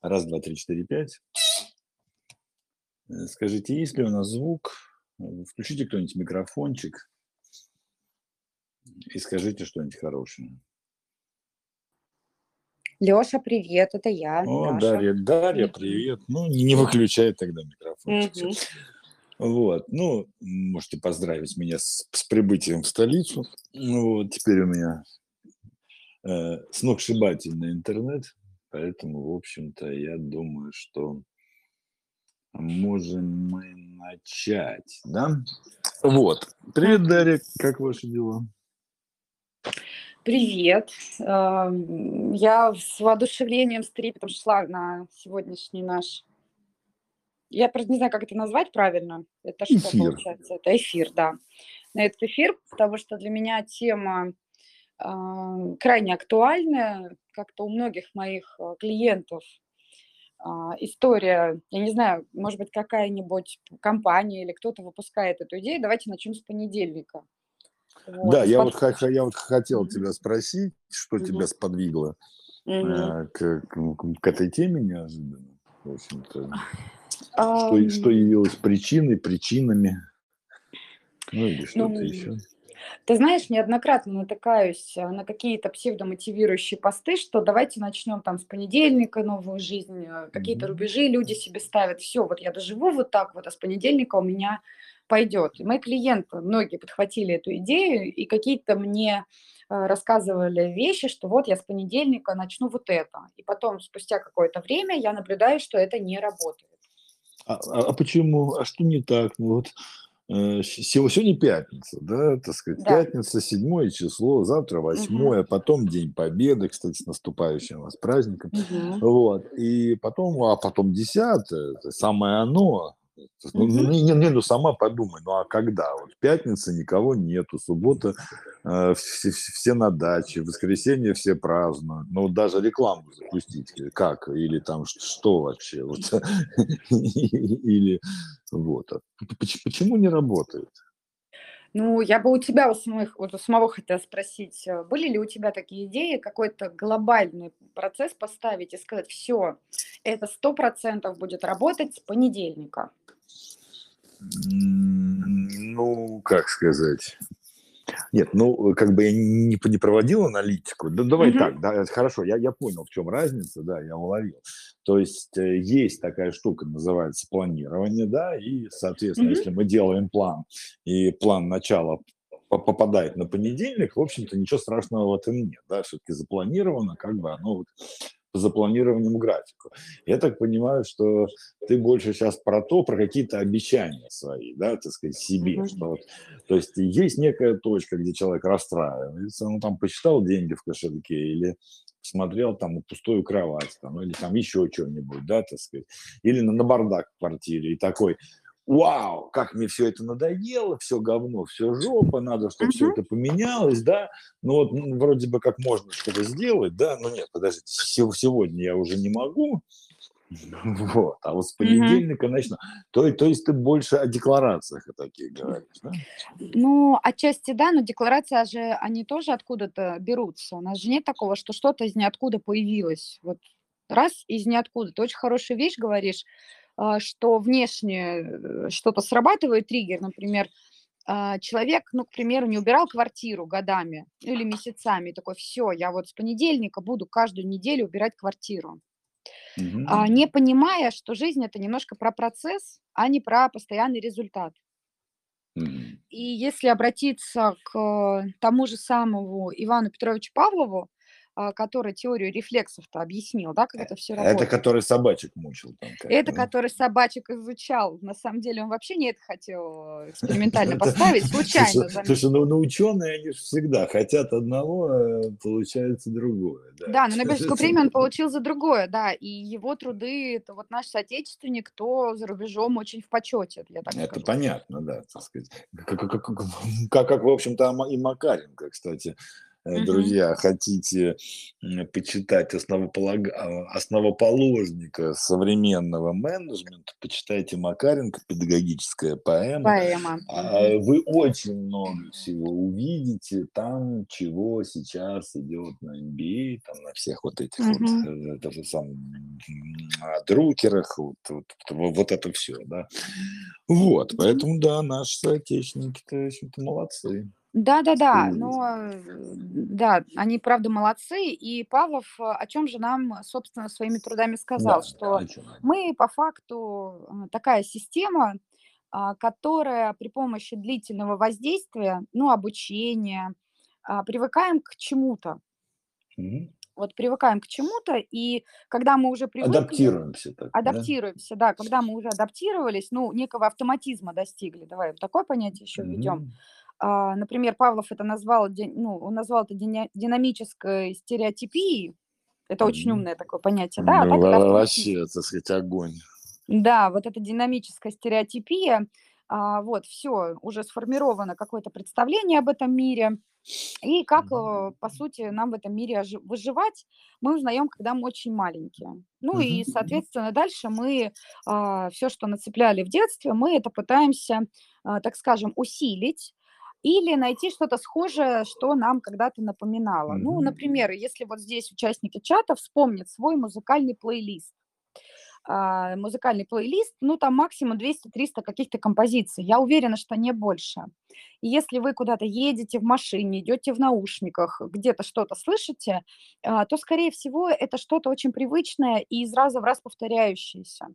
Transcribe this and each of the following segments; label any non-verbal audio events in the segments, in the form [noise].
Раз, два, три, четыре, пять. Э, скажите, есть ли у нас звук? Включите кто-нибудь микрофончик и скажите что-нибудь хорошее. Леша, привет, это я. О, Даша. Дарья, Дарья, привет. Ну, не, не выключай тогда микрофончик. Угу. Вот, ну, можете поздравить меня с, с прибытием в столицу. Ну, вот, теперь у меня э, сногсшибательный интернет, поэтому, в общем-то, я думаю, что можем мы начать, да? Вот. Привет, Дарья, как ваши дела? Привет. Я с воодушевлением, с трепетом шла на сегодняшний наш... Я просто не знаю, как это назвать правильно. Это что эфир. получается? Это эфир, да. На этот эфир, потому что для меня тема крайне актуальная. Как-то у многих моих а, клиентов э, история, я не знаю, может быть, какая-нибудь компания или кто-то выпускает эту идею. Давайте начнем с понедельника. Вот. Да, я вот, я вот хотел тебя спросить, что угу. тебя сподвигло э, к, к, к этой теме неожиданно. В общем-то, а, что, что явилось причиной, причинами, ну или что-то ну, еще. Ты знаешь, неоднократно натыкаюсь э, на какие-то псевдомотивирующие посты, что давайте начнем там с понедельника новую жизнь, э, какие-то mm-hmm. рубежи люди себе ставят, все, вот я доживу вот так вот, а с понедельника у меня пойдет. И мои клиенты, многие подхватили эту идею и какие-то мне э, рассказывали вещи, что вот я с понедельника начну вот это. И потом, спустя какое-то время, я наблюдаю, что это не работает. А, а, а почему? А что не так? Ну, вот сегодня пятница, да, так сказать, да. пятница, седьмое число, завтра восьмое, угу. потом День Победы, кстати, с наступающим вас праздником, угу. вот, и потом, а потом десятое, самое оно, ну, не, не, не, ну сама подумай, ну а когда? Вот пятница никого нету, суббота э, все, все на даче, воскресенье все празднуют. Ну даже рекламу запустить как? Или там что вообще? Вот. [laughs] Или вот. А почему не работает? Ну, я бы у тебя у самых, вот у самого хотела спросить, э, были ли у тебя такие идеи, какой-то глобальный процесс поставить и сказать, все, это сто процентов будет работать с понедельника? Ну, как сказать? Нет, ну, как бы я не, не проводил аналитику. Да, давай угу. так, да, хорошо, я, я понял, в чем разница, да, я уловил. То есть э, есть такая штука, называется планирование, да, и, соответственно, угу. если мы делаем план, и план начала попадает на понедельник, в общем-то, ничего страшного в этом нет, да, все-таки запланировано, как бы оно вот по запланированному графику. Я так понимаю, что ты больше сейчас про то, про какие-то обещания свои, да, так сказать, себе. Mm-hmm. Что вот, то есть есть некая точка, где человек расстраивается, он там посчитал деньги в кошельке или смотрел там пустую кровать, там, или там еще что-нибудь, да, так сказать, или на, на бардак в квартире, и такой, вау, как мне все это надоело, все говно, все жопа, надо, чтобы uh-huh. все это поменялось, да, ну вот вроде бы как можно что-то сделать, да, но нет, подождите, сегодня я уже не могу, [laughs] вот, а вот с понедельника uh-huh. начну. То, то есть ты больше о декларациях таких говоришь, да? Ну, отчасти да, но декларации же, они тоже откуда-то берутся. У нас же нет такого, что что-то из ниоткуда появилось. Вот раз из ниоткуда. Ты очень хорошую вещь говоришь, что внешне э, что-то срабатывает, триггер, например, а, человек, ну, к примеру, не убирал квартиру годами или месяцами, такой, все, я вот с понедельника буду каждую неделю убирать квартиру. Mm-hmm. Не понимая, что жизнь это немножко про процесс, а не про постоянный результат. И если обратиться к тому же самому Ивану Петровичу Павлову, а, который теорию рефлексов-то объяснил, да, как э, это все работает. Это который собачек мучил. Там, это который собачек изучал. На самом деле он вообще не это хотел э, экспериментально [laughs] поставить, [laughs] случайно. Слушай, ну, ну ученые, они же всегда хотят одного, а получается другое. Да, но [laughs] Нобелевскую премию он получил за другое, да, и его труды, это вот наш соотечественник, кто за рубежом очень в почете, я так Это понятно, да, так сказать. Как, в общем-то, и Макаренко, кстати, Угу. Друзья, хотите почитать основополаг... А, основоположника современного менеджмента, почитайте Макаренко «Педагогическая поэма». Поэма. А, вы очень много всего увидите там, чего сейчас идет на MBA, там, на всех вот этих угу. вот, это же сам, друкерах, вот, вот, вот это все, да. Вот, поэтому, да, наши соотечественники-то, в общем-то, молодцы. Да-да-да, но да, они правда молодцы. И Павлов э, о чем же нам, собственно, своими трудами сказал, Да, что мы по факту э, такая система, а, которая при помощи длительного воздействия, ну, обучения, а, привыкаем к чему-то. Мгм. Вот привыкаем к чему-то, и когда мы уже привыкли, Адаптируемся так, да? адаптируемся, да, когда мы уже адаптировались, ну, некого автоматизма достигли, давай такое понятие еще введем. Мгм. А, например, Павлов это назвал, ну, он назвал это динамической стереотипией. Это очень умное такое понятие, да, а Ну, так это во- автоматизм. вообще, так сказать, огонь. Да, вот эта динамическая стереотипия, а, вот, все, уже сформировано какое-то представление об этом мире. И как, э, по сути, нам в этом мире выживать, мы узнаем, когда мы очень маленькие. Ну и, соответственно, дальше мы все, что нацепляли в детстве, мы это пытаемся, а, так скажем, усилить или найти что-то схожее, что нам когда-то напоминало. Ну, Мгм. например, если вот здесь участники чата вспомнят свой музыкальный плейлист, музыкальный плейлист, ну, там максимум 200-300 каких-то композиций. Я уверена, что не больше. И если вы куда-то едете в машине, идете в наушниках, где-то что-то слышите, а, то, скорее всего, это что-то очень привычное и из раза в раз повторяющееся.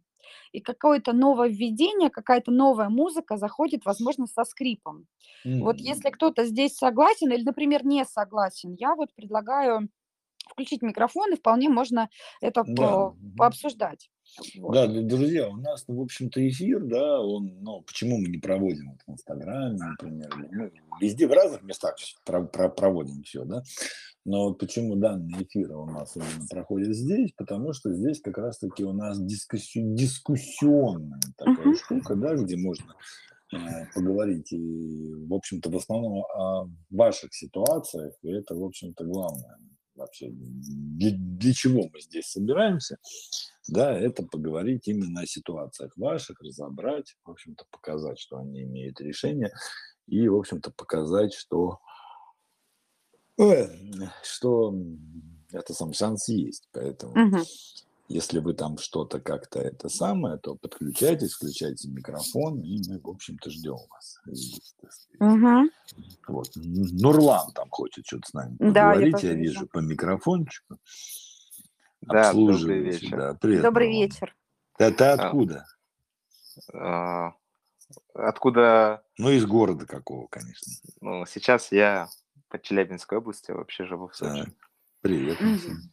И какое-то нововведение, какая-то новая музыка заходит, возможно, со скрипом. Вот если кто-то здесь согласен или, например, не согласен, я вот предлагаю включить микрофон, и вполне можно это Да. по- пообсуждать. Вот. Да, друзья, у нас, ну, в общем-то, эфир, да, он, ну, почему мы не проводим это в Инстаграме, например, ну, везде, в разных местах про- про- проводим все, да, но вот почему данный эфир у нас именно проходит здесь, потому что здесь как раз-таки у нас дискуссию, дискуссионная такая Мгм. штука, да, где можно э, поговорить и, в общем-то, в основном о ваших ситуациях, и это, в общем-то, главное вообще, для, для чего мы здесь собираемся, да, это поговорить именно о ситуациях ваших, разобрать, в общем-то, показать, что они имеют решение, и, в общем-то, показать, что, э, что это сам шанс есть. Поэтому, Мгм. Если вы там что-то как-то это самое, то подключайтесь, включайте микрофон, и мы, в общем-то, ждем вас. Мгм. Вот. Нурлан там хочет что-то с нами Да, я поговорить, тоже я вижу. по микрофончику. Да, добрый вечер. да. Привет, Добрый Нурлан. вечер. Ты, ты А, откуда? а, Откуда, Ну, из города какого, конечно. ну, сейчас я по Челябинской области, вообще живу в Сочи. Так, привет, Максим.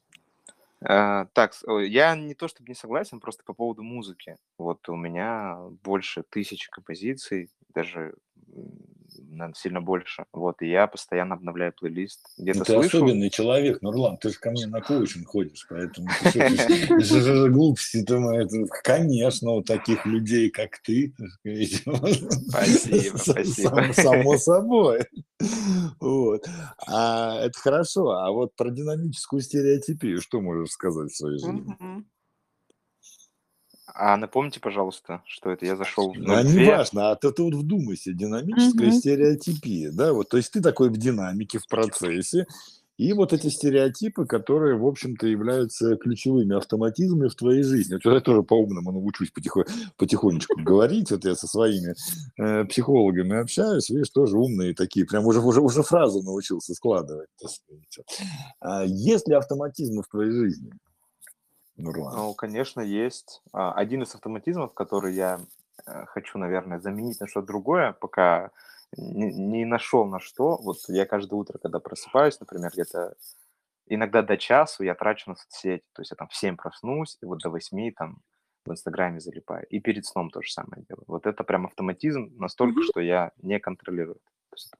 А, так, ой, я не то чтобы не согласен, просто по поводу музыки. Вот у меня больше тысячи композиций, даже наверное, сильно больше. Вот, и я постоянно обновляю плейлист. Ну, Где-то ты слышу, особенный человек, Нурлан, ты же ко мне на коучинг ходишь, поэтому [laughs] глупости-то конечно, у таких людей, как ты, [laughs] Спасибо, [laughs] спасибо. само собой. Вот. А это хорошо, а вот про динамическую стереотипию что можешь сказать в своей жизни? А напомните, пожалуйста, что это? Я зашел в Ну, а 02. не важно, а ты, ты вот вдумайся, динамическая Мгм. стереотипия, да, вот, то есть ты такой в динамике, в процессе, и вот эти стереотипы, которые, в общем-то, являются ключевыми автоматизмами в твоей жизни. Вот я тоже по-умному научусь потихо- потихонечку говорить, вот я со своими э, психологами общаюсь, видишь, тоже умные такие, прям уже, уже, уже фразу научился складывать. А есть ли автоматизмы в твоей жизни, Нурлан? Ну, конечно, есть. А, Один из автоматизмов, который я э, хочу, наверное, заменить на что-то другое, пока не, не нашел на что. Вот я каждое утро, когда просыпаюсь, например, где-то иногда до часу я трачу на соцсети. То есть я там в 7 проснусь, и вот до 8 там в Инстаграме залипаю. И перед сном то же самое делаю. Вот это прям автоматизм настолько, что я не контролирую.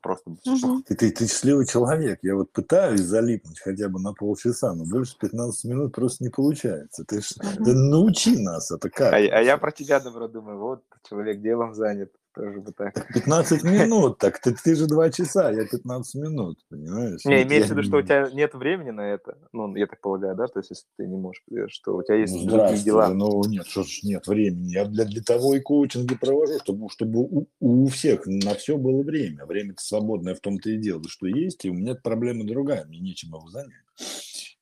Просто... Мгм. Ты, ты, ты счастливый человек. Я вот пытаюсь залипнуть хотя бы на полчаса, но больше 15 минут просто не получается. Ты, ж- Мгм. ты научи нас, это как? А, а я про тебя, добро, думаю, вот человек делом занят, Тоже бы так. 15 минут, так ты, ты же 2 часа, я 15 минут, понимаешь? Не, имеется в виду, что у тебя нет времени на это. Ну, я так полагаю, да? То есть, если ты не можешь, э, что у тебя есть Ну, другие дела. ну нет, что ж нет времени. Я для, для того и коучинги провожу, чтобы, чтобы у, у всех на все было время. Время-то свободное в том-то и дело, что есть, и у меня проблема другая, мне нечем его занять.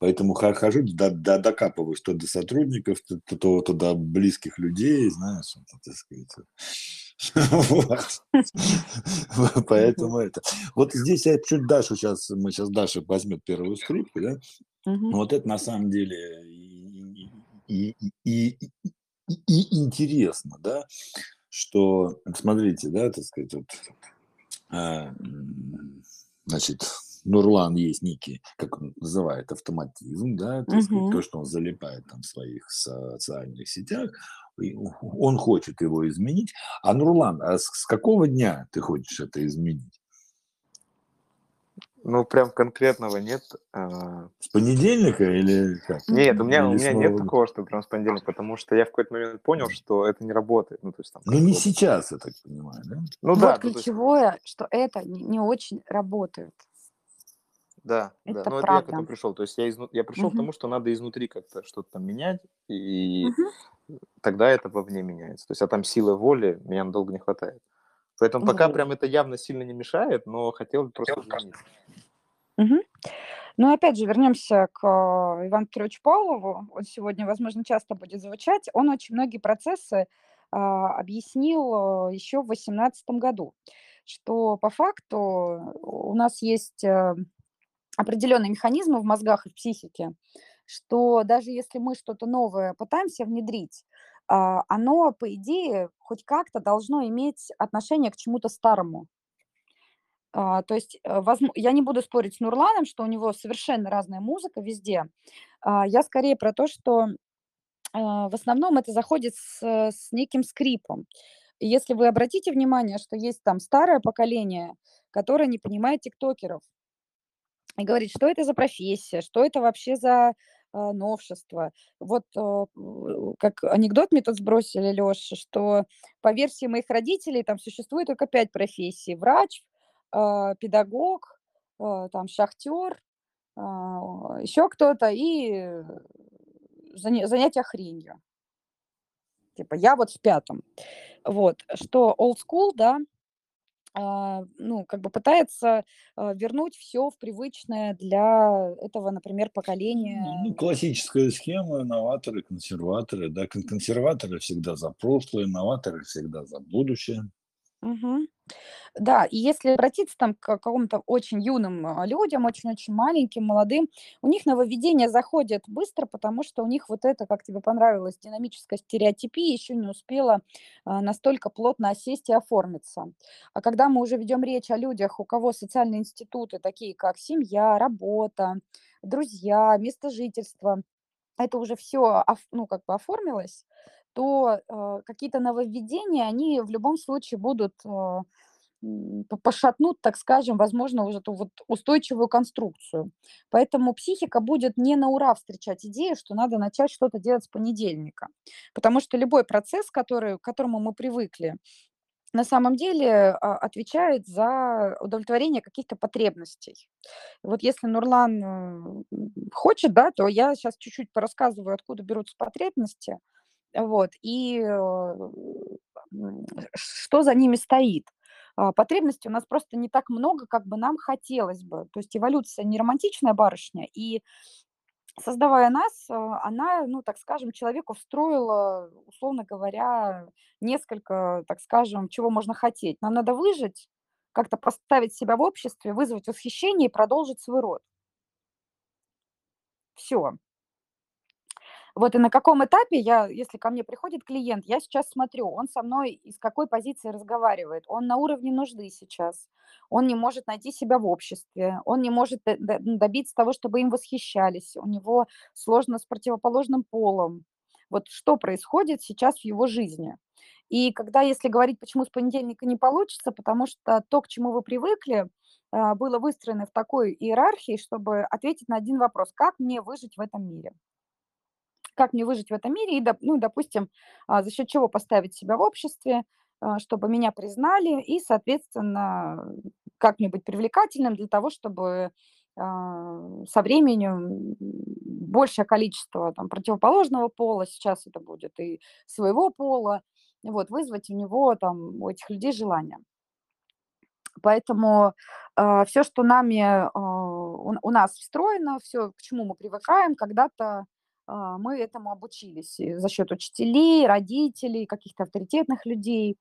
Поэтому хожу, до, до- докапываюсь то до сотрудников, то, то, то- то до близких людей, знаешь, вот, так сказать. [laughs] [laughs] Поэтому это. Вот здесь я чуть Дашу сейчас, мы сейчас Даша возьмет первую скрипку, да? Вот это на самом деле и, интересно, да, что, смотрите, да, так сказать, вот, а, значит, Нурлан есть некий, как он называет, автоматизм, да, так сказать, Мгм. то, что он залипает там в своих социальных сетях, он хочет его изменить. А Нурлан, а с, с какого дня ты хочешь это изменить? Ну, прям конкретного нет. а, С понедельника или как? Нет, у меня, у меня нет года? такого, что прям с понедельника, потому что я в какой-то момент понял, что это не работает. Ну, то есть там Ну, не вот- сейчас, я так понимаю, да? Ну Вот да, ну, то есть- ключевое, что это не, не очень работает. да, Это да. Ну, это я к правда. этому пришел. То есть я, изну- я пришел к Мгм. тому, что надо изнутри как-то что-то там менять, и Мгм. Тогда это вовне меняется. То есть, а там силы воли меня надолго не хватает. Поэтому пока Вот. прям это явно сильно не мешает, но хотел бы просто изменить. Мгм. Ну, опять же, вернемся к э, Ивану Петровичу Павлову. Он сегодня, возможно, часто будет звучать. Он очень многие процессы а, объяснил э, еще в 2018 году, что по факту у нас есть э, определенные механизмы в мозгах и в психике, что даже если мы что-то новое пытаемся внедрить, а, оно, по идее, хоть как-то должно иметь отношение к чему-то старому. А, то есть, э, я не буду спорить с Нурланом, что у него совершенно разная музыка везде. А, я скорее про то, что в основном это заходит с, э, с неким скрипом. Если вы обратите внимание, что есть там старое поколение, которое не понимает тиктокеров и говорит, что это за профессия, что это вообще за а, новшество. Вот а, как анекдот мне тут сбросили, Леша, что по версии моих родителей там существует только пять профессий. Врач, а, педагог, там шахтер, еще кто-то и э, заня- занятия хренью. Типа я вот в пятом. Вот, что old school, да, ну, как бы пытается а, вернуть все в привычное для этого, например, поколения. Ну, классическая схема, новаторы, консерваторы. Да, кон- консерваторы всегда за прошлое, новаторы всегда за будущее. Мгм. Да, и если обратиться там к какому-то очень юным а, людям, очень-очень маленьким, молодым, у них нововведения заходят быстро, потому что у них вот это, как тебе понравилось, динамическая стереотипия еще не успела а, настолько плотно осесть и оформиться. А когда мы уже ведем речь о людях, у кого социальные институты, такие как семья, работа, друзья, место жительства, это уже все ну, как бы оформилось, то э, какие-то нововведения, они в любом случае будут э, пошатнут, так скажем, возможно, уже эту вот устойчивую конструкцию. Поэтому психика будет не на ура встречать идею, что надо начать что-то делать с понедельника. Потому что любой процесс, который, к которому мы привыкли, на самом деле а, отвечает за удовлетворение каких-то потребностей. Вот если Нурлан э, хочет, да, то я сейчас чуть-чуть порассказываю, откуда берутся потребности, вот, и что за ними стоит. А, Потребностей у нас просто не так много, как бы нам хотелось бы. То есть эволюция не романтичная барышня, и создавая нас, а, она, ну, так скажем, человеку встроила, условно говоря, несколько, так скажем, чего можно хотеть. Нам надо выжить, как-то поставить себя в обществе, вызвать восхищение и продолжить свой род. Все. Вот и на каком этапе я, если ко мне приходит клиент, я сейчас смотрю, он со мной из какой позиции разговаривает. Он на уровне нужды сейчас. Он не может найти себя в обществе. Он не может добиться того, чтобы им восхищались. У него сложно с противоположным полом. Вот что происходит сейчас в его жизни. И когда, если говорить, почему с понедельника не получится, потому что то, к чему вы привыкли, а, было выстроено в такой иерархии, чтобы ответить на один вопрос, как мне выжить в этом мире как мне выжить в этом мире и, ну, допустим, а, за счет чего поставить себя в обществе, а, чтобы меня признали и, соответственно, как мне быть привлекательным для того, чтобы а, со временем большее количество там, противоположного пола, сейчас это будет и своего пола, вот, вызвать у него, там, у этих людей желание. Поэтому э, все, что нами, э, у, у нас встроено, все, к чему мы привыкаем, когда-то мы этому обучились за счет учителей, родителей, каких-то авторитетных людей.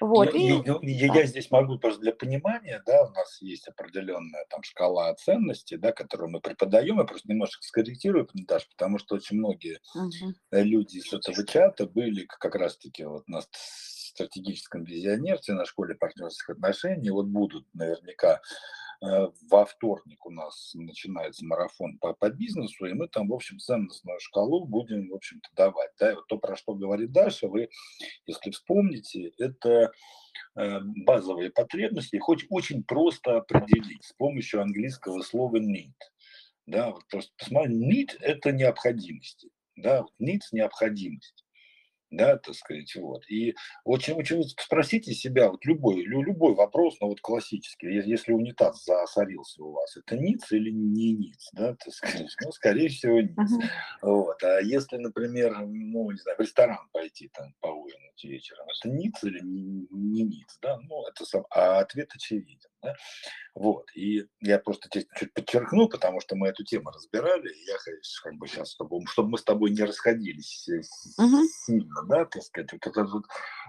Вот, и, и, я, да. я здесь могу просто для понимания, да, у нас есть определенная там шкала ценностей, да, которую мы преподаем, я просто немножко скорректирую, даже потому что очень многие угу. люди из этого чата были как раз-таки вот на стратегическом визионерстве на школе партнерских отношений, вот будут наверняка во вторник у нас начинается марафон по, по бизнесу, и мы там, в общем, ценностную шкалу будем, в общем-то, давать. Да? И вот то, про что говорит Даша, вы, если вспомните, это э, базовые потребности, их очень, просто определить с помощью английского слова need. Да, вот просто посмотрите, need – это необходимости. Да, needs – необходимость да, так сказать, вот. И очень, очень спросите себя, вот любой, любой вопрос, ну вот классический, если унитаз засорился у вас, это ниц или не ниц, да, так сказать, ну, скорее всего, ниц. Uh-huh. Вот. А если, например, ну, не знаю, в ресторан пойти там поужинать вечером, это ниц или не, не ниц, да, ну, это сам, а ответ очевиден. Да? Вот. И я просто чуть подчеркну, потому что мы эту тему разбирали, и я как бы сейчас, чтобы, чтобы мы с тобой не расходились uh-huh. сильно, да, так сказать, вот этот вот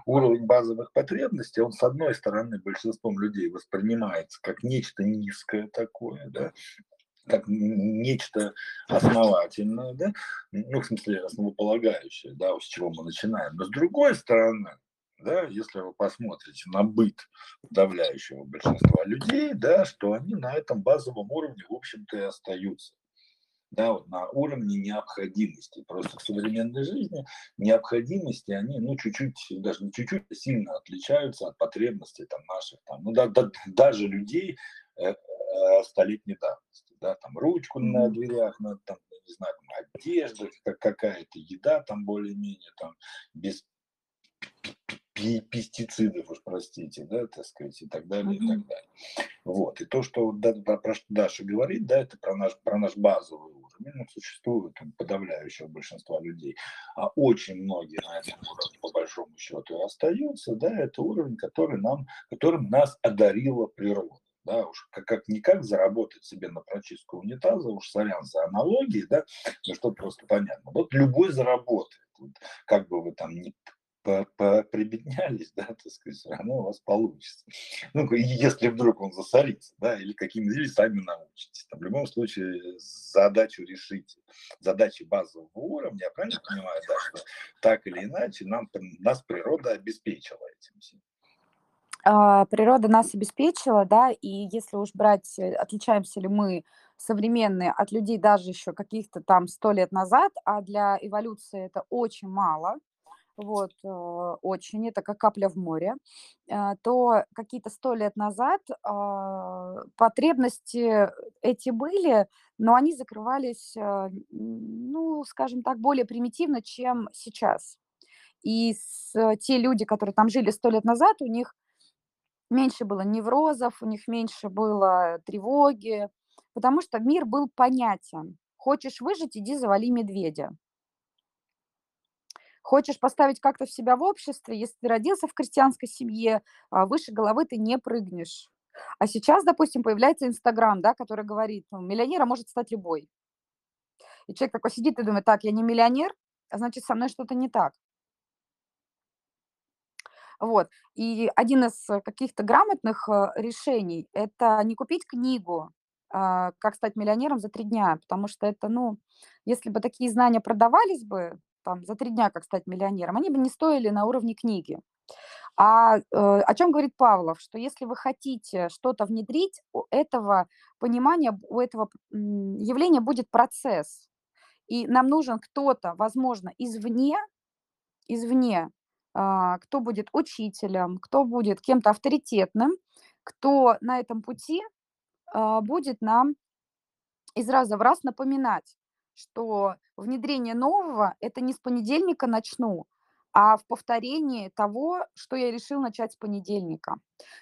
уровень базовых потребностей, он, с одной стороны, большинством людей воспринимается как нечто низкое такое, да, как нечто основательное, да, ну, в смысле, основополагающее, да, с чего мы начинаем. Но с другой стороны, да, если вы посмотрите на быт подавляющего большинства людей, да, что они на этом базовом уровне, в общем-то, и остаются. Да, вот на уровне необходимости. Просто в современной жизни необходимости, они, ну, чуть-чуть, даже не чуть-чуть, а сильно отличаются от потребностей там наших, там, ну, да, да, даже людей э, э, столетней давности, да, там, ручку на дверях, на, там, не знаю, там, одежда, как какая-то еда там более-менее, там, без пестицидов, уж простите, да, так сказать, и так далее, mm-hmm. и так далее. Вот. И то, что, да, про, про что Даша говорит, да, это про наш, про наш базовый он существует у подавляющего большинства людей, а очень многие на этом уровне, по большому счету, и остаются, да, это уровень, который нам, которым нас одарила природа. Да, уж как, как никак заработать себе на прочистку унитаза, уж сорян за аналогии, да, ну что просто понятно. Вот любой заработает, вот, как бы вы там ни прибеднялись, [laughs] да, так сказать, все равно у вас получится. Ну, если вдруг он засорится, да, или каким или сами научитесь. Там, в любом случае задачу решите. Задачи базового уровня, я правильно понимаю, да, что так или иначе нам, нас природа обеспечила этим всем. А, природа нас обеспечила, да, и если уж брать, э, отличаемся ли мы современные от людей даже еще каких-то там сто лет назад, а для эволюции это очень мало, вот, э, очень, это как капля в море, э, то какие-то сто лет назад а, потребности эти были, но они закрывались, э, ну, скажем так, более примитивно, чем сейчас. И с, те люди, которые там жили сто лет назад, у них меньше было неврозов, у них меньше было тревоги, потому что мир был понятен. Хочешь выжить, иди завали медведя. Хочешь поставить как-то в себя в обществе, если ты родился в крестьянской семье, а, выше головы ты не прыгнешь. А сейчас, допустим, появляется Инстаграм, да, который говорит, ну, миллионера может стать любой. И человек такой сидит и думает, так, я не миллионер, а значит, со мной что-то не так. Вот. И один из каких-то грамотных э, решений – это не купить книгу, а, как стать миллионером за три дня, потому что это, ну, если бы такие знания продавались бы, там, за три дня, как стать миллионером, они бы не стоили на уровне книги. А э, о чем говорит Павлов? Что если вы хотите что-то внедрить, у этого понимания, у этого явления будет процесс. И нам нужен кто-то, возможно, извне, извне, э, кто будет учителем, кто будет кем-то авторитетным, кто на этом пути э, будет нам из раза в раз напоминать, что внедрение нового– это не с понедельника начну, а в повторении того, что я решил начать с понедельника.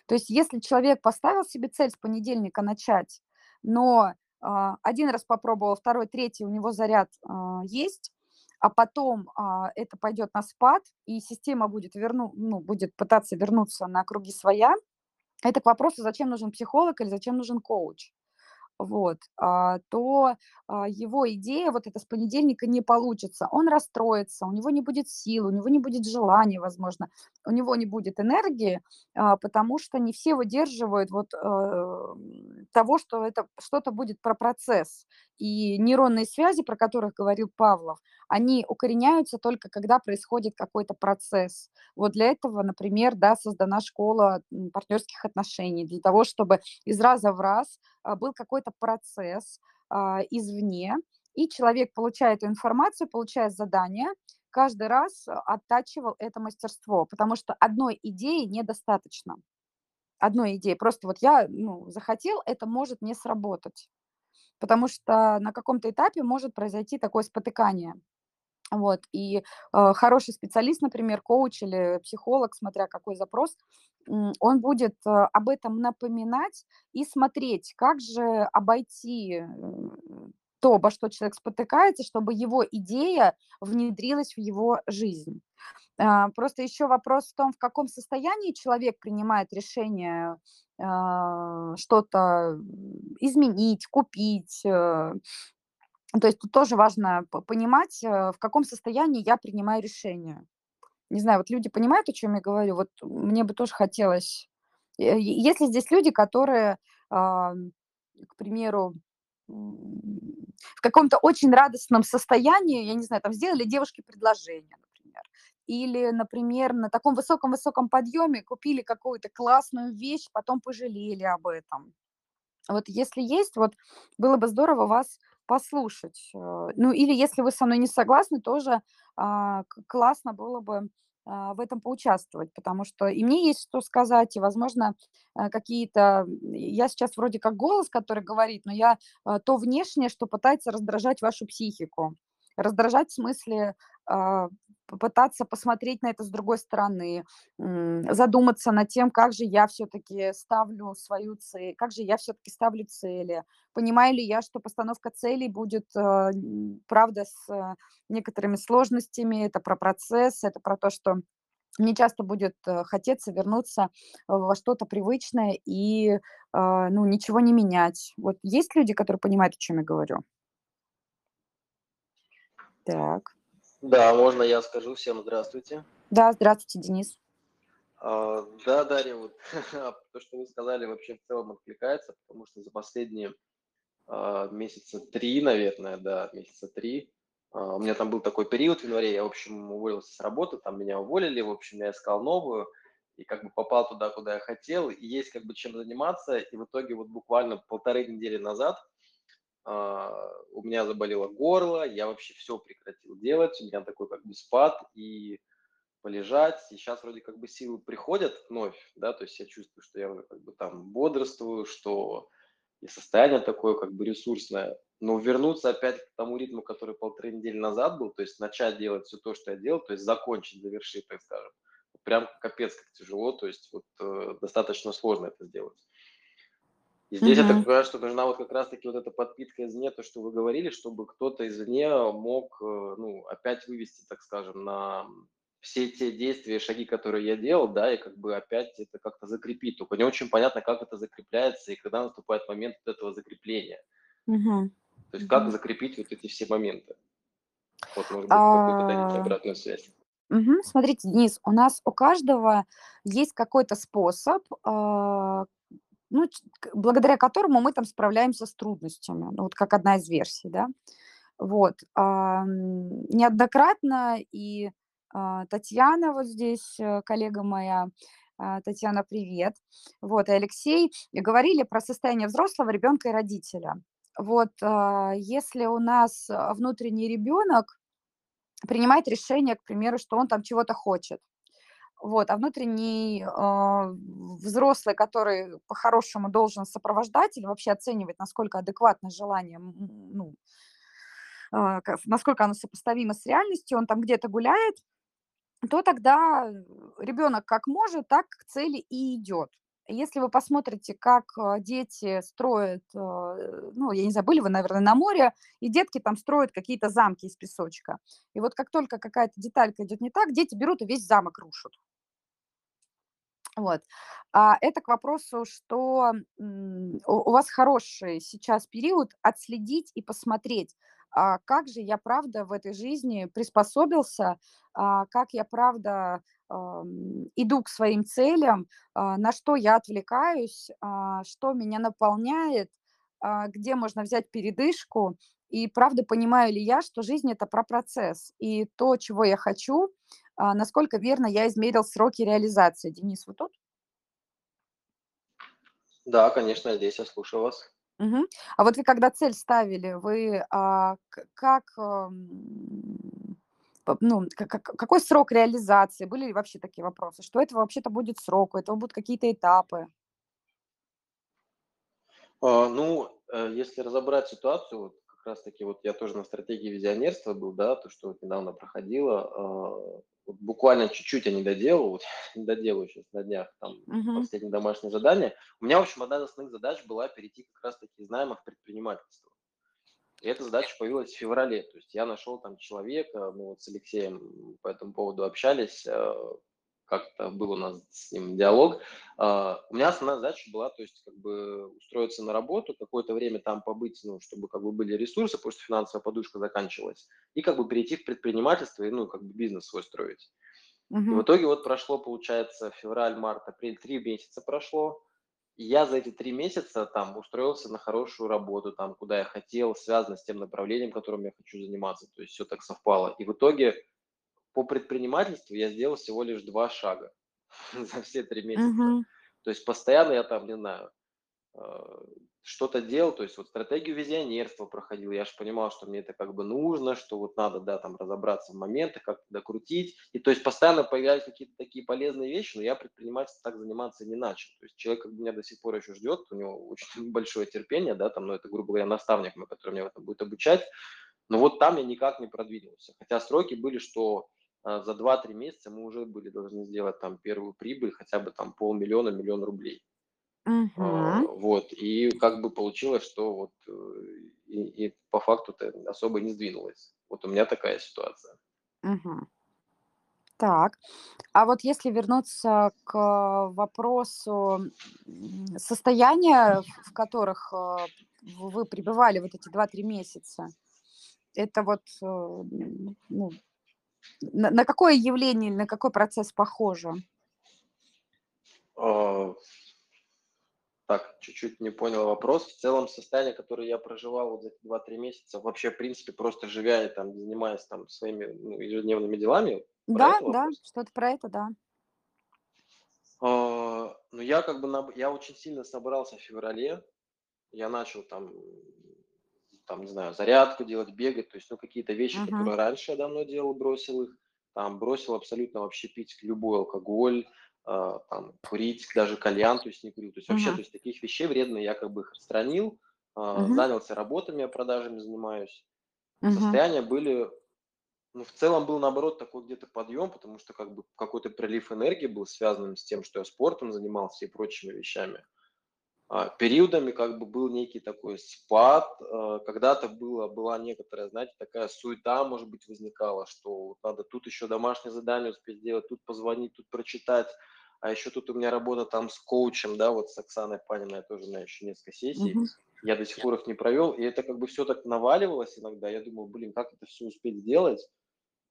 То есть если человек поставил себе цель с понедельника начать, но а, один раз попробовал, второй, третий, у него заряд а, есть, а потом а, это пойдет на спад, и система будет, верну, ну, будет пытаться вернуться на круги своя, это к вопросу, зачем нужен психолог или зачем нужен коуч вот, а, то а, его идея вот это с понедельника не получится. Он расстроится, у него не будет сил, у него не будет желания, возможно, у него не будет энергии, а, потому что не все выдерживают вот того, что это что-то будет про процесс. И нейронные связи, про которых говорил Павлов, они укореняются только когда происходит какой-то процесс. Вот для этого, например, да, создана школа партнерских отношений, для того, чтобы из раза в раз а, был какой-то процесс а, извне, и человек, получая эту информацию, получая задание, каждый раз оттачивал это мастерство, потому что одной идеи недостаточно. Одной идеи. Просто вот я ну, захотел, это может не сработать. Потому что на каком-то этапе может произойти такое спотыкание. Вот, и э, хороший специалист, например, коуч или психолог, смотря какой запрос, он будет э, об этом напоминать и смотреть, как же обойти то, обо что человек спотыкается, чтобы его идея внедрилась в его жизнь. Э, просто еще вопрос в том, в каком состоянии человек принимает решение э, что-то изменить, купить, э, то есть тут тоже важно понимать, э, в каком состоянии я принимаю решение. Не знаю, вот люди понимают, о чем я говорю? Вот мне бы тоже хотелось... Э, есть ли здесь люди, которые, к примеру, в каком-то очень радостном состоянии, я не знаю, там сделали девушке предложение, например, или, например, на таком высоком-высоком подъеме купили какую-то классную вещь, потом пожалели об этом. Вот если есть, вот было бы здорово вас послушать. Э, ну, или если вы со мной не согласны, тоже а, классно было бы а, в этом поучаствовать, потому что и мне есть что сказать, и, возможно, э, какие-то... Я сейчас вроде как голос, который говорит, но я а, то внешнее, что пытается раздражать вашу психику. Раздражать в смысле попытаться посмотреть на это с другой стороны, задуматься над тем, как же я все-таки ставлю свою цель, как же я все-таки ставлю цели, понимаю ли я, что постановка целей будет, э, правда, с э, некоторыми сложностями, это про процесс, это про то, что мне часто будет э, хотеться вернуться во что-то привычное и ну, ничего не менять. Вот есть люди, которые понимают, о чем я говорю? Так. Да, можно я скажу. Всем здравствуйте. Да, здравствуйте, Денис. А, да, Дарья, вот [laughs] то, что вы сказали, вообще в целом откликается, потому что за последние а, месяца три, наверное, да, месяца три, а, у меня там был такой период в январе, я, в общем, уволился с работы, там меня уволили, в общем, я искал новую, и как бы попал туда, куда я хотел, и есть как бы чем заниматься, и в итоге вот буквально полторы недели назад а, у меня заболело горло, я вообще все прекратил делать, у меня такой как бы спад и полежать, и сейчас вроде как бы силы приходят вновь, да, то есть я чувствую, что я уже как бы там бодрствую, что и состояние такое как бы ресурсное, но вернуться опять к тому ритму, который полторы недели назад был, то есть начать делать все то, что я делал, то есть закончить, завершить, так скажем, прям капец как тяжело, то есть вот э, достаточно сложно это сделать. И здесь я так понимаю, что нужна вот как раз-таки вот эта подпитка извне, то, что вы говорили, чтобы кто-то извне мог, э, ну, опять вывести, так скажем, на все те действия, шаги, которые я делал, да, и как бы опять это как-то закрепить. Только не очень понятно, как это закрепляется и когда наступает момент вот этого закрепления. Мгм. То есть как Мгм. закрепить вот эти все моменты. Вот, может быть, какую-то дадите А, обратную связь. мгм. Смотрите, Денис, у нас у каждого есть какой-то способ, а, ну, благодаря которому мы там справляемся с трудностями. Ну, вот как одна из версий, да. Вот. А, неоднократно и а, Татьяна вот здесь, э, коллега моя, а, Татьяна, привет. Вот, и Алексей говорили про состояние взрослого ребенка и родителя. Вот, если у нас внутренний ребенок принимает решение, к примеру, что он там чего-то хочет, вот, а внутренний э, взрослый, который по-хорошему должен сопровождать или вообще оценивать, насколько адекватно желание, ну, э, насколько оно сопоставимо с реальностью, он там где-то гуляет, то тогда ребенок как может, так к цели и идет. Если вы посмотрите, как э, дети строят, ну, я не знаю, были вы, наверное, на море, и детки там строят какие-то замки из песочка. И вот как только какая-то деталька идет не так, дети берут и весь замок рушат. Вот. А это к вопросу, что у вас хороший сейчас период отследить и посмотреть, а как же я правда в этой жизни приспособился, а как я правда иду к своим целям, а, на что я отвлекаюсь, что меня наполняет, где можно взять передышку, и правда понимаю ли я, что жизнь это про процесс, и то, чего я хочу, насколько верно я измерил сроки реализации. Денис, вы тут? Да, конечно, здесь, я слушаю вас. Мгм. А вот вы когда цель ставили, вы, а, как, ну, как какой срок реализации? Были ли вообще такие вопросы? Что это вообще-то будет срок, у этого будут какие-то этапы? А, ну, э, если разобрать ситуацию, вот как раз таки вот я тоже на стратегии визионерства был, да, то, что вот недавно проходило, а, вот буквально чуть-чуть я не доделал, вот [laughs] не доделаю сейчас на днях там Мгм. последнее домашнее задание. У меня, в общем, одна из основных задач была перейти как раз-таки из найма в предпринимательство. И эта задача появилась в феврале. То есть я нашел там человека, мы вот с Алексеем по этому поводу общались, э, как-то был у нас с ним диалог. А, у меня основная задача была, то есть как бы устроиться на работу, какое-то время там побыть, ну, чтобы как бы были ресурсы, потому что финансовая подушка заканчивалась, и как бы перейти в предпринимательство и, ну, как бы бизнес свой строить. И в итоге вот прошло, получается, февраль, март, апрель, три месяца прошло. И я за эти три месяца там устроился на хорошую работу, там, куда я хотел, связано с тем направлением, которым я хочу заниматься. То есть все так совпало. И в итоге по предпринимательству я сделал всего лишь два шага [laughs] за все три месяца. Мгм. То есть постоянно я там, не знаю, э, что-то делал, то есть вот стратегию визионерства проходил, я же понимал, что мне это как бы нужно, что вот надо, да, там разобраться в моментах, как докрутить, и то есть постоянно появлялись какие-то такие полезные вещи, но я предпринимательством так заниматься не начал, то есть человек как бы меня до сих пор еще ждет, у него очень [laughs] большое терпение, да, там, ну это, грубо говоря, наставник мой, который меня в этом будет обучать, но вот там я никак не продвинулся, хотя сроки были, что а, за 2-3 месяца мы уже были должны сделать там первую прибыль, хотя бы там полмиллиона, миллион рублей. А, вот, и как бы получилось, что вот э, и, и по факту это особо не сдвинулось. Вот у меня такая ситуация. Мгм. Так, а вот если вернуться к вопросу состояния, в которых э, вы пребывали вот эти 2-3 месяца, это вот, э, ну, на, на какое явление, на какой процесс похоже? А, так, чуть-чуть не понял вопрос. В целом состояние, которое я проживал вот за эти 2-3 месяца, вообще, в принципе, просто живя и там, занимаясь там своими ну, ежедневными делами. Да, да, что-то про это, да. А, ну, я как бы, я очень сильно собрался в феврале. Я начал там там, не знаю, зарядку делать, бегать, то есть, ну, какие-то вещи, uh-huh. которые раньше я давно делал, бросил их, там, бросил абсолютно вообще пить любой алкоголь, э, там, курить, даже кальян, то есть, не курил, то есть, вообще, uh-huh. то есть, таких вещей вредных я как бы их отстранил, э, uh-huh. занялся работами, я продажами занимаюсь, uh-huh. состояния были, ну, в целом был, наоборот, такой где-то подъем, потому что, как бы, какой-то прилив энергии был связан с тем, что я спортом занимался и прочими вещами, периодами как бы был некий такой спад, а, когда-то было, была некоторая, знаете, такая суета, может быть, возникала, что надо тут еще домашнее задание успеть сделать, тут позвонить, тут прочитать, а еще тут у меня работа там с коучем, да, вот с Оксаной Паниной, тоже знаю еще несколько сессий, uh-huh. я до сих пор их не провел, и это как бы все так наваливалось иногда, я думал, блин, как это все успеть сделать,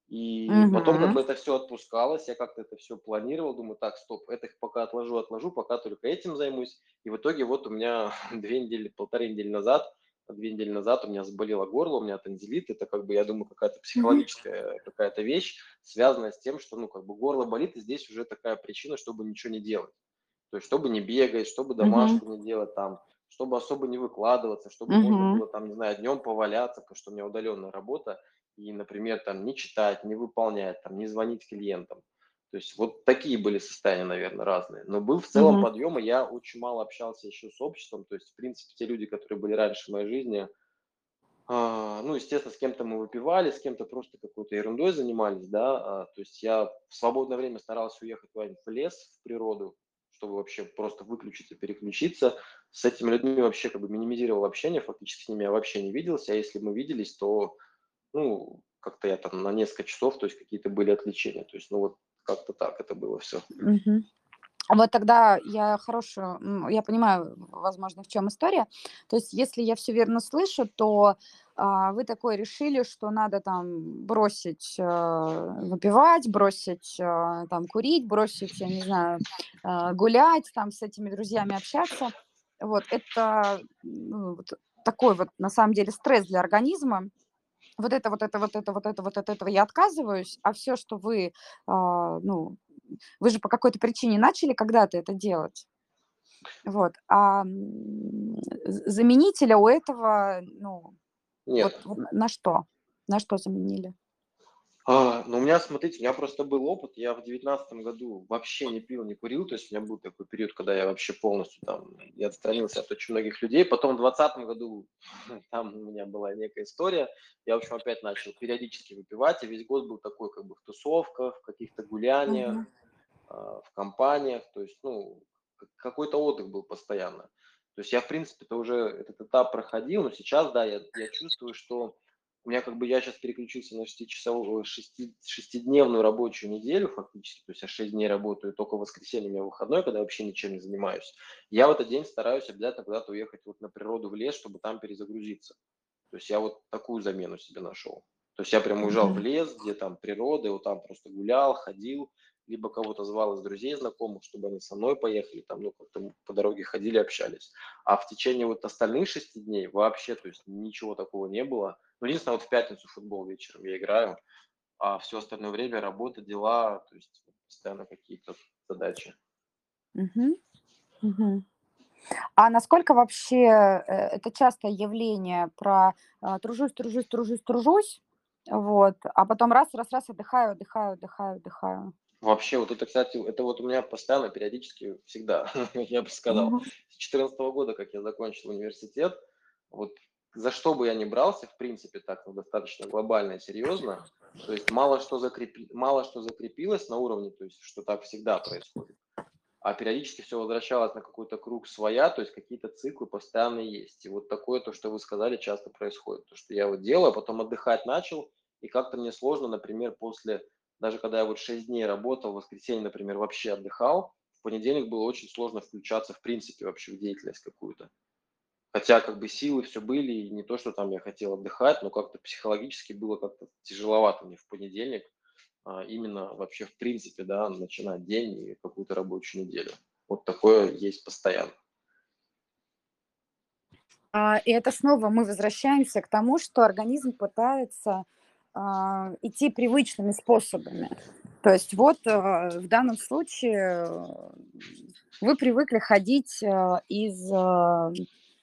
и угу. потом как бы это все отпускалось, я как-то это все планировал, думаю, так, стоп, это пока отложу, отложу, пока только этим займусь. И в итоге вот у меня [laughs] две недели, полторы недели назад, две недели назад у меня заболело горло, у меня танзелит, это как бы, я думаю, какая-то психологическая угу. какая-то вещь, связанная с тем, что, ну, как бы горло болит, и здесь уже такая причина, чтобы ничего не делать. То есть, чтобы не бегать, чтобы домашку угу. не делать там, чтобы особо не выкладываться, чтобы угу. можно было там, не знаю, днем поваляться, потому что у меня удаленная работа, и, например, там не читать, не выполнять, там, не звонить клиентам. То есть вот такие были состояния, наверное, разные. Но был в целом mm-hmm. подъем, и я очень мало общался еще с обществом. То есть, в принципе, те люди, которые были раньше в моей жизни, А, ну, естественно, с кем-то мы выпивали, с кем-то просто какой-то ерундой занимались, да. А, то есть я в свободное время старался уехать в лес, в природу, чтобы вообще просто выключиться, переключиться. С этими людьми вообще как бы минимизировал общение, фактически с ними я вообще не виделся. А если мы виделись, то, ну, как-то я там на несколько часов, то есть какие-то были отвлечения. То есть, ну, вот как-то так это было все. Мгм. Вот тогда я хорошую, я понимаю, возможно, в чем история. То есть, если я все верно слышу, то а, вы такое решили, что надо там бросить а, выпивать, бросить а, там курить, бросить, я не знаю, а, гулять, там с этими друзьями общаться. Вот это ну, вот такой вот на самом деле стресс для организма. Вот это, вот это, вот это, вот это, вот от этого я отказываюсь, а все, что вы, а, ну, вы же по какой-то причине начали когда-то это делать. Вот. А заменителя у этого, ну, Нет. вот на что? На что заменили? А, ну, у меня, смотрите, у меня просто был опыт. Я в девятнадцатом году вообще не пил, не курил. То есть у меня был такой период, когда я вообще полностью там, я отстранился от очень многих людей. Потом в двадцатом году [laughs] там у меня была некая история. Я, в общем, опять начал периодически выпивать. И весь год был такой как бы в тусовках, в каких-то гуляниях, а, в компаниях. То есть, ну, какой-то отдых был постоянно. То есть я, в принципе-то уже этот этап проходил, но сейчас, да, я, я чувствую, что у меня как бы я сейчас переключился на 6-часовую, 6, шестидневную рабочую неделю фактически, то есть я 6 дней работаю, только в воскресенье у меня выходной, когда я вообще ничем не занимаюсь. Я в этот день стараюсь обязательно куда-то уехать вот на природу в лес, чтобы там перезагрузиться. То есть я вот такую замену себе нашел. То есть я прям уезжал в Мгм. лес, где там природа, вот там просто гулял, ходил, либо кого-то звал из друзей, знакомых, чтобы они со мной поехали, там, ну, как-то по дороге ходили, общались. А в течение вот остальных шести дней вообще, то есть ничего такого не было. Ну, единственное, вот в пятницу футбол вечером я играю, а все остальное время работа, дела, то есть постоянно какие-то задачи. Мгм. Мгм. А насколько вообще э, это частое явление про а, тружусь, тружусь, тружусь, тружусь, вот, а потом раз, раз, раз, отдыхаю, отдыхаю, отдыхаю, отдыхаю. Вообще, вот это, кстати, это вот у меня постоянно, периодически, всегда, [laughs] я бы сказал, Мгм. с 2014 года, как я закончил университет, вот за что бы я ни брался, в принципе, так ну, достаточно глобально и серьезно, то есть мало что, закрепи, мало что закрепилось на уровне, то есть что так всегда происходит, а периодически все возвращалось на какой-то круг своя, то есть какие-то циклы постоянно есть. И вот такое, то, что вы сказали, часто происходит. То, что я вот делаю, а потом отдыхать начал, и как-то мне сложно, например, после, даже когда я вот 6 дней работал, в воскресенье, например, вообще отдыхал, в понедельник было очень сложно включаться в принципе вообще в деятельность какую-то. Хотя как бы силы все были, и не то, что там я хотел отдыхать, но как-то психологически было как-то тяжеловато мне в понедельник а, именно вообще в принципе, да, начинать день и какую-то рабочую неделю. Вот такое есть постоянно. А, и это снова мы возвращаемся к тому, что организм пытается идти привычными способами. То есть вот а, в данном случае э, вы привыкли ходить а, из, а,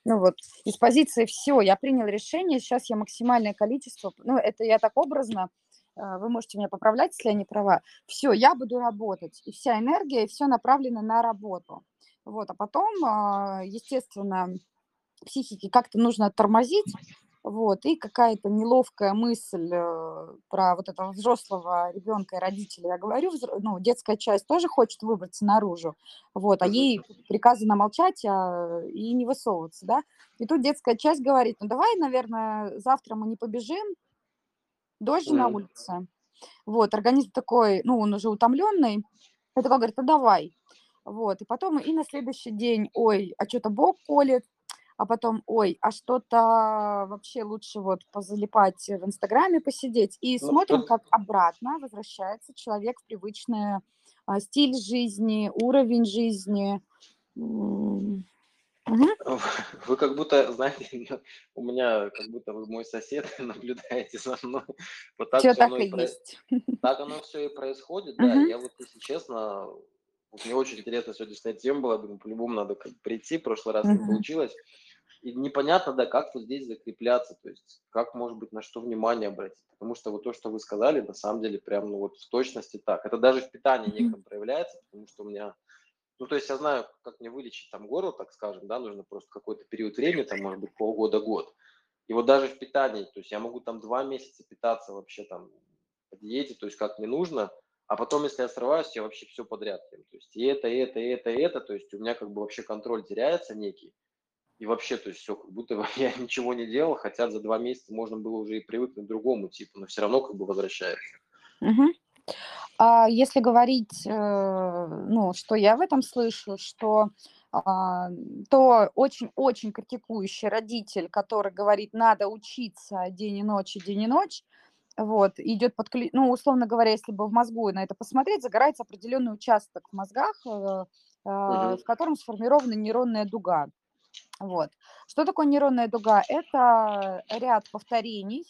ну вот, из позиции «все, я принял решение, сейчас я максимальное количество», ну это я так образно, а, вы можете меня поправлять, если я не права, все, я буду работать, и вся энергия, и все направлено на работу. Вот, а потом, а, естественно, психике как-то нужно тормозить, вот, и какая-то неловкая мысль э, про вот этого взрослого ребенка и родителя, я говорю, ну, детская часть тоже хочет выбраться наружу, вот, а ей приказано молчать а, и не высовываться, да, и тут детская часть говорит, ну, давай, наверное, завтра мы не побежим, дождь же на улице, вот, организм такой, ну, он уже утомленный, такой говорит, ну, давай, вот, и потом и на следующий день, ой, а что-то бок колет, а потом, ой, а что-то вообще лучше вот позалипать в Инстаграме, посидеть. И Ну, смотрим, как обратно возвращается человек в привычный а, стиль жизни, уровень жизни. Мгм. вы как будто, знаете, у меня как будто вы мой сосед, [laughs] наблюдаете за мной. Вот так все так оно и про- есть. так оно [laughs] все и происходит, да. Я вот, если честно, мне очень интересно сегодняшняя тема была, думаю, по-любому надо прийти, в прошлый раз не Мгм. получилось. И непонятно, да, как вот здесь закрепляться, то есть как, может быть, на что внимание обратить. Потому что вот то, что вы сказали, на самом деле прям, ну вот в точности так. Это даже в питании неком проявляется, потому что у меня, ну то есть я знаю, как мне вылечить там горло, так скажем, да, нужно просто какой-то период времени, там может быть полгода-год. И вот даже в питании, то есть я могу там два месяца питаться вообще там по диете, то есть как мне нужно, а потом, если я срываюсь, я вообще все подряд ем. То есть и это, и это, и это, и это, то есть у меня как бы вообще контроль теряется некий. И вообще, то есть все, как будто бы [laughs] я ничего не делал, хотя за два месяца можно было уже и привыкнуть к другому типу, но все равно как бы возвращается. Мгм. А если говорить, э, ну, что я в этом слышу, что а, то очень-очень критикующий родитель, который говорит, надо учиться день и ночь, и день и ночь, вот, идет под, ну, условно говоря, если бы в мозгу на это посмотреть, загорается определенный участок в мозгах, Мгм. в котором сформирована нейронная дуга. Вот. Что такое нейронная дуга? Это ряд повторений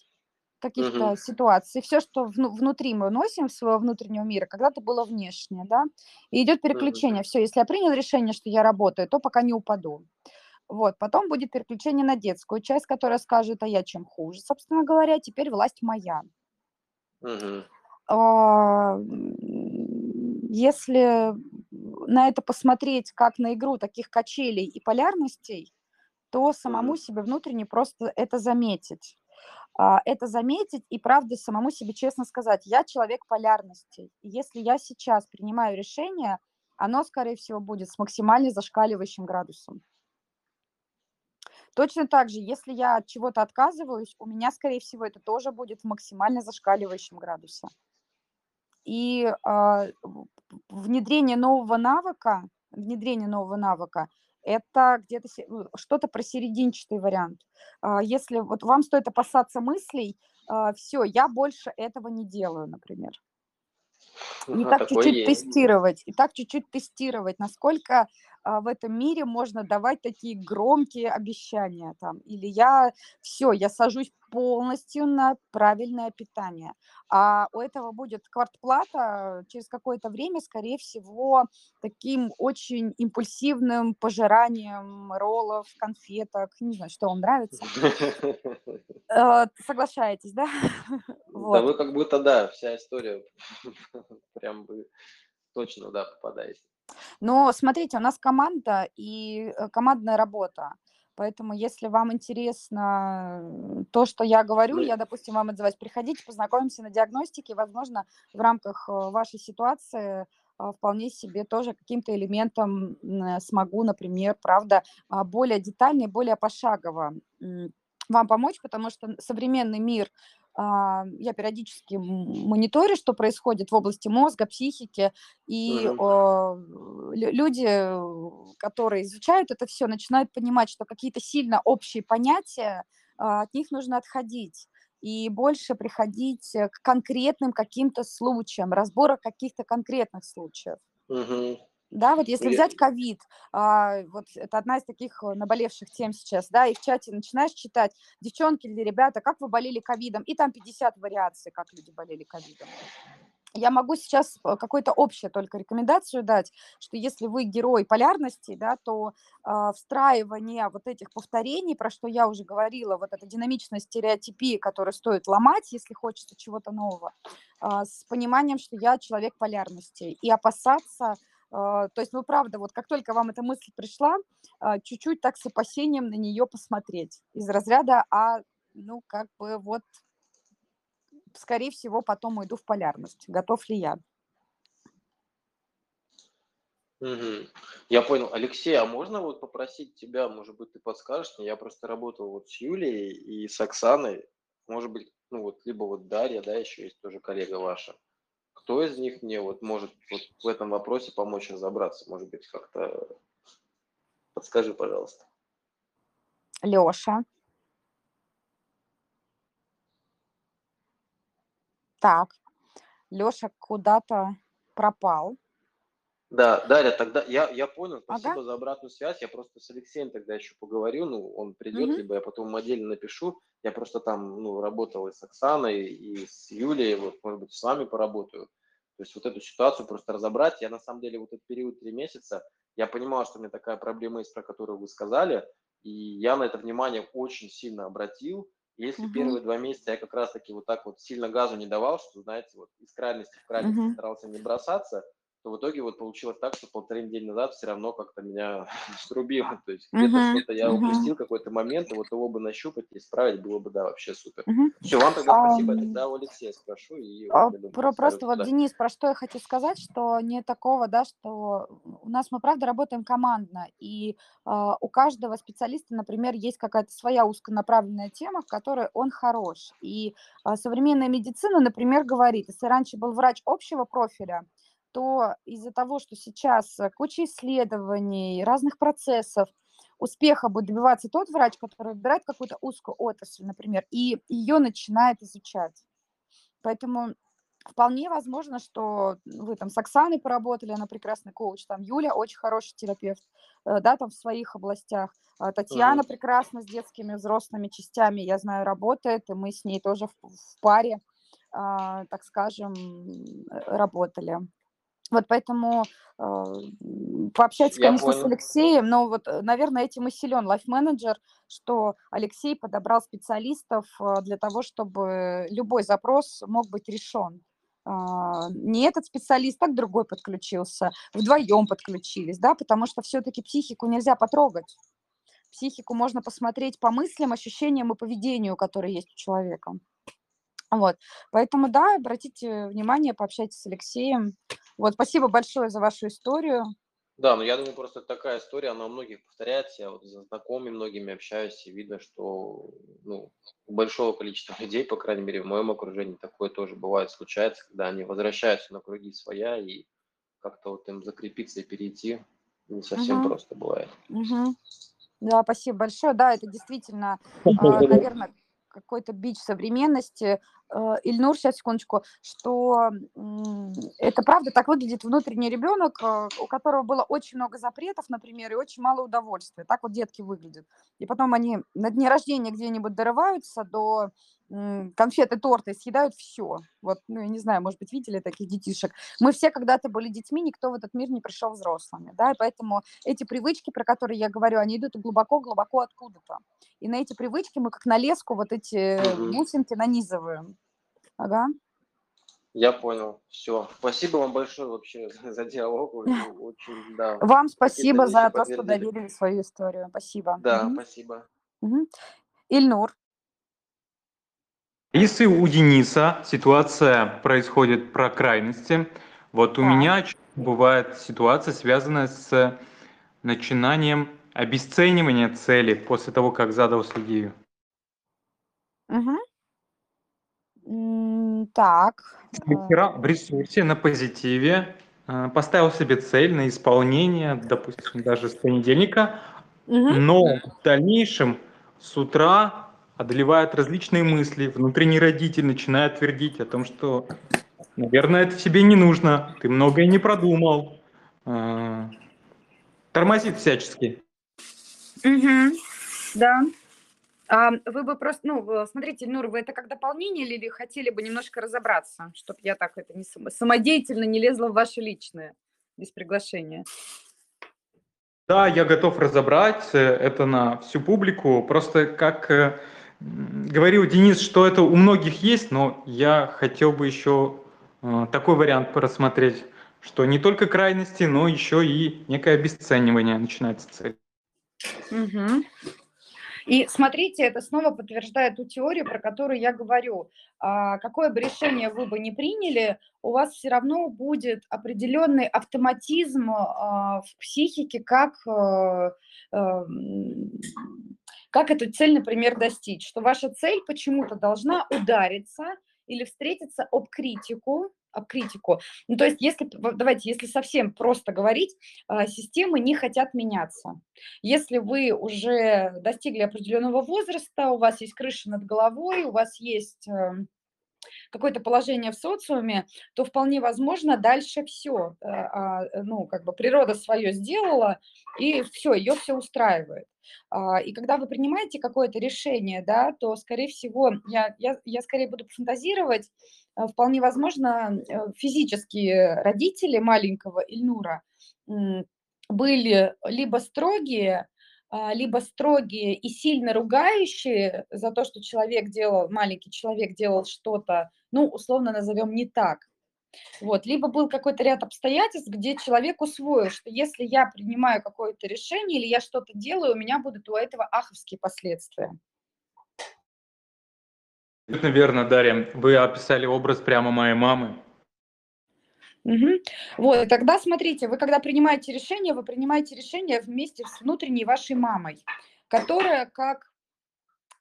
каких-то Мгм. ситуаций. Все, что вну- внутри мы носим своего внутреннего мира, когда-то было внешнее, да, и идет переключение. Все, если я принял решение, что я работаю, то пока не упаду. Вот, потом будет переключение на детскую часть, которая скажет, а я чем хуже, собственно говоря, теперь власть моя. А, м, Если на это посмотреть как на игру таких качелей и полярностей, то самому себе внутренне просто это заметить. А, Это заметить и правда самому себе честно сказать, я человек полярностей. И если я сейчас принимаю решение, оно, скорее всего, будет с максимально зашкаливающим градусом. Точно так же, если я от чего-то отказываюсь, у меня, скорее всего, это тоже будет в максимально зашкаливающем градусе. И в- внедрение нового навыка, внедрение нового навыка, это где-то ну, что-то про серединчатый вариант. А, Если вот вам стоит опасаться мыслей, все, я больше этого не делаю, например. И Ага, так чуть-чуть тестировать, и так чуть-чуть тестировать, насколько а, в этом мире можно давать такие громкие обещания там. Или я все, я сажусь полностью на правильное питание. А у этого будет квартплата через какое-то время, скорее всего, таким очень импульсивным пожиранием роллов, конфеток, не знаю, что вам нравится. [laughs] Э, Соглашаетесь, да? [laughs] Да вы как будто, да, вся история [laughs] прям вы точно, да, попадаете. Но смотрите, у нас команда и э, командная работа. Поэтому, если вам интересно м, то, что я говорю, Ну, я, допустим, вам отзываюсь, приходите, познакомимся на диагностике. Возможно, в рамках э, вашей ситуации вполне себе тоже каким-то элементом э, смогу, например, правда, а, более детально и более пошагово вам помочь, потому что современный мир, я периодически мониторю, что происходит в области мозга, психики, и а, лю- люди, которые изучают это все, начинают понимать, что какие-то сильно общие понятия, а, от них нужно отходить и больше приходить к конкретным каким-то случаям, разбора каких-то конкретных случаев. Мгм. Да, вот если взять ковид, а, вот это одна из таких э, наболевших тем сейчас, да, и в чате начинаешь читать, девчонки или ребята, как вы болели ковидом, и там 50 вариаций, как люди болели ковидом. Я могу сейчас э, какую-то общую только рекомендацию дать, что если вы герой полярности, да, то а, встраивание вот этих повторений, про что я уже говорила, вот эта динамичная стереотипия, которую стоит ломать, если хочется чего-то нового, а, с пониманием, что я человек полярности, и опасаться, то есть, ну, правда, вот как только вам эта мысль пришла, а, чуть-чуть так с опасением на нее посмотреть из разряда, а, ну, как бы вот скорее всего, потом уйду в полярность. Готов ли я? Мгм. Я понял. Алексей, а можно вот попросить тебя, может быть, ты подскажешь мне? Я просто работал вот с Юлией и с Оксаной. Может быть, ну вот, либо вот Дарья, да, еще есть тоже коллега ваша. Кто из них мне вот может вот в этом вопросе помочь разобраться? Может быть, как-то подскажи, пожалуйста. Леша. Так, Леша куда-то пропал. Да, Дарья, тогда я, я понял, спасибо Ага. за обратную связь. Я просто с Алексеем тогда еще поговорю, ну, он придет, Мгм. либо я потом ему отдельно напишу. Я просто там, ну, работал и с Оксаной, и с Юлией, вот, может быть, с вами поработаю. То есть вот эту ситуацию просто разобрать. Я, на самом деле, вот этот период три месяца, я понимал, что у меня такая проблема есть, про которую вы сказали, и я на это внимание очень сильно обратил. Если Мгм. первые два месяца я как раз-таки вот так вот сильно газу не давал, что, знаете, вот из крайности в крайность Мгм. старался не бросаться, то в итоге вот получилось так, что полторы недели назад все равно как-то меня [laughs] срубило. То есть где-то Мгм, что-то я мгм. упустил какой-то момент, и вот его бы нащупать и исправить было бы, да, вообще супер. Мгм. Все, вам тогда спасибо, Ам, тогда у Алексея спрошу, и вот, я думаю, Про, просто вот, туда. Денис, про что я хочу сказать, что не такого, да, что у нас мы, правда, работаем командно, и а, у каждого специалиста, например, есть какая-то своя узконаправленная тема, в которой он хорош. И а, современная медицина, например, говорит, если раньше был врач общего профиля, то из-за того, что сейчас э, куча исследований, разных процессов, успеха будет добиваться тот врач, который выбирает какую-то узкую отрасль, например, и ее начинает изучать. Поэтому вполне возможно, что вы там с Оксаной поработали, она прекрасный коуч, там Юля очень хороший терапевт, э, да, там в своих областях. А Татьяна Мгм. прекрасно с детскими взрослыми частями, я знаю, работает, и мы с ней тоже в, в паре, а, так скажем, э, работали. Вот поэтому э, м, пообщайтесь, Я конечно, с понял. Алексеем, но вот, э, наверное, этим и силен лайф-менеджер, что Алексей подобрал специалистов э, для того, чтобы любой запрос мог быть решен. А, Не этот специалист, так другой подключился, вдвоем подключились, да, потому что все-таки психику нельзя потрогать. Психику можно посмотреть по мыслям, ощущениям и поведению, которые есть у человека. Вот, поэтому, да, обратите внимание, пообщайтесь с Алексеем. Вот, спасибо большое за вашу историю. Да, но я думаю, просто такая история, она у многих повторяется. Я вот с знакомыми многими общаюсь, и видно, что ну, у большого количества [laughs] людей, по крайней мере, в моем окружении такое тоже бывает, случается, когда они возвращаются на круги своя, и как-то вот им закрепиться и перейти не совсем Мгм. просто бывает. Мгм. Да, спасибо большое. Да, это действительно, [laughs] наверное, какой-то бич современности. Э, Ильнур, сейчас, секундочку, что это правда так выглядит внутренний ребенок, э, у которого было очень много запретов, например, и очень мало удовольствия. Так вот детки выглядят. И потом они на дне рождения где-нибудь дорываются до конфеты, торта и съедают все. Вот, ну, я не знаю, может быть, видели таких детишек. Мы все когда-то были детьми, никто в этот мир не пришел взрослыми, да, и поэтому эти привычки, про которые я говорю, они идут глубоко-глубоко откуда-то. И на эти привычки мы как на леску вот эти бусинки нанизываем. Ага. Я понял. Все. Спасибо вам большое вообще [laughs] за диалог. [laughs] Очень, да. Вам спасибо за то, что доверили свою историю. Спасибо. Да, Мгм. спасибо. Мгм. Ильнур. Если у Дениса ситуация происходит про крайности, вот у Так. меня бывает ситуация, связанная с начинанием обесценивания цели после того, как задался идею. Мгм. М, Так. э, Вчера в ресурсе на позитиве э, поставил себе цель на исполнение, допустим, даже с понедельника, мгм. но в дальнейшем с утра одолевают различные мысли, внутренний родитель начинает твердить о том, что, наверное, это тебе не нужно, ты многое не продумал, э, тормозит всячески. Мгм. Да. А, вы бы просто, ну, смотрите, Ильнур, вы это как дополнение или хотели бы немножко разобраться, чтобы я так это не само- самодеятельно не лезла в ваше личное без приглашения? Да, я готов разобрать э, это на всю публику. Просто как э, говорил Денис, что это у многих есть, но я хотел бы еще э, такой вариант порассмотреть, что не только крайности, но еще и некое обесценивание начинается цель. Мгм. И смотрите, это снова подтверждает ту теорию, про которую я говорю. А, Какое бы решение вы бы не приняли, у вас все равно будет определенный автоматизм а, в психике, как, эм, как эту цель, например, достичь. Что ваша цель почему-то должна удариться или встретиться об критику, об критику. Ну, то есть, если, давайте, если совсем просто говорить, а, системы не хотят меняться. Если вы уже достигли определенного возраста, у вас есть крыша над головой, у вас есть эм, какое-то положение в социуме, то вполне возможно дальше все, ну, как бы природа свое сделала, и все, ее все устраивает. А, И когда вы принимаете какое-то решение, да, то, скорее всего, я, я, я скорее буду фантазировать, а, вполне возможно, э, физические родители маленького Ильнура были либо строгие, а, либо строгие и сильно ругающие за то, что человек делал, маленький человек делал что-то, ну, условно назовем не так. Вот. Либо был какой-то ряд обстоятельств, где человек усвоил, что если я принимаю какое-то решение или я что-то делаю, у меня будут у этого аховские последствия. Абсолютно верно, Дарья. Вы описали образ прямо моей мамы. Угу. Вот, тогда смотрите, вы когда принимаете решение, вы принимаете решение вместе с внутренней вашей мамой, которая как,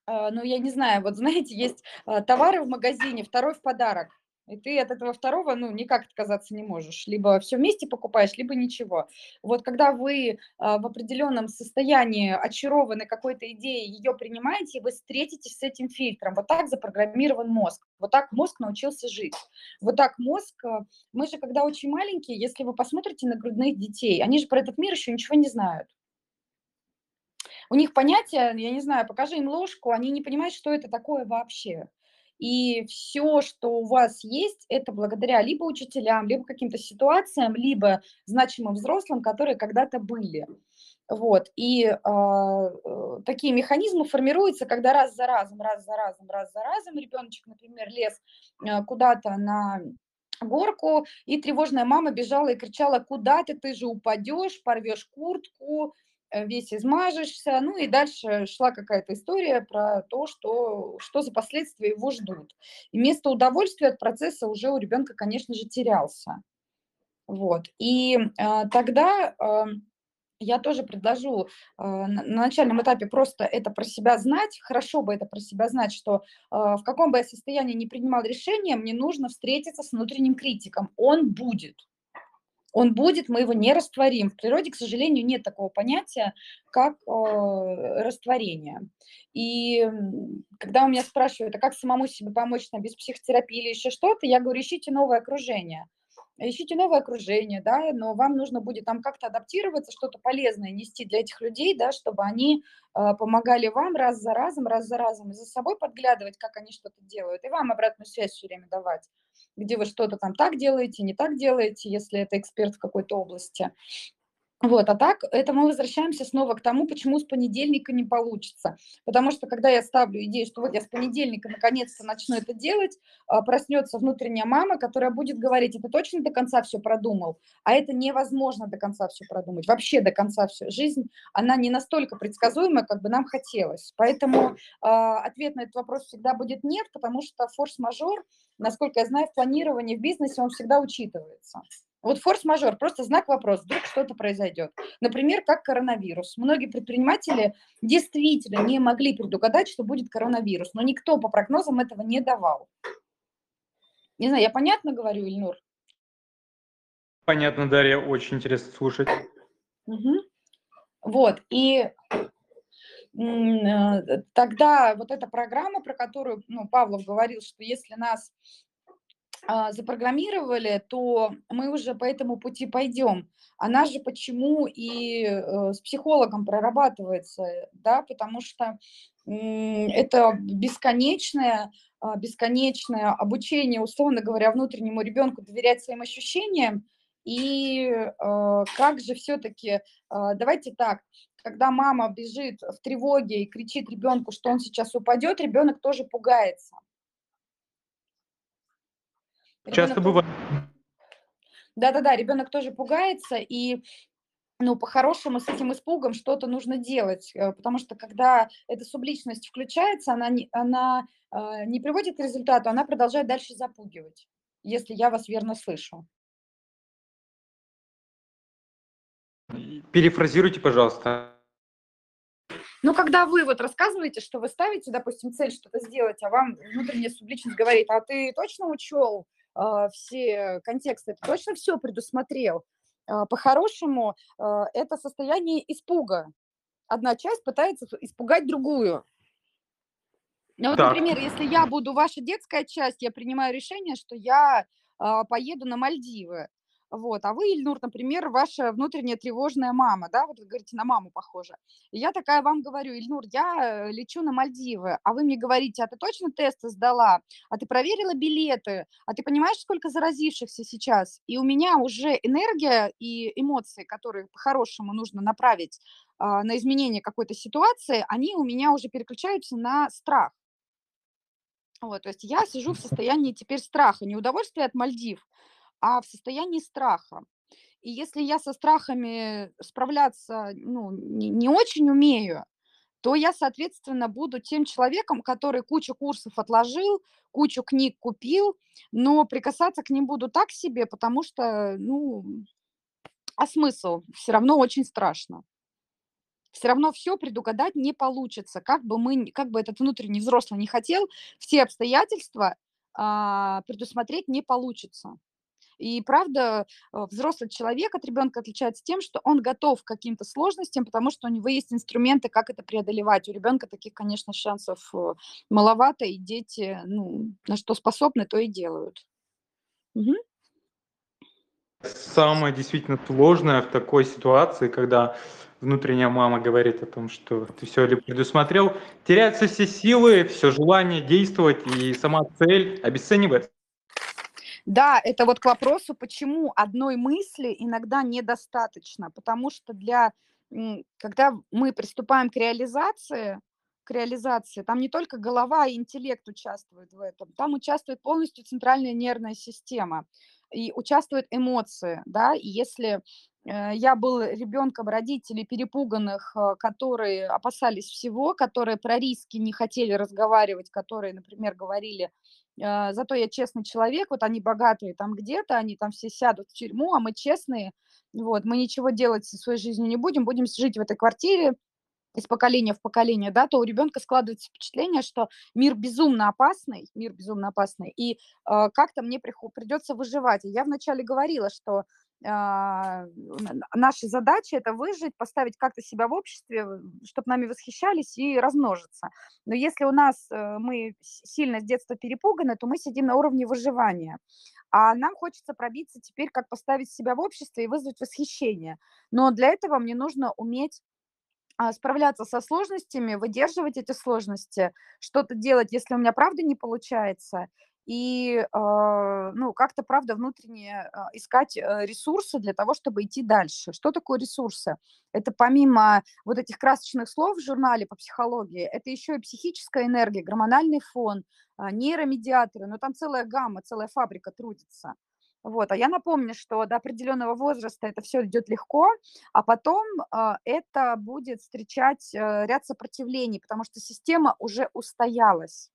ну я не знаю, вот знаете, есть э, товары в магазине, второй в подарок. И ты от этого второго, ну, никак отказаться не можешь. Либо все вместе покупаешь, либо ничего. Вот когда вы а, в определенном состоянии очарованы какой-то идеей, ее принимаете, вы встретитесь с этим фильтром. Вот так запрограммирован мозг. Вот так мозг научился жить. Вот так мозг... А, мы же, когда очень маленькие, если вы посмотрите на грудных детей, они же про этот мир еще ничего не знают. У них понятие, я не знаю, покажи им ложку, они не понимают, что это такое вообще. И все, что у вас есть, это благодаря либо учителям, либо каким-то ситуациям, либо значимым взрослым, которые когда-то были. Вот. И а, э, такие механизмы формируются, когда раз за разом, раз за разом, раз за разом ребеночек, например, лез э, куда-то на горку, и тревожная мама бежала и кричала, куда ты, ты же упадешь, порвешь куртку, весь измажешься. Ну и дальше шла какая-то история про то, что, что за последствия его ждут. И место удовольствия от процесса уже у ребенка, конечно же, терялся. Вот. И э, тогда э, я тоже предложу э, на начальном этапе просто это про себя знать. Хорошо бы это про себя знать, что э, в каком бы я состоянии не принимал решение, мне нужно встретиться с внутренним критиком. Он будет он будет, мы его не растворим. В природе, к сожалению, нет такого понятия, как э, растворение. И когда у меня спрашивают, а как самому себе помочь там, без психотерапии или еще что-то, я говорю, ищите новое окружение. Ищите новое окружение, да, но вам нужно будет там как-то адаптироваться, что-то полезное нести для этих людей, да, чтобы они э, помогали вам раз за разом, раз за разом, и за собой подглядывать, как они что-то делают, и вам обратную связь все время давать где вы что-то там так делаете, не так делаете, если это эксперт в какой-то области. Вот, а так, это мы возвращаемся снова к тому, почему с понедельника не получится. Потому что, когда я ставлю идею, что вот я с понедельника наконец-то начну это делать, а, проснется внутренняя мама, которая будет говорить, это точно до конца все продумал, а это невозможно до конца все продумать, вообще до конца все. Жизнь, она не настолько предсказуемая, как бы нам хотелось. Поэтому э, ответ на этот вопрос всегда будет нет, потому что форс-мажор, насколько я знаю, в планировании в бизнесе он всегда учитывается. Вот форс-мажор, просто знак вопрос, вдруг что-то произойдет. Например, как коронавирус. Многие предприниматели действительно не могли предугадать, что будет коронавирус, но никто по прогнозам этого не давал. Не знаю, я понятно говорю, Ильнур? Понятно, Дарья, очень интересно слушать. Угу. Вот, и э, тогда вот эта программа, про которую ну, Павлов говорил, что если нас запрограммировали, то мы уже по этому пути пойдем. Она же почему и э, с психологом прорабатывается, да, потому что это бесконечное, а, бесконечное обучение, условно говоря, внутреннему ребенку доверять своим ощущениям. И э, как же все-таки, а, давайте так, когда мама бежит в тревоге и кричит ребенку, что он сейчас упадет, ребенок тоже пугается. Часто бывает. Да-да-да, ребенок тоже пугается, и ну, по-хорошему с этим испугом что-то нужно делать, э, потому что когда эта субличность включается, она не, она, э, не приводит к результату, она продолжает дальше запугивать, если я вас верно слышу. Перефразируйте, пожалуйста. Ну, когда вы вот рассказываете, что вы ставите, допустим, цель что-то сделать, а вам внутренняя субличность говорит, а ты точно учел, все контексты, ты точно все предусмотрел. А, по-хорошему, а, это состояние испуга. Одна часть пытается испугать другую. Ну, вот, например, если я буду ваша детская часть, я принимаю решение, что я поеду на Мальдивы. Вот. А вы, Ильнур, например, ваша внутренняя тревожная мама, да, вот вы говорите, на маму похожа. И я такая вам говорю, Ильнур, я э, лечу на Мальдивы, а вы мне говорите, а ты точно тесты сдала? А ты проверила билеты? А ты понимаешь, сколько заразившихся сейчас? И у меня уже энергия и эмоции, которые по-хорошему нужно направить а, на изменение какой-то ситуации, они у меня уже переключаются на страх. Вот, то есть я сижу в состоянии теперь страха, неудовольствия от Мальдив, а в состоянии страха. И если я со страхами справляться ну, не, не очень умею, то я, соответственно, буду тем человеком, который кучу курсов отложил, кучу книг купил, но прикасаться к ним буду так себе, потому что, ну, а смысл? Все равно очень страшно. Все равно все предугадать не получится. Как бы мы, как бы этот внутренний взрослый не хотел, все обстоятельства а, предусмотреть не получится. И правда, э, взрослый человек от ребенка отличается тем, что он готов к каким-то сложностям, потому что у него есть инструменты, как это преодолевать. У ребенка таких, конечно, шансов э, маловато, и дети, ну, на что способны, то и делают. Угу. Самое действительно сложное в такой ситуации, когда внутренняя мама говорит о том, что ты все ли предусмотрел, теряются все силы, все желание действовать, и сама цель обесценивается. Да, это вот к вопросу, почему одной мысли иногда недостаточно, потому что для, когда мы приступаем к реализации, к реализации, там не только голова и интеллект участвуют в этом, там участвует полностью центральная нервная система и участвуют эмоции, да, и если э, я был ребенком родителей перепуганных, э, которые опасались всего, которые про риски не хотели разговаривать, которые, например, говорили, зато я честный человек, вот они богатые там где-то, они там все сядут в тюрьму, а мы честные, вот, мы ничего делать со своей жизнью не будем, будем жить в этой квартире, из поколения в поколение, да, то у ребенка складывается впечатление, что мир безумно опасный, мир безумно опасный, и э, как-то мне придется выживать. И я вначале говорила, что а, наша задача это выжить, поставить как-то себя в обществе, чтобы нами восхищались и размножиться. Но если у нас э, мы сильно с детства перепуганы, то мы сидим на уровне выживания. А нам хочется пробиться теперь, как поставить себя в обществе и вызвать восхищение. Но для этого мне нужно уметь а, справляться со сложностями, выдерживать эти сложности, что-то делать, если у меня правда не получается, и, э, ну, как-то, правда, внутренне э, искать э, ресурсы для того, чтобы идти дальше. Что такое ресурсы? Это помимо вот этих красочных слов в журнале по психологии, это еще и психическая энергия, гормональный фон, нейромедиаторы, ну, там целая гамма, целая фабрика трудится. Вот. А я напомню, что до определенного возраста это все идет легко, а потом это будет встречать э, ряд сопротивлений, потому что система уже устоялась.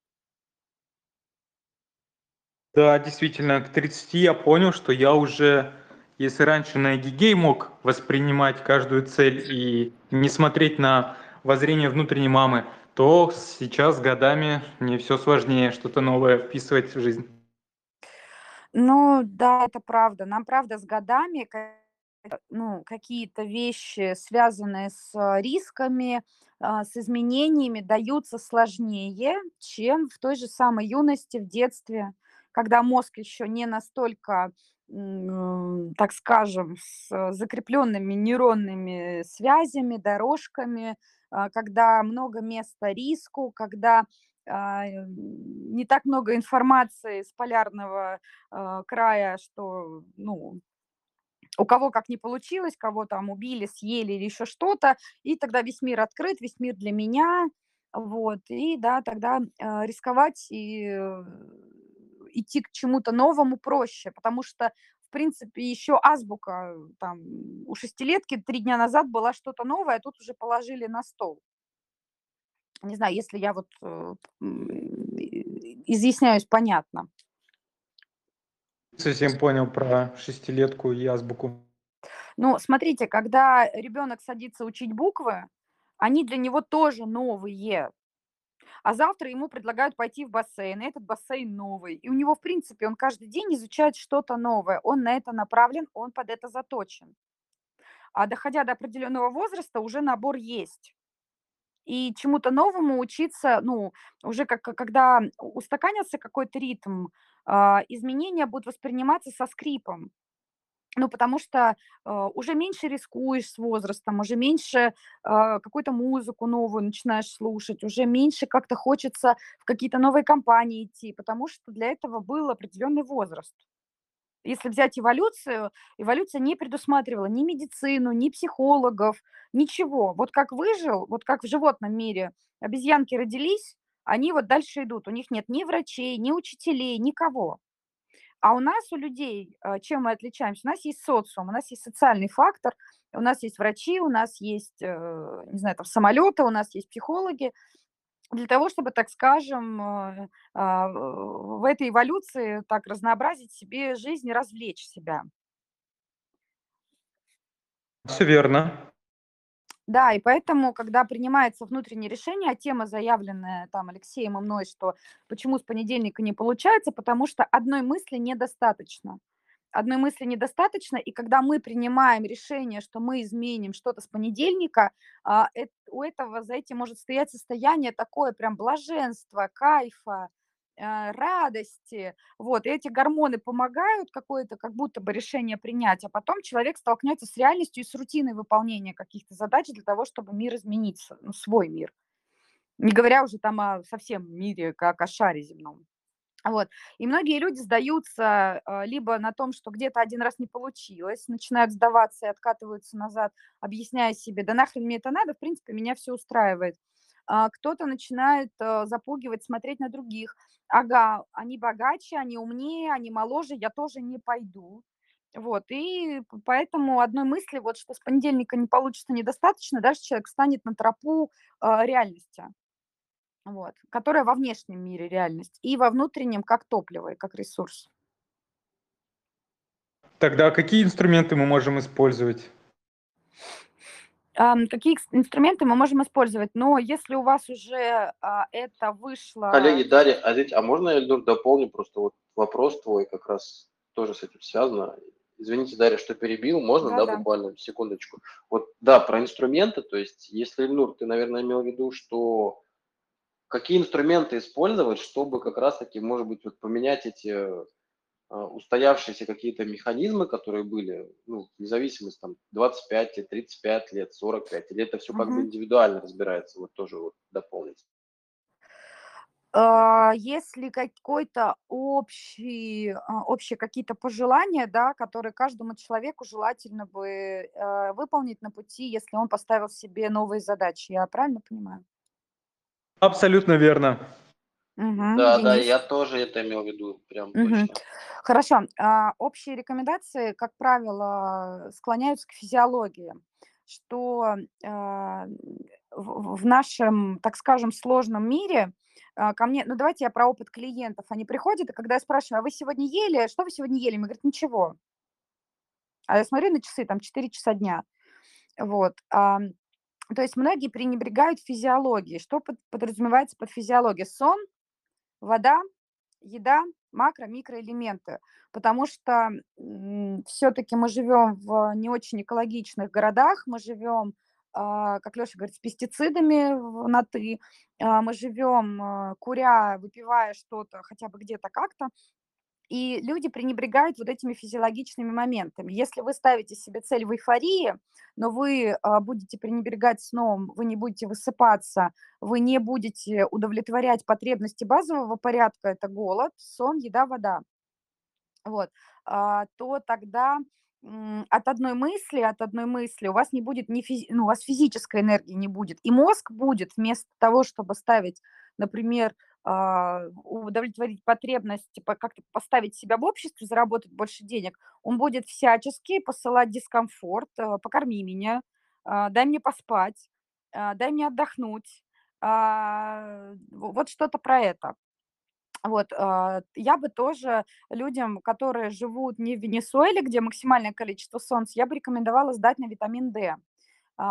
Да, действительно, к 30 я понял, что я уже, если раньше на эгигей мог воспринимать каждую цель и не смотреть на воззрение внутренней мамы, то сейчас годами мне все сложнее что-то новое вписывать в жизнь. Ну да, это правда. Нам, правда, с годами ну, какие-то вещи, связанные с рисками, а, с изменениями, даются сложнее, чем в той же самой юности, в детстве когда мозг еще не настолько так скажем, с закрепленными нейронными связями, дорожками, а, когда много места риску, когда а, не так много информации с полярного а, края, что, ну, у кого как не получилось, кого там убили, съели или еще что-то, и тогда весь мир открыт, весь мир для меня, вот, и да, тогда рисковать и э, идти к чему-то новому проще, потому что, в принципе, еще азбука там у шестилетки три дня назад была что-то новое, а тут уже положили на стол. Не знаю, если я вот э, изъясняюсь понятно. Совсем понял про шестилетку и азбуку. Ну, смотрите, когда ребенок садится учить буквы, они для него тоже новые а завтра ему предлагают пойти в бассейн, и этот бассейн новый. И у него, в принципе, он каждый день изучает что-то новое, он на это направлен, он под это заточен. А доходя до определенного возраста, уже набор есть. И чему-то новому учиться, ну, уже как, когда устаканился какой-то ритм, а, изменения будут восприниматься со скрипом. Ну, потому что э, уже меньше рискуешь с возрастом, уже меньше э, какую-то музыку новую начинаешь слушать, уже меньше как-то хочется в какие-то новые компании идти, потому что для этого был определенный возраст. Если взять эволюцию, эволюция не предусматривала ни медицину, ни психологов, ничего. Вот как выжил, вот как в животном мире обезьянки родились, они вот дальше идут. У них нет ни врачей, ни учителей, никого. А у нас, у людей, а, чем мы отличаемся? У нас есть социум, у нас есть социальный фактор, у нас есть врачи, у нас есть, э, не знаю, там, самолеты, у нас есть психологи, для того, чтобы, так скажем, э, а, в этой эволюции так разнообразить себе жизнь и развлечь себя. Все верно. Да, и поэтому, когда принимается внутреннее решение, а тема, заявленная там Алексеем и мной, что почему с понедельника не получается, потому что одной мысли недостаточно. Одной мысли недостаточно, и когда мы принимаем решение, что мы изменим что-то с понедельника, а, у этого за этим может стоять состояние такое прям блаженства, кайфа, радости, вот, и эти гормоны помогают какое-то как будто бы решение принять, а потом человек столкнется с реальностью и с рутиной выполнения каких-то задач для того, чтобы мир изменить, с- ну, свой мир. Не говоря уже там о совсем мире, как о шаре земном. Вот. И многие люди сдаются э, либо на том, что где-то один раз не получилось, начинают сдаваться и откатываются назад, объясняя себе, да нахрен мне это надо, в принципе, меня все устраивает. А Кто-то начинает э, запугивать, смотреть на других. Ага, они богаче, они умнее, они моложе, я тоже не пойду. Вот, и поэтому одной мысли, вот что с понедельника не получится недостаточно, даже человек станет на тропу э, реальности вот, которая во внешнем мире реальность, и во внутреннем как топливо и как ресурс. Тогда какие инструменты мы можем использовать? Какие инструменты мы можем использовать? Но если у вас уже а, это вышло... Коллеги, Дарья, а, здесь- а можно я, Эльнур, дополню просто вот вопрос твой как раз тоже с этим связано. Извините, Дарья, что перебил, можно, да, Да-да. буквально секундочку. Вот, да, про инструменты, то есть, если, Эльнур, ты, наверное, имел в виду, что какие инструменты использовать, чтобы как раз-таки, может быть, вот поменять эти устоявшиеся какие-то механизмы, которые были, ну, вне зависимости, там, 25 лет, 35 лет, 45, или это все как бы индивидуально разбирается, вот тоже вот дополнить. А, Если какой-то общий, а, общие какие-то пожелания, да, которые каждому человеку желательно бы э, выполнить на пути, если он поставил себе новые задачи. Я правильно понимаю? Абсолютно верно. Мгм, Да, да, Денис? я тоже это имел в виду, прям Мгм. точно. Хорошо. А, Общие рекомендации, как правило, склоняются к физиологии, что а, в в нашем, так скажем, сложном мире а, ко мне, ну давайте я про опыт клиентов, они приходят, и когда я спрашиваю, а вы сегодня ели, что вы сегодня ели? Мне говорят, ничего. А я смотрю на часы, там 4 часа дня. Вот. а, То есть многие пренебрегают физиологией. Что под- подразумевается под физиологией? Сон, вода, еда, макро, микроэлементы. Потому что все-таки мы живем в не очень экологичных городах, мы живем, а, как Леша говорит, с пестицидами на «ты», а, мы живем, а, куря, выпивая что-то хотя бы где-то как-то, и люди пренебрегают вот этими физиологичными моментами. Если вы ставите себе цель в эйфории, но вы а, будете пренебрегать сном, вы не будете высыпаться, вы не будете удовлетворять потребности базового порядка, это голод, сон, еда, вода, вот, а, то тогда от одной мысли, от одной мысли у вас не будет ни физи- ну, у вас физической энергии не будет, и мозг будет вместо того, чтобы ставить, например, удовлетворить потребность, по- как-то поставить себя в обществе, заработать больше денег, он будет всячески посылать дискомфорт, э, покорми меня, а, дай мне поспать, а, дай мне отдохнуть, а, вот что-то про это. Вот, а, я бы тоже людям, которые живут не в Венесуэле, где максимальное количество солнца, я бы рекомендовала сдать на витамин D, а,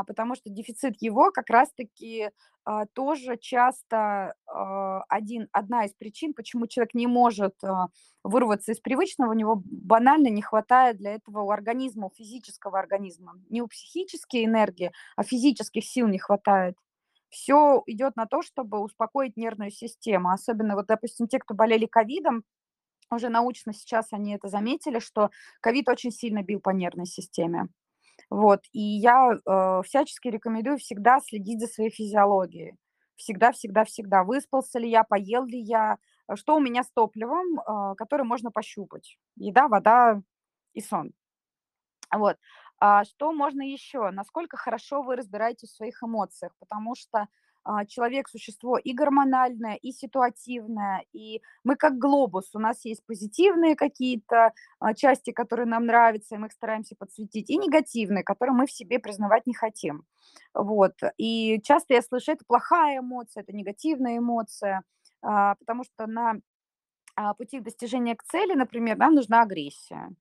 потому что дефицит его как раз-таки а, тоже часто а, один, одна из причин, почему человек не может а, вырваться из привычного, у него банально не хватает для этого у организма, у физического организма. Не у психической энергии, а физических сил не хватает все идет на то, чтобы успокоить нервную систему. Особенно вот, допустим, те, кто болели ковидом, уже научно сейчас они это заметили, что ковид очень сильно бил по нервной системе. Вот, и я э, всячески рекомендую всегда следить за своей физиологией. Всегда, всегда, всегда. Выспался ли я, поел ли я, э, что у меня с топливом, э, которое можно пощупать. Еда, вода и сон. Вот. А что можно еще? Насколько хорошо вы разбираетесь в своих эмоциях? Потому что человек – существо и гормональное, и ситуативное, и мы как глобус, у нас есть позитивные какие-то а, части, которые нам нравятся, и мы их стараемся подсветить, и негативные, которые мы в себе признавать не хотим. Вот. И часто я слышу, это плохая эмоция, это негативная эмоция, а, потому что на пути к достижению к цели, например, нам нужна агрессия.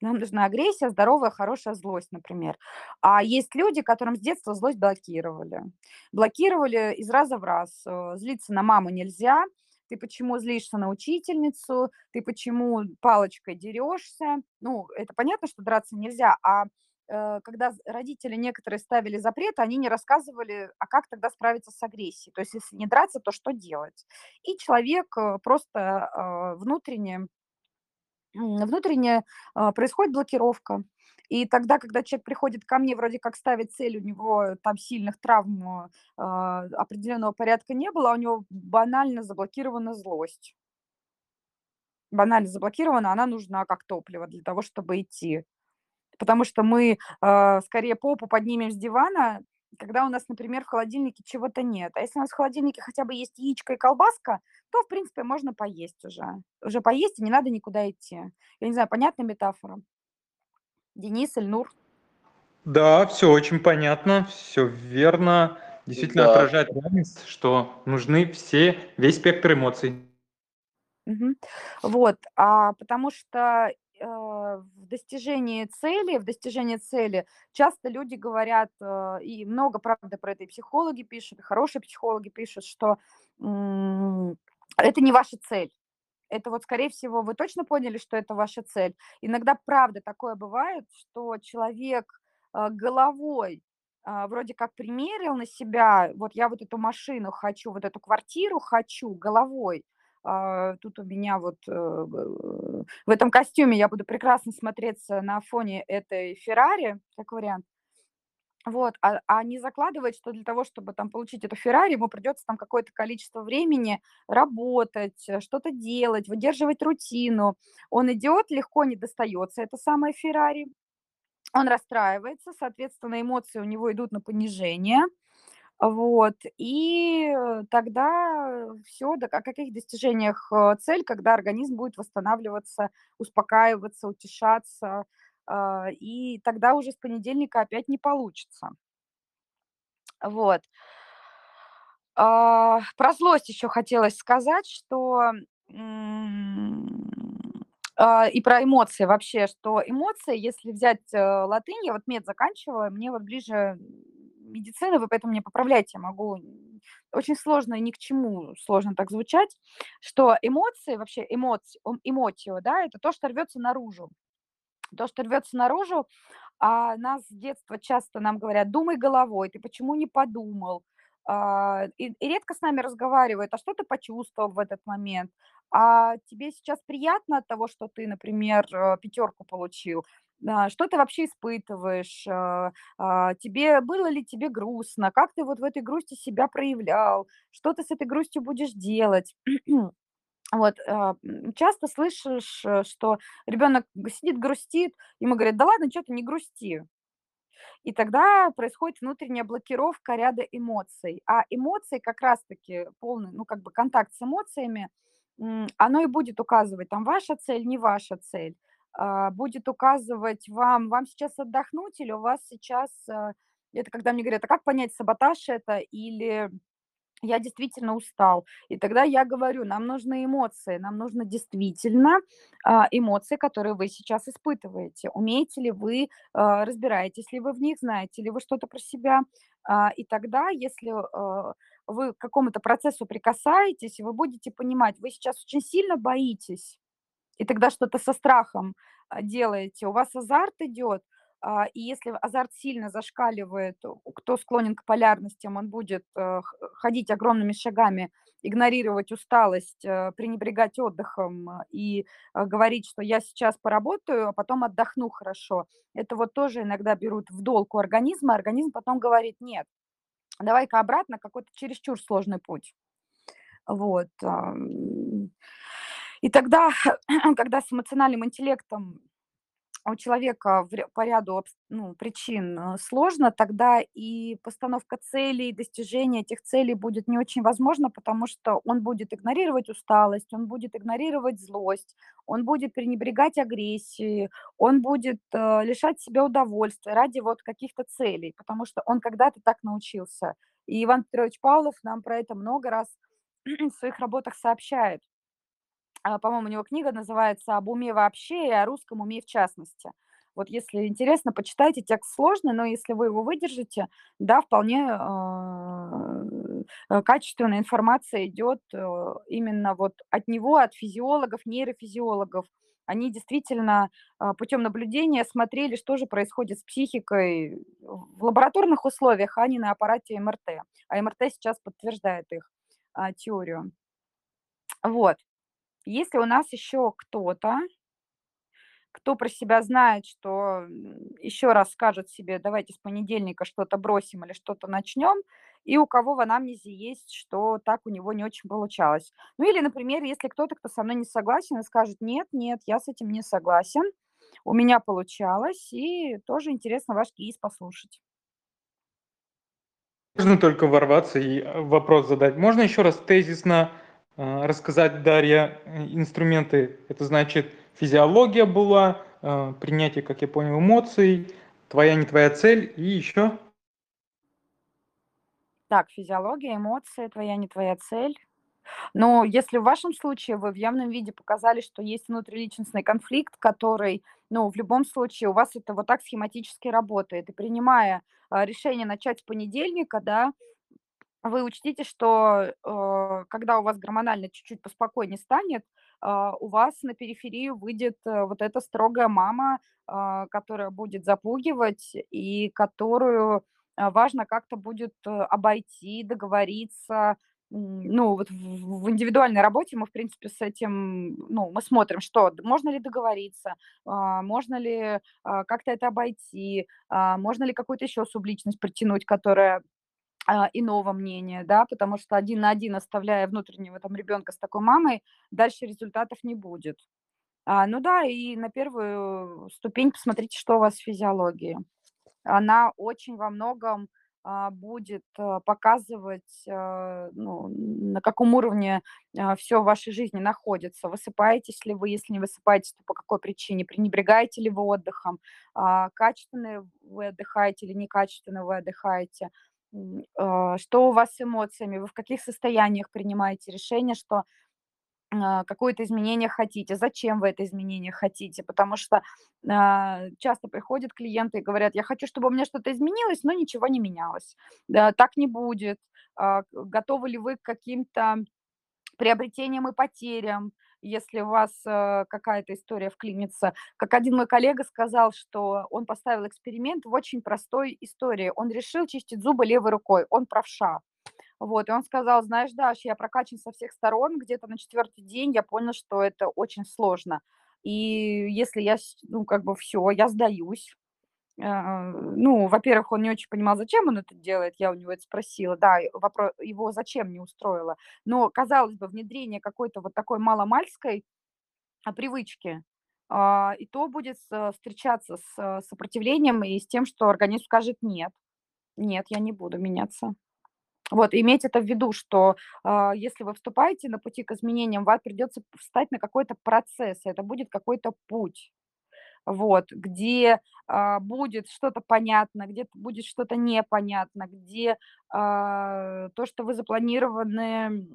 Нам нужна агрессия, здоровая, хорошая злость, например. А есть люди, которым с детства злость блокировали. Блокировали из раза в раз. Э, злиться на маму нельзя. Ты почему злишься на учительницу? Ты почему палочкой дерешься? Ну, это понятно, что драться нельзя. А э, когда родители некоторые ставили запреты, они не рассказывали, а как тогда справиться с агрессией. То есть, если не драться, то что делать? И человек э, просто внутренне внутренне а, происходит блокировка. И тогда, когда человек приходит ко мне, вроде как ставит цель, у него там сильных травм а, определенного порядка не было, у него банально заблокирована злость. Банально заблокирована, она нужна как топливо для того, чтобы идти. Потому что мы э, скорее попу поднимем с дивана, когда у нас, например, в холодильнике чего-то нет. А если у нас в холодильнике хотя бы есть яичко и колбаска, то, в принципе, можно поесть уже. Уже поесть, и не надо никуда идти. Я не знаю, понятная метафора? Денис, Эльнур? Да, все очень понятно, все верно. Действительно Да. отражает реальность, что нужны все, весь спектр эмоций. Мгм. Вот, а, потому что в достижении цели, в достижении цели часто люди говорят, э, и много, правда, про это и психологи пишут, и хорошие психологи пишут, что это не ваша цель. Это вот, скорее всего, вы точно поняли, что это ваша цель. Иногда, правда, такое бывает, что человек э, головой вроде как примерил на себя, вот я вот эту машину хочу, вот эту квартиру хочу головой, тут у меня вот э, в этом костюме я буду прекрасно смотреться на фоне этой Феррари, как вариант. Вот, а, а не закладывать, что для того, чтобы там получить эту Феррари, ему придется там какое-то количество времени работать, э, что-то делать, выдерживать рутину. Он идет, легко не достается, это самая Феррари. Он расстраивается, соответственно, эмоции у него идут на понижение. Вот, и э, тогда все, о каких достижениях э, цель, когда организм будет восстанавливаться, успокаиваться, утешаться, а, и тогда уже с понедельника опять не получится. Вот. А, про злость еще хотелось сказать, что а, и про эмоции вообще, что эмоции, если взять э, латынь, я вот мед заканчиваю, мне вот ближе медицины, вы поэтому меня поправляйте, я могу очень сложно и ни к чему сложно так звучать, что эмоции, вообще эмоции, эмотио, да, это то, что рвется наружу. То, что рвется наружу, а нас с детства часто нам говорят, думай головой, ты почему не подумал? А, и, и редко с нами разговаривают, а что ты почувствовал в этот момент? А тебе сейчас приятно от того, что ты, например, э, пятерку получил? А, что ты вообще испытываешь? А, а, тебе было ли тебе грустно? Как ты вот в этой грусти себя проявлял? Что ты с этой грустью будешь делать? [clears throat] Вот, часто слышишь, э, что ребенок сидит, грустит, ему говорят, да ладно, что ты не грусти. И тогда происходит внутренняя блокировка ряда эмоций. А эмоции как раз-таки полный, ну, как бы контакт с эмоциями, оно и будет указывать, там, ваша цель, не ваша цель. А, будет указывать вам, вам сейчас отдохнуть или у вас сейчас, а, это когда мне говорят, а как понять, саботаж это или я действительно устал. И тогда я говорю, нам нужны эмоции, нам нужно действительно а, эмоции, которые вы сейчас испытываете. Умеете ли вы, разбираетесь ли вы в них, знаете ли вы что-то про себя. И тогда, если вы к какому-то процессу прикасаетесь, вы будете понимать, вы сейчас очень сильно боитесь, и тогда что-то со страхом а, делаете, у вас азарт идет, а, и если азарт сильно зашкаливает, кто склонен к полярностям, он будет э, ходить огромными шагами, игнорировать усталость, э, пренебрегать отдыхом и э, говорить, что я сейчас поработаю, а потом отдохну хорошо. Это вот тоже иногда берут в долг у организма, организм потом говорит, нет, давай-ка обратно, какой-то чересчур сложный путь. Вот. И тогда, [clears throat] когда с эмоциональным интеллектом у человека по ряду ну, причин э, сложно, тогда и постановка целей, достижение этих целей будет не очень возможно, потому что он будет игнорировать усталость, он будет игнорировать злость, он будет пренебрегать агрессией, он будет э, лишать себя удовольствия ради вот каких-то целей, потому что он когда-то так научился. И Иван Петрович Павлов нам про это много раз [clears throat] в своих работах сообщает. А, по-моему, у него книга называется «Об уме вообще и о русском уме в частности». Вот если интересно, почитайте, текст сложный, но если вы его выдержите, да, вполне э, качественная информация идет э, именно вот от него, от физиологов, нейрофизиологов. Они действительно э, путем наблюдения смотрели, что же происходит с психикой в лабораторных условиях, а не на аппарате МРТ. А МРТ сейчас подтверждает их теорию. Вот. Если у нас еще кто-то, кто про себя знает, что еще раз скажет себе, давайте с понедельника что-то бросим или что-то начнем, и у кого в анамнезе есть, что так у него не очень получалось. Ну или, например, если кто-то, кто со мной не согласен, и скажет, нет, нет, я с этим не согласен, у меня получалось, и тоже интересно ваш кейс послушать. Можно только ворваться и э, вопрос задать. Можно еще раз тезисно рассказать, Дарья, э, инструменты. Это значит, физиология была, э, принятие, как я понял, эмоций, твоя, не твоя цель и еще? Так, физиология, эмоции, твоя, не твоя цель. Но если в вашем случае вы в явном виде показали, что есть внутриличностный конфликт, который, ну, в любом случае у вас это вот так схематически работает. И принимая решение начать с понедельника, да, вы учтите, что э, когда у вас гормонально чуть-чуть поспокойнее станет, э, у вас на периферию выйдет э, вот эта строгая мама, э, которая будет запугивать и которую э, важно как-то будет э, обойти, договориться. Ну, вот в, индивидуальной работе мы, в принципе, с этим, ну, мы смотрим, что можно ли договориться, э, можно ли э, как-то это обойти, э, можно ли какую-то еще субличность притянуть, которая а, иного мнения, да, потому что один на один, оставляя внутреннего там ребенка с такой мамой, дальше результатов не будет. А, ну да, и на первую ступень посмотрите, что у вас в физиологии. Она очень во многом а, будет а, показывать, а, ну, на каком уровне а, все в вашей жизни находится. Высыпаетесь ли вы, если не высыпаетесь, то по какой причине? Пренебрегаете ли вы отдыхом? А, качественно вы отдыхаете или некачественно вы отдыхаете? А, что у вас с эмоциями, вы в каких состояниях принимаете решение, что а, какое-то изменение хотите, зачем вы это изменение хотите, потому что а, часто приходят клиенты и говорят, я хочу, чтобы у меня что-то изменилось, но ничего не менялось. Да, так не будет. Готовы ли вы к каким-то приобретениям и потерям? Если у вас э, какая-то история вклинится. Как один мой коллега сказал, что он поставил эксперимент в очень простой истории. Он решил чистить зубы левой рукой, он правша. Вот, и он сказал, знаешь, Даш, я прокачан со всех сторон, где-то на четвертый день я понял, что это очень сложно. И если я, ну, как бы все, я сдаюсь, ну, во-первых, он не очень понимал, зачем он это делает, я у него это спросила, да, вопрос, его зачем не устроило. Но, казалось бы, внедрение какой-то вот такой маломальской а, привычки, а, и то будет встречаться с сопротивлением и с тем, что организм скажет нет, нет, я не буду меняться. Вот, иметь это в виду, что э, если вы вступаете на пути к изменениям, вам придется встать на какой-то процесс, это будет какой-то путь вот, где а, будет что-то понятно, где будет что-то непонятно, где а, то, что вы запланированы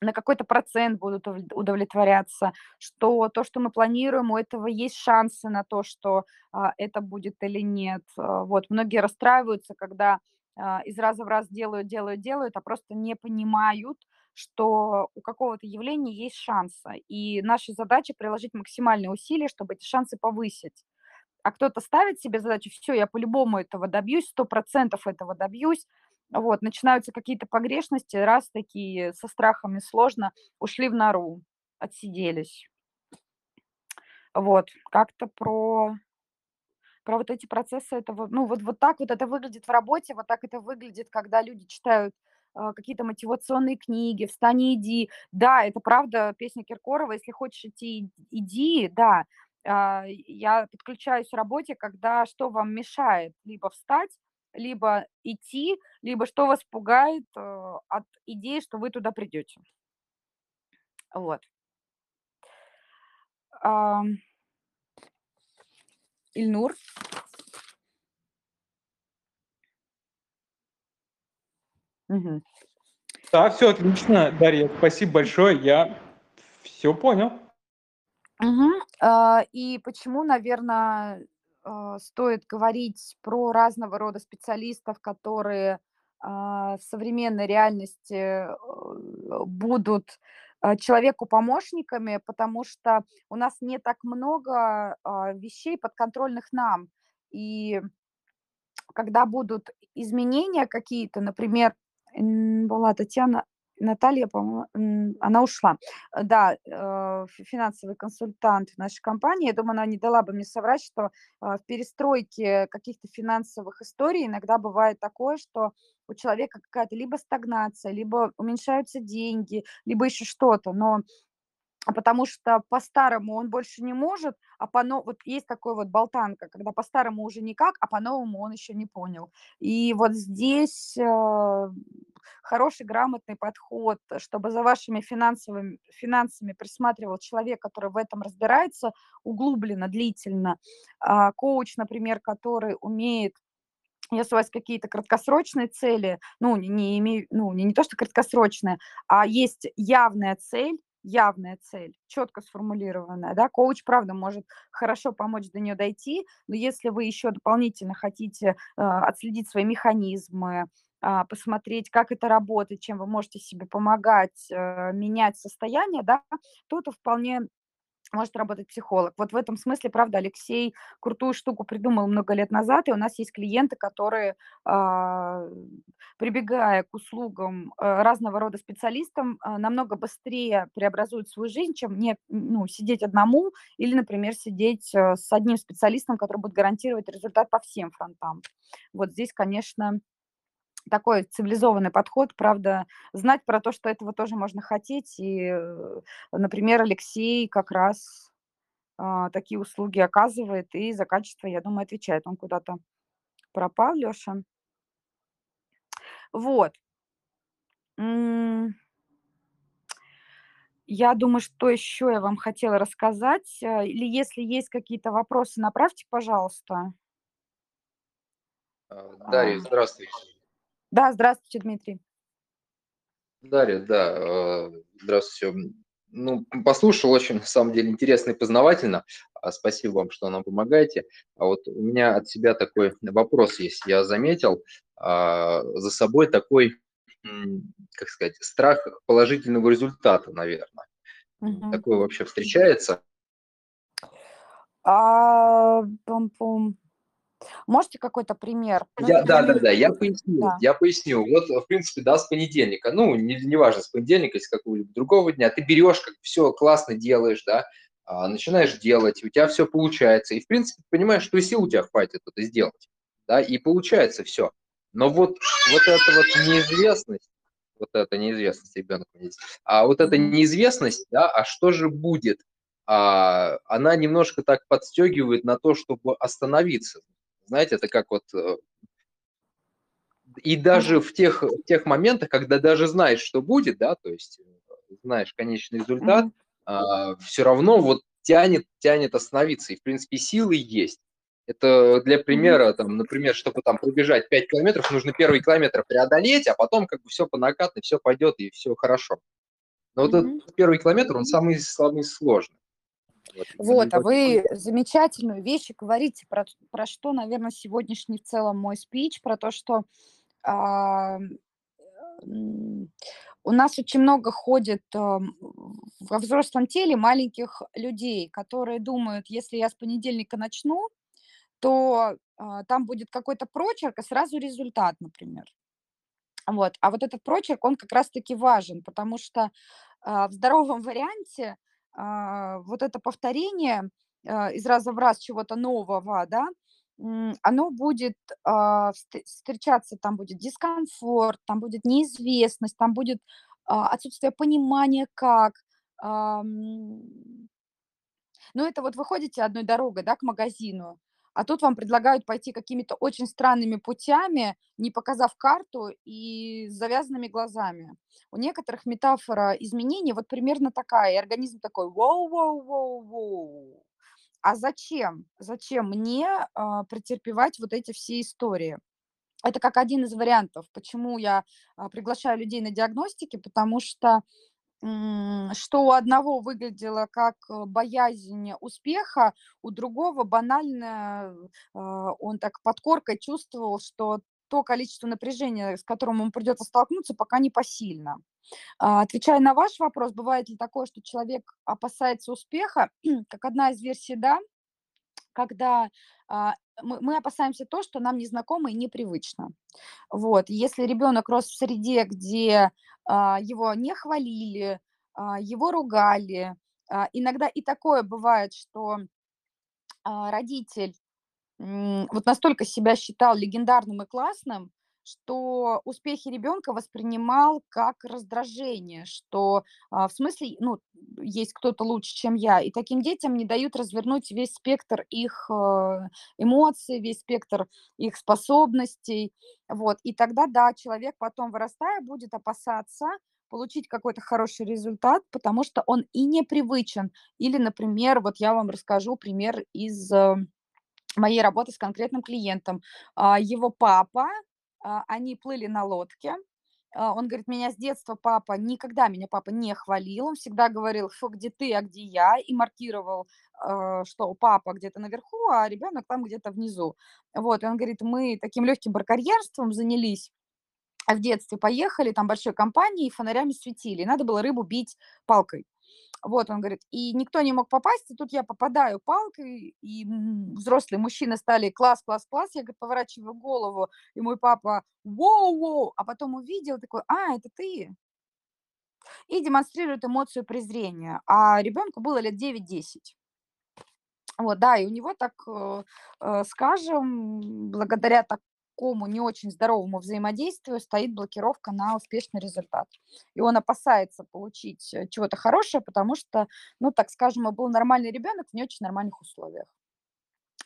на какой-то процент будут удовлетворяться, что то, что мы планируем, у этого есть шансы на то, что а, это будет или нет. А, вот, многие расстраиваются, когда а, из раза в раз делают, делают, делают, а просто не понимают, что у какого-то явления есть шансы. И наша задача приложить максимальные усилия, чтобы эти шансы повысить. А кто-то ставит себе задачу, все, я по-любому этого добьюсь, сто процентов этого добьюсь. Вот, начинаются какие-то погрешности, раз такие со страхами сложно, ушли в нору, отсиделись. Вот, как-то про, про вот эти процессы, это вот, ну, вот, вот так вот это выглядит в работе, вот так это выглядит, когда люди читают какие-то мотивационные книги, «Встань и иди». Да, это правда песня Киркорова, если хочешь идти, иди, да. а, я подключаюсь в работе, когда что вам мешает либо встать, либо идти, либо что вас пугает э, от идеи, что вы туда придете. Вот. Ильнур? Мгм. Да, все отлично, Дарья, спасибо большое, я все понял. А, и почему, наверное, стоит говорить про разного рода специалистов, которые а, в современной реальности э, будут а, человеку помощниками, потому что у нас не так много а, вещей подконтрольных нам. И когда будут изменения какие-то, например, была Татьяна, Наталья, по-моему, она ушла. Да, э, финансовый консультант нашей компании. Я думаю, она не дала бы мне соврать, что а, в перестройке каких-то финансовых историй иногда бывает такое, что у человека какая-то либо стагнация, либо уменьшаются деньги, либо еще что-то. Но потому что по-старому он больше не может, а по новому, вот есть такой вот болтанка, когда по-старому уже никак, а по-новому он еще не понял. И вот здесь э, хороший, грамотный подход, чтобы за вашими финансовыми, финансами присматривал человек, который в этом разбирается углубленно, длительно. А, коуч, например, который умеет если у вас какие-то краткосрочные цели, ну, не, не, имею, ну, не, не то, что краткосрочные, а есть явная цель, явная цель, четко сформулированная, да, коуч, правда, может хорошо помочь до нее дойти, но если вы еще дополнительно хотите э, отследить свои механизмы, э, посмотреть, как это работает, чем вы можете себе помогать, э, менять состояние, да, то это вполне может работать психолог. Вот в этом смысле, правда, Алексей крутую штуку придумал много лет назад, и у нас есть клиенты, которые, а, прибегая к услугам а, разного рода специалистам, а, намного быстрее преобразуют свою жизнь, чем не, ну, сидеть одному или, например, сидеть а, с одним специалистом, который будет гарантировать результат по всем фронтам. Вот здесь, конечно, такой цивилизованный подход, правда, знать про то, что этого тоже можно хотеть. И, э, например, Алексей как раз а, такие услуги оказывает и за качество, я думаю, отвечает. Он куда-то пропал, Леша. Вот. Я думаю, что еще я вам хотела рассказать. Э, или если есть какие-то вопросы, направьте, пожалуйста. А, Дарья, здравствуйте. Да, здравствуйте, Дмитрий. Дарья, да, э, здравствуйте. Ну, послушал, очень, на самом деле, интересно и познавательно. А, спасибо вам, что нам помогаете. А вот у меня от себя такой вопрос есть. Я заметил а, за собой такой, как сказать, страх положительного результата, наверное. Угу. Такое вообще встречается? А, пум -пум. Можете какой-то пример? Ну, я, да, да, да, я поясню, да. я поясню. Вот, в принципе, да, с понедельника, ну, не, не важно, с понедельника, с какого-либо другого дня, ты берешь, как все классно делаешь, да, а, начинаешь делать, у тебя все получается, и, в принципе, понимаешь, что сил у тебя хватит это сделать, да, и получается все. Но вот, вот эта вот неизвестность, вот эта неизвестность, ребенок здесь, а вот эта неизвестность, да, а что же будет, а, она немножко так подстегивает на то, чтобы остановиться, знаете, это как вот... Э, и даже в тех, в тех моментах, когда даже знаешь, что будет, да, то есть э, знаешь конечный результат, а, все равно вот тянет, тянет остановиться. И, в принципе, силы есть. Это для примера, там, например, чтобы там пробежать 5 километров, нужно первый километр преодолеть, а потом как бы все по накатной, все пойдет и все хорошо. Но вот этот первый километр, он самый, самый сложный. Вот, а вы замечательную вещь говорите про, про что, наверное, сегодняшний в целом мой спич, про то, что а, у нас очень много ходит а, во взрослом теле маленьких людей, которые думают, если я с понедельника начну, то а, там будет какой-то прочерк, и сразу результат, например. Вот. А вот этот прочерк, он как раз-таки важен, потому что а, в здоровом [laughs] варианте вот это повторение а, из раза в раз чего-то нового, да, оно будет а, встречаться, там будет дискомфорт, там будет неизвестность, там будет отсутствие понимания, как. Ну, это вот вы ходите одной дорогой, да, к магазину, а тут вам предлагают пойти какими-то очень странными путями, не показав карту и с завязанными глазами. У некоторых метафора изменений вот примерно такая, и организм такой «воу-воу-воу-воу». А зачем? Зачем мне а, претерпевать вот эти все истории? Это как один из вариантов, почему я а, приглашаю людей на диагностики, потому что что у одного выглядело как э, боязнь успеха, у другого банально а, он так подкоркой чувствовал, что то количество напряжения, с которым ему придется столкнуться, пока не посильно. А, отвечая на ваш вопрос, бывает ли такое, что человек опасается успеха, как одна из версий, да, когда а, мы, мы опасаемся то, что нам незнакомо и непривычно. Вот. Если ребенок рос в среде, где а, его не хвалили, а, его ругали. Иногда и такое бывает, что родитель вот настолько себя считал легендарным и классным, что успехи ребенка воспринимал как раздражение, что а, в смысле, ну, есть кто-то лучше, чем я. И таким детям не дают развернуть весь спектр их эмоций, весь спектр их способностей. Вот. И тогда, да, человек потом, вырастая, будет опасаться получить какой-то хороший результат, потому что он и непривычен. Или, например, вот я вам расскажу пример из э, моей работы с конкретным клиентом. А, его папа, они плыли на лодке, а, он говорит, меня с детства папа, никогда меня папа не хвалил, он всегда говорил, фу, где ты, а где я, и маркировал, э, что папа где-то наверху, а ребенок там где-то внизу. Вот, и он говорит, мы таким легким баркарьерством занялись, в детстве поехали, там большой компанией, фонарями светили, надо было рыбу бить палкой. Вот, он говорит, и никто не мог попасть, и тут я попадаю палкой, и взрослые мужчины стали класс, класс, класс, я, говорит, поворачиваю голову, и мой папа, воу-воу, а потом увидел, такой, а, это ты, и демонстрирует эмоцию презрения, а ребенку было лет 9-10. Вот, да, и у него так, э, э, скажем, благодаря так, такому не очень здоровому взаимодействию стоит блокировка на успешный результат. И он опасается получить э, чего-то хорошее, потому что, ну, так скажем, был нормальный ребенок в не очень нормальных условиях.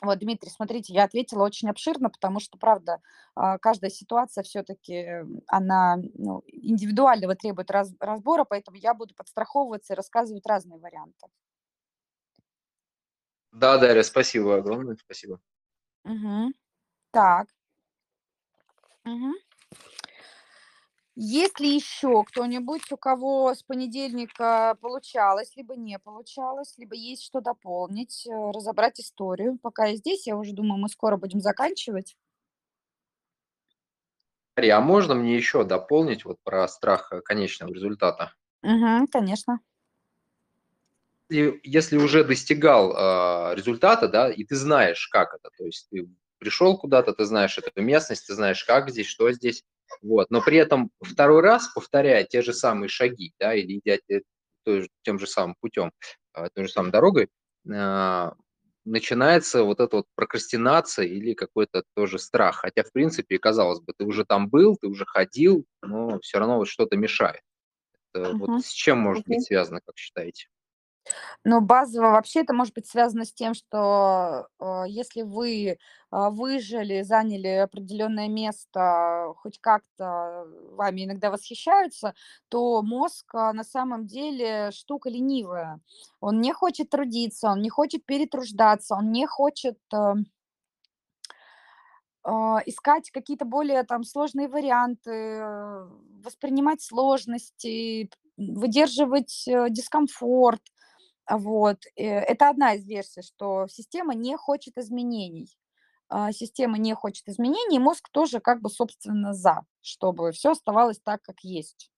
Вот, Дмитрий, смотрите, я ответила очень обширно, потому что, правда, а, каждая ситуация все-таки, она ну, индивидуального требует раз, разбора, поэтому я буду подстраховываться и рассказывать разные варианты. Да, Дарья, спасибо огромное, спасибо. Угу. Так. Мгм. Есть ли еще кто-нибудь, у кого с понедельника получалось, либо не получалось, либо есть что дополнить, э, разобрать историю? Пока я здесь, я уже думаю, мы скоро будем заканчивать. А можно мне еще дополнить вот про страх э, конечного результата? Угу, конечно. Если, если уже достигал э, результата, да, и ты знаешь, как это, то есть ты пришел куда-то, ты знаешь эту местность, ты знаешь, как здесь, что здесь, вот, но при этом второй раз повторяя те же самые шаги, да, или идя тем же самым путем, а, той же самой дорогой, а, начинается вот эта вот прокрастинация или какой-то тоже страх. Хотя, в принципе, казалось бы, ты уже там был, ты уже ходил, но все равно вот что-то мешает. Это uh-huh. Вот с чем может uh-huh. быть связано, как считаете? Ну, базово вообще это может быть связано с тем, что э, если вы э, выжили, заняли определенное место, хоть как-то вами иногда восхищаются, то мозг э, на самом деле штука ленивая. Он не хочет трудиться, он не хочет перетруждаться, он не хочет э, э, искать какие-то более там сложные варианты, э, воспринимать сложности, выдерживать э, дискомфорт. Вот. Э, это одна из версий, что система не хочет изменений. А, система не хочет изменений, мозг тоже как бы, собственно, за, чтобы все оставалось так, как есть.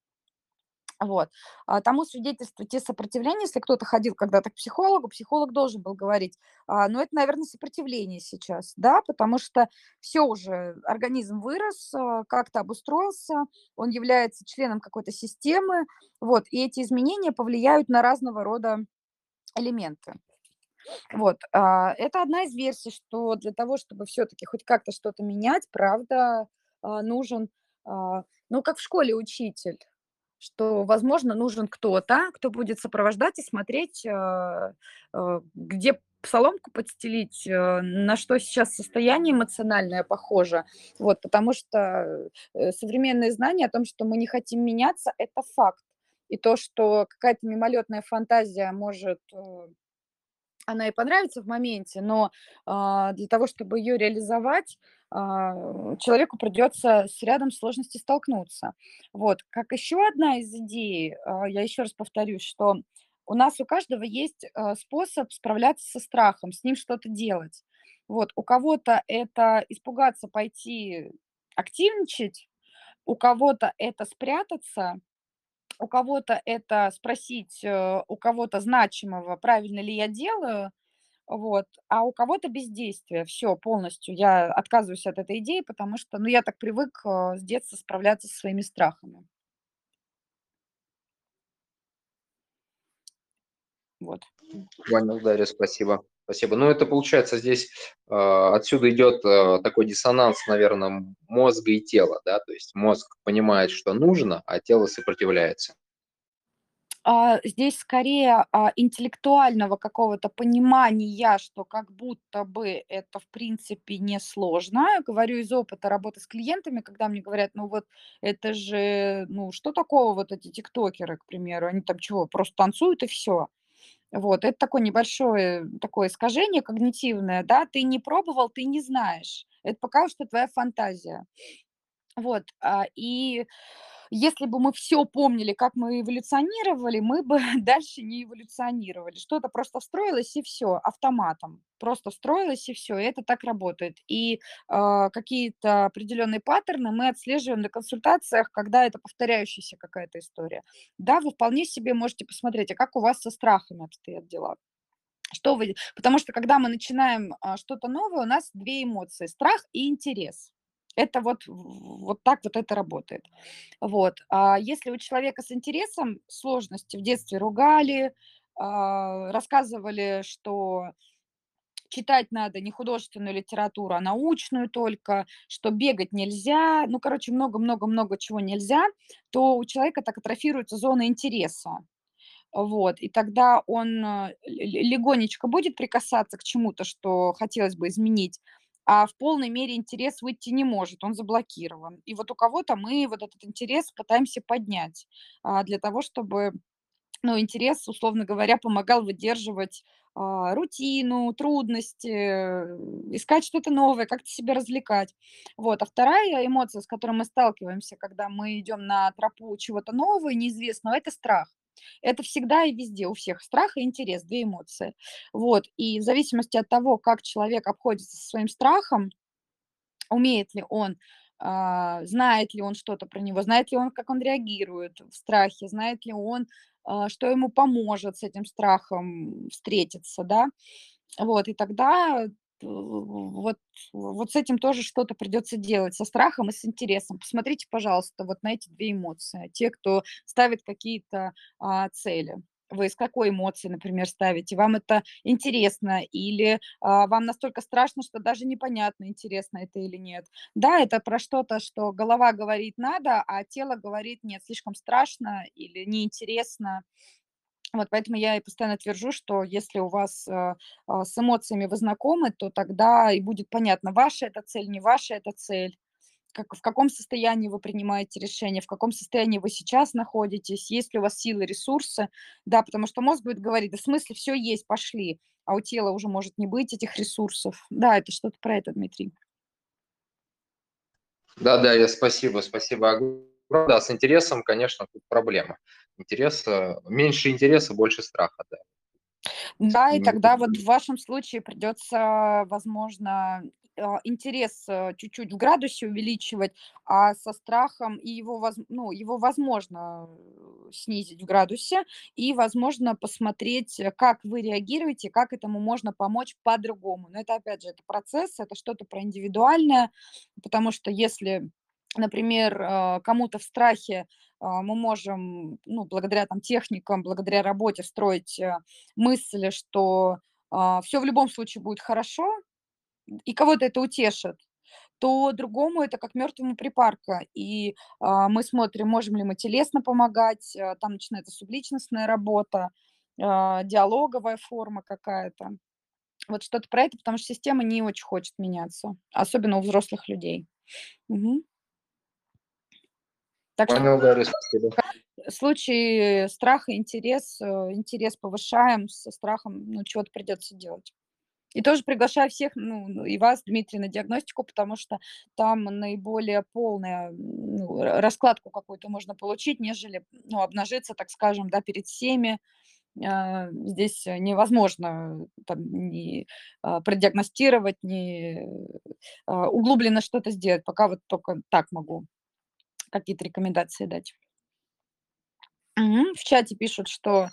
Вот. А тому свидетельствуют те сопротивления, если кто-то ходил когда-то к психологу, психолог должен был говорить, а, ну, это, наверное, сопротивление сейчас, да, потому что все уже, организм вырос, как-то обустроился, он является членом какой-то системы, вот, и эти изменения повлияют на разного рода элементы. Вот, а, это одна из версий, что для того, чтобы все-таки хоть как-то что-то менять, правда, а, нужен, а, ну, как в школе учитель. что, возможно, нужен кто-то, кто будет сопровождать и смотреть, э, э, где соломку подстелить, э, на что сейчас состояние эмоциональное похоже. Вот, потому что современные знания о том, что мы не хотим меняться, это факт. И то, что какая-то мимолетная фантазия может она и понравится в моменте, но а, для того, чтобы ее реализовать, а, человеку придется с рядом сложностей столкнуться. Вот. Как еще одна из идей, а, я еще раз повторюсь, что у нас у каждого есть а, способ справляться со страхом, с ним что-то делать. Вот. У кого-то это испугаться, пойти активничать, у кого-то это спрятаться, у кого-то это спросить э, у кого-то значимого, правильно ли я делаю, вот, а у кого-то бездействие. Все, полностью. Я отказываюсь от этой идеи, потому что, ну, я так привык э, с детства справляться со своими страхами. Вот. Понял, Дарья, спасибо. Спасибо. Ну, это получается здесь э, отсюда идет э, такой диссонанс, наверное, мозга и тела, да, то есть мозг понимает, что нужно, а тело сопротивляется. А, здесь скорее а, интеллектуального какого-то понимания, что как будто бы это в принципе несложно. Говорю из опыта работы с клиентами, когда мне говорят, ну вот это же, ну что такого вот эти тиктокеры, к примеру, они там чего, просто танцуют и все. Вот, это такое небольшое такое искажение когнитивное, да, ты не пробовал, ты не знаешь. Это пока что твоя фантазия. Вот, а, и если бы мы все помнили, как мы эволюционировали, мы бы [laughs] дальше не эволюционировали. Что-то просто встроилось и все автоматом. Просто встроилось и все, и это так работает. И э, какие-то определенные паттерны мы отслеживаем на консультациях, когда это повторяющаяся какая-то история. Да, вы вполне себе можете посмотреть, а как у вас со страхами обстоят дела. Что вы... Потому что когда мы начинаем а, что-то новое, у нас две эмоции – страх и интерес. Это вот, вот так вот это работает. Вот. А если у человека с интересом сложности в детстве ругали, а, рассказывали, что читать надо не художественную литературу, а научную только, что бегать нельзя, ну, короче, много-много-много чего нельзя, то у человека так атрофируется зона интереса. Вот, и тогда он э, легонечко будет прикасаться к чему-то, что хотелось бы изменить, а в полной мере интерес выйти не может, он заблокирован. И вот у кого-то мы вот этот интерес пытаемся поднять а, для того, чтобы ну, интерес, условно говоря, помогал выдерживать а, рутину, трудности, искать что-то новое, как-то себя развлекать. Вот. А вторая эмоция, с которой мы сталкиваемся, когда мы идем на тропу чего-то нового, неизвестного, это страх. Это всегда и везде у всех страх и интерес, две эмоции. Вот. И в зависимости от того, как человек обходится со своим страхом, умеет ли он а, знает ли он что-то про него, знает ли он, как он реагирует в страхе, знает ли он, а, что ему поможет с этим страхом встретиться, да, вот, и тогда вот, вот с этим тоже что-то придется делать, со страхом и с интересом. Посмотрите, пожалуйста, вот на эти две эмоции. Те, кто ставит какие-то а, цели. Вы с какой эмоцией, например, ставите? Вам это интересно или а, вам настолько страшно, что даже непонятно, интересно это или нет? Да, это про что-то, что голова говорит надо, а тело говорит нет, слишком страшно или неинтересно. Вот поэтому я и постоянно твержу, что если у вас э, а, с эмоциями вы знакомы, то тогда и будет понятно, ваша это цель, не ваша это цель, как, в каком состоянии вы принимаете решение, в каком состоянии вы сейчас находитесь, есть ли у вас силы, ресурсы, да, потому что мозг будет говорить, да в смысле все есть, пошли, а у тела уже может не быть этих ресурсов. Да, это что-то про это, Дмитрий. Да, да, я спасибо, спасибо огромное. Да, с интересом, конечно, тут проблема. Интереса, меньше интереса, больше страха, да. Да, и тогда вот в вашем случае придется, возможно, а, интерес э, чуть-чуть в градусе увеличивать, а со страхом и его, ну, его возможно э, снизить в градусе, и, возможно, посмотреть, э, как вы реагируете, как этому можно помочь по-другому. Но это, опять же, это процесс, это что-то про индивидуальное, потому что если например, а, кому-то в страхе а, мы можем, ну, благодаря там техникам, благодаря работе строить э, мысли, что а, все в любом случае будет хорошо, и кого-то это утешит, то другому это как мертвому припарка. И а, мы смотрим, можем ли мы телесно помогать, а, там начинается субличностная работа, диалоговая форма какая-то. Вот что-то про это, потому что система не очень хочет меняться, особенно у взрослых людей. Угу. Так что Понял, Дарья, спасибо. в случае страха интерес, э, интерес повышаем, со страхом ну, чего-то придется делать. И тоже приглашаю всех, ну, ну, и вас, Дмитрий, на диагностику, потому что там наиболее полная ну, раскладку какую-то можно получить, нежели ну, обнажиться, так скажем, да, перед всеми. А, здесь невозможно там, ни а, продиагностировать, ни а, углубленно что-то сделать. Пока вот только так могу какие-то рекомендации дать. Угу. В чате пишут, что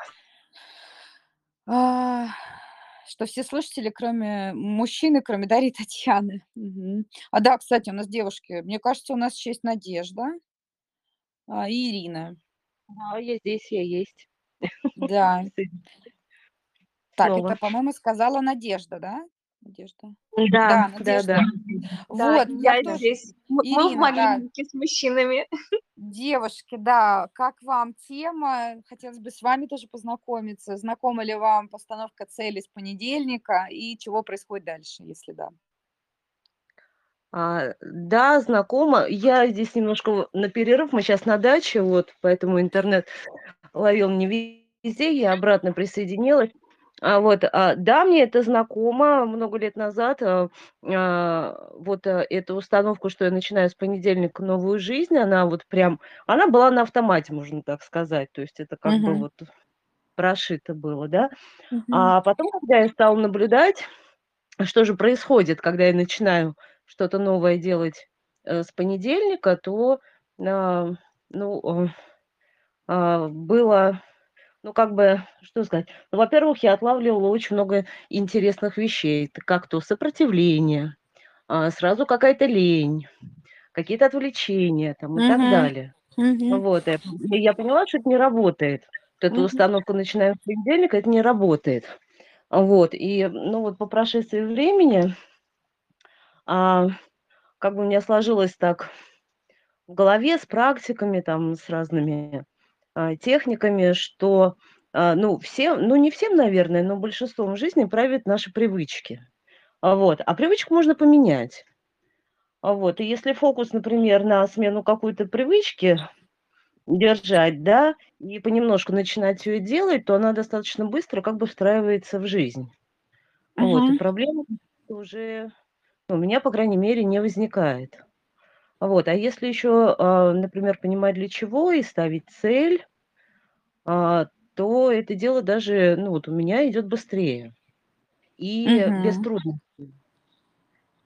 что все слушатели, кроме мужчины, кроме Дарьи Татьяны. Угу. А да, кстати, у нас девушки. Мне кажется, у нас еще есть Надежда а, и Ирина. Да, я здесь, я есть. Да. [laughs] Так, это, по-моему, сказала Надежда, да? Надежда. Да, Да, да, да. Вот, я тоже- здесь. Мы мы в Ирина, да. с мужчинами. Девушки, да, как вам тема? Хотелось бы с вами тоже познакомиться. Знакома ли вам постановка цели с понедельника и чего происходит дальше, если да? А, да, знакома. Я здесь немножко на перерыв. Мы сейчас на даче, вот, поэтому интернет ловил не везде. Я обратно присоединилась. А, вот, а, да, мне это знакомо. Много лет назад а, вот а, эту установку, что я начинаю с понедельника новую жизнь, она вот прям, она была на автомате, можно так сказать. То есть это как бы Мгм. вот прошито было, да. Мгм. А потом, когда я стала наблюдать, что же происходит, когда я начинаю что-то новое делать э, с понедельника, то ну, э, было, ну, как бы, что сказать, ну, во-первых, я отлавливала очень много интересных вещей, как то сопротивление, а, сразу какая-то лень, какие-то отвлечения там и так Мгм. далее. Мгм. Вот, и я поняла, что это не работает. Вот эту Мгм. установку начинаем с понедельника, это не работает. Вот, и, ну, вот по прошествии времени, а, как бы у меня сложилось так в голове с практиками, там, с разными техниками, что, а, ну, всем, ну, не всем, наверное, но большинством жизни правят наши привычки. А, Вот, а привычку можно поменять. А, Вот, и если фокус, например, на смену какой-то привычки держать, да, и понемножку начинать ее делать, то она достаточно быстро как бы встраивается в жизнь. Вот, и проблем уже, ну, у меня, по крайней мере, не возникает. Вот, а если еще, а, например, понимать для чего и ставить цель, а, то это дело даже, ну, вот у меня идет быстрее и без Мгм. трудностей,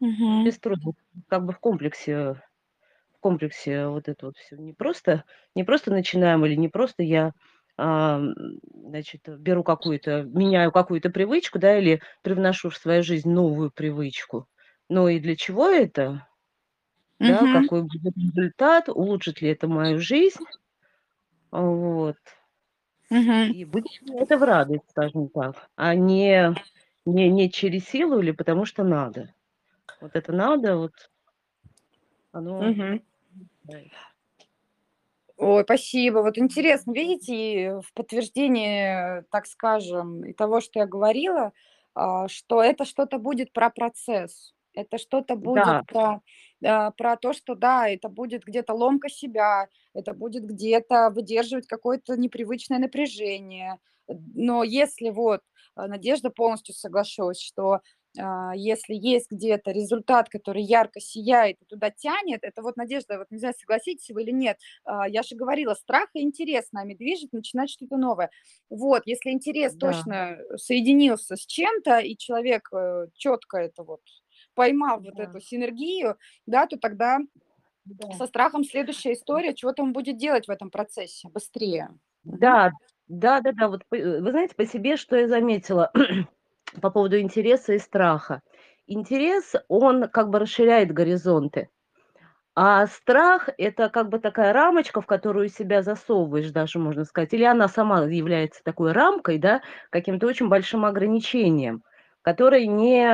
Мгм. без трудностей, как бы в комплексе, в комплексе вот это вот все. Не просто, не просто начинаем или не просто я, а, значит, беру какую-то, меняю какую-то привычку, да, или привношу в свою жизнь новую привычку. Но и для чего это? Да, Мгм. какой будет результат, улучшит ли это мою жизнь, вот. Мгм. И будет мне это в радость, скажем так, а не не не через силу или потому что надо. Вот это надо, вот оно Мгм. Ой, спасибо. Вот интересно, видите, и в подтверждение, так скажем, и того, что я говорила, а, что это что-то будет про процесс. Это что-то будет Да, про, а, про то, что да, это будет где-то ломка себя, это будет где-то выдерживать какое-то непривычное напряжение. Но если вот, а, Надежда полностью соглашусь, что а, если есть где-то результат, который ярко сияет и туда тянет, это вот, Надежда, вот не знаю, согласитесь вы или нет, я же говорила, страх и интерес нами движет, начинать что-то новое. Вот, если интерес да, точно соединился с чем-то, и человек э, четко это вот поймал вот да, эту синергию, да, то тогда да. со страхом следующая история, чего-то он будет делать в этом процессе быстрее. Мгм. Да, да-да-да, вот п э, вы знаете, по себе что я заметила [clears throat] по поводу интереса и страха. Интерес, он как бы расширяет горизонты, а страх- это как бы такая рамочка, в которую себя засовываешь даже, можно сказать, или она сама является такой рамкой, да, каким-то очень большим ограничением, которое не,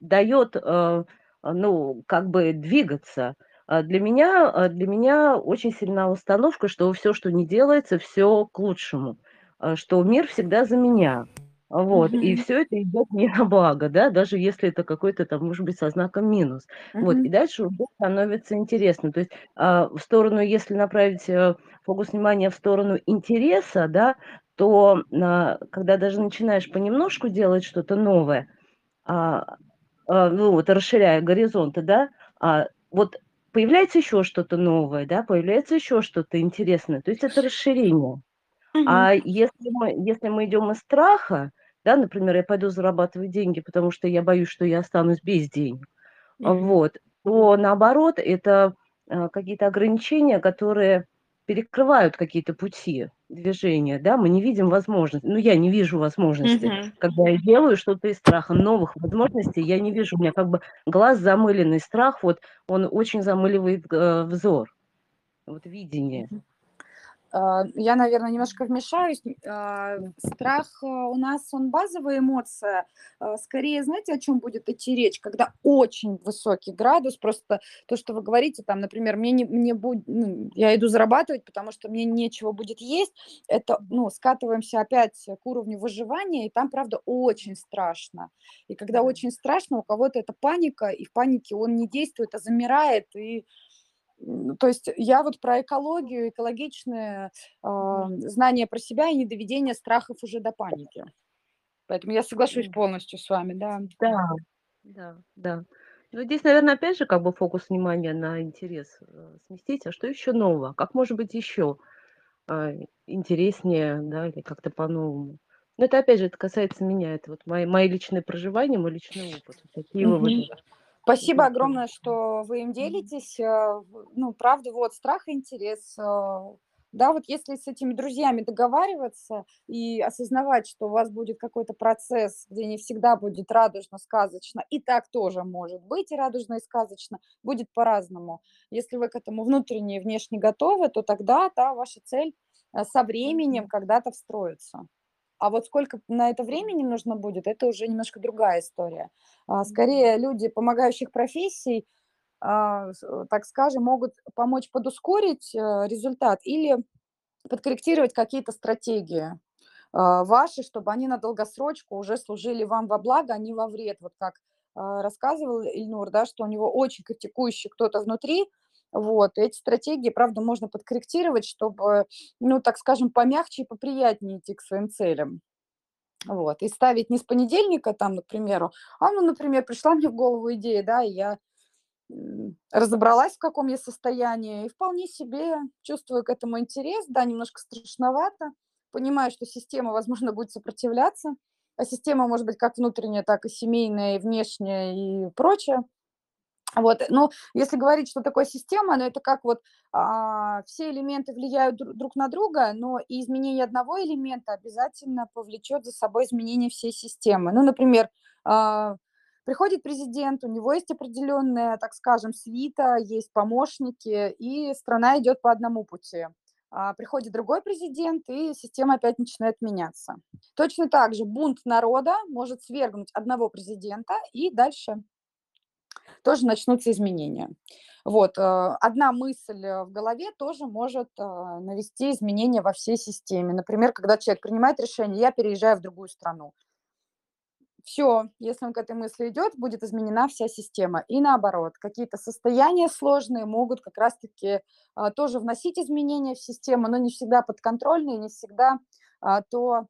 даёт, э, ну, как бы двигаться. А для меня, а для меня очень сильна установка, что все, что не делается, все к лучшему, а, что мир всегда за меня. Вот, и Мгм. все это идет мне на благо, да, даже если это какой-то там, может быть, со знаком минус. Вот, и дальше уже становится интересно. То есть а, в сторону, если направить э, фокус внимания в сторону интереса, да, то а, когда даже начинаешь понемножку делать что-то новое, а, ну вот расширяя горизонты, да, а, вот появляется еще что-то новое, да, появляется еще что-то интересное. То есть это расширение. А если мы, если мы идем из страха, да, например, я пойду зарабатывать деньги, потому что я боюсь, что я останусь без денег, а, вот, то наоборот, это а, какие-то ограничения, которые перекрывают какие-то пути движения, да, мы не видим возможности, ну, я не вижу возможности, Мгм. когда я делаю что-то из страха, новых возможностей я не вижу, у меня как бы глаз замыленный, страх, вот, он очень замыливает э, взор, вот видение. Мгм. А, Я, наверное, немножко вмешаюсь. А, Страх а, у нас, он базовая эмоция. А, Скорее, знаете, о чем будет идти речь? Когда очень высокий градус, просто то, что вы говорите, там, например, мне не, мне будет, ну, я иду зарабатывать, потому что мне нечего будет есть, это, ну, скатываемся опять к уровню выживания, и там, правда, очень страшно. И когда Да. очень страшно, у кого-то это паника, и в панике он не действует, а замирает, и то есть я вот про экологию, экологичное, Мгм. знание про себя и недоведение страхов уже до паники. Поэтому я соглашусь полностью с вами, да. Да, да, да. Ну, здесь, наверное, опять же, как бы фокус внимания на интерес э, сместить, а что еще нового? Как может быть еще а, интереснее, да, или как-то по-новому? Но это, опять же, это касается меня, это вот мои, мои личные проживания, мой личный опыт. Такие выводы. Спасибо огромное, что вы им делитесь. А, Ну, правда, вот страх и интерес. а, Да, вот если с этими друзьями договариваться и осознавать, что у вас будет какой-то процесс, где не всегда будет радужно, сказочно, и так тоже может быть и радужно, и сказочно, будет по-разному. Если вы к этому внутренне и внешне готовы, то тогда, да, ваша цель а, со временем когда-то встроится. А вот сколько на это времени нужно будет, это уже немножко другая история. А. Скорее, люди помогающих профессий, а, э, так скажем, могут помочь подускорить э, результат или подкорректировать какие-то стратегии а, ваши, чтобы они на долгосрочку уже служили вам во благо, а не во вред. Вот как рассказывал Ильнур, да, что у него очень критикующий кто-то внутри, вот, эти стратегии, правда, можно подкорректировать, чтобы, ну, так скажем, помягче и поприятнее идти к своим целям. Вот, и ставить не с понедельника там, к а, ну, например, пришла мне в голову идея, да, и я разобралась, в каком я состоянии, и вполне себе чувствую к этому интерес, да, немножко страшновато, понимаю, что система, возможно, будет сопротивляться, а система может быть как внутренняя, так и семейная, и внешняя, и прочее. Вот, ну, если говорить, что такое система, ну, это как вот а, все элементы влияют дру- друг на друга, но и изменение одного элемента обязательно повлечет за собой изменение всей системы. Ну, например, а, приходит президент, у него есть определенная, так скажем, свита, есть помощники, и страна идет по одному пути. А, приходит другой президент, и система опять начинает меняться. Точно так же бунт народа может свергнуть одного президента, и дальше тоже начнутся изменения. Вот, э, одна мысль э, в голове тоже может э, навести изменения во всей системе. Например, когда человек принимает решение, я переезжаю в другую страну. Все, если он к этой мысли идет, будет изменена вся система. И наоборот, какие-то состояния сложные могут как раз-таки тоже вносить изменения в систему, но не всегда подконтрольные, не всегда то,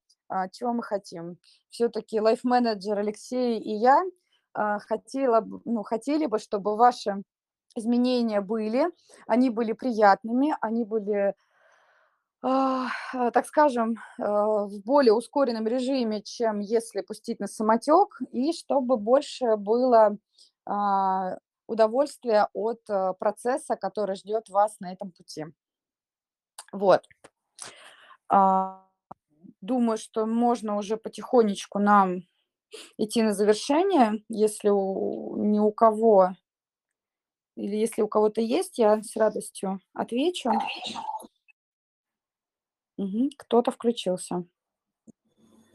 чего мы хотим. Все-таки лайф-менеджер Алексей и я хотела, б- ну, хотели бы, чтобы ваши изменения были, они были приятными, они были а, а, так скажем, а, в более ускоренном режиме, чем если пустить на самотек, и чтобы больше было а, удовольствия от а, процесса, который ждет вас на этом пути. Вот. А, Думаю, что можно уже потихонечку нам идти на завершение, если у, ни у кого, или если у кого-то есть, я с радостью отвечу. Мгм, Кто-то включился.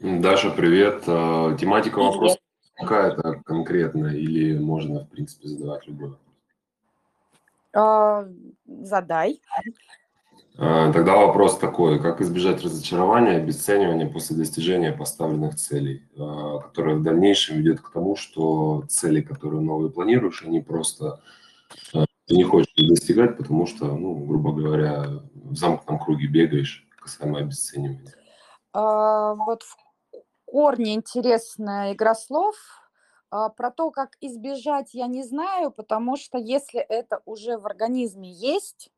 Даша, привет. Э, Тематика Привет. вопроса какая-то конкретная или можно, в принципе, задавать любой вопрос? А, задай. А, тогда вопрос такой, как избежать разочарования, обесценивания после достижения поставленных целей, а, которое в дальнейшем ведет к тому, что цели, которые новые планируешь, они просто а, ты не хочешь достигать, потому что, ну, грубо говоря, в замкнутом круге бегаешь, касаемо обесценивания. А, вот в корне интересная игра слов. А, про то, как избежать, я не знаю, потому что если это уже в организме есть,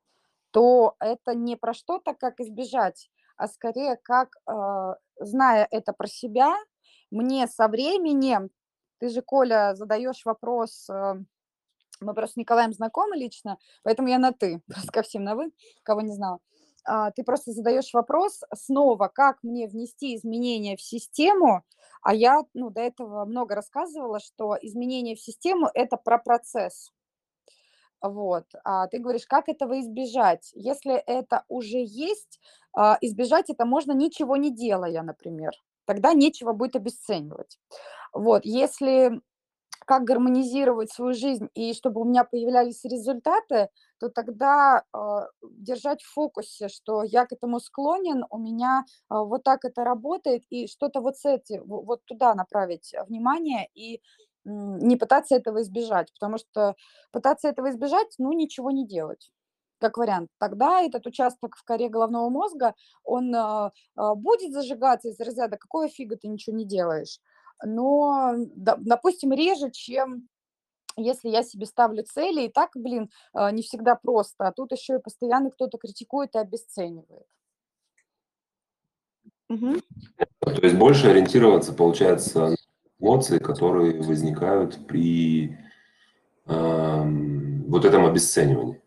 то это не про что-то, как избежать, а скорее как, э, зная это про себя, мне со временем, ты же, Коля, задаешь вопрос, э, мы просто с Николаем знакомы лично, поэтому я на «ты», [laughs] просто ко всем на «вы», кого не знала. А, ты просто задаешь вопрос снова, как мне внести изменения в систему, а я ну, до этого много рассказывала, что изменения в систему – это про процесс. Вот. А ты говоришь, как этого избежать? Если это уже есть, а, избежать это можно ничего не делая, например. Тогда нечего будет обесценивать. Вот. Если как гармонизировать свою жизнь и чтобы у меня появлялись результаты, то тогда э, держать в фокусе, что я к этому склонен, у меня э, вот так это работает, и что-то вот с этим, вот туда направить внимание и не пытаться этого избежать, потому что пытаться этого избежать, ну, ничего не делать как вариант. Тогда этот участок в коре головного мозга, он э, будет зажигаться из разряда «какого фига ты ничего не делаешь?». Но, да, допустим, реже, чем если я себе ставлю цели, и так, блин, э, не всегда просто, а тут еще и постоянно кто-то критикует и обесценивает. Угу. То есть больше ориентироваться, получается, эмоции, которые возникают при э, вот этом обесценивании?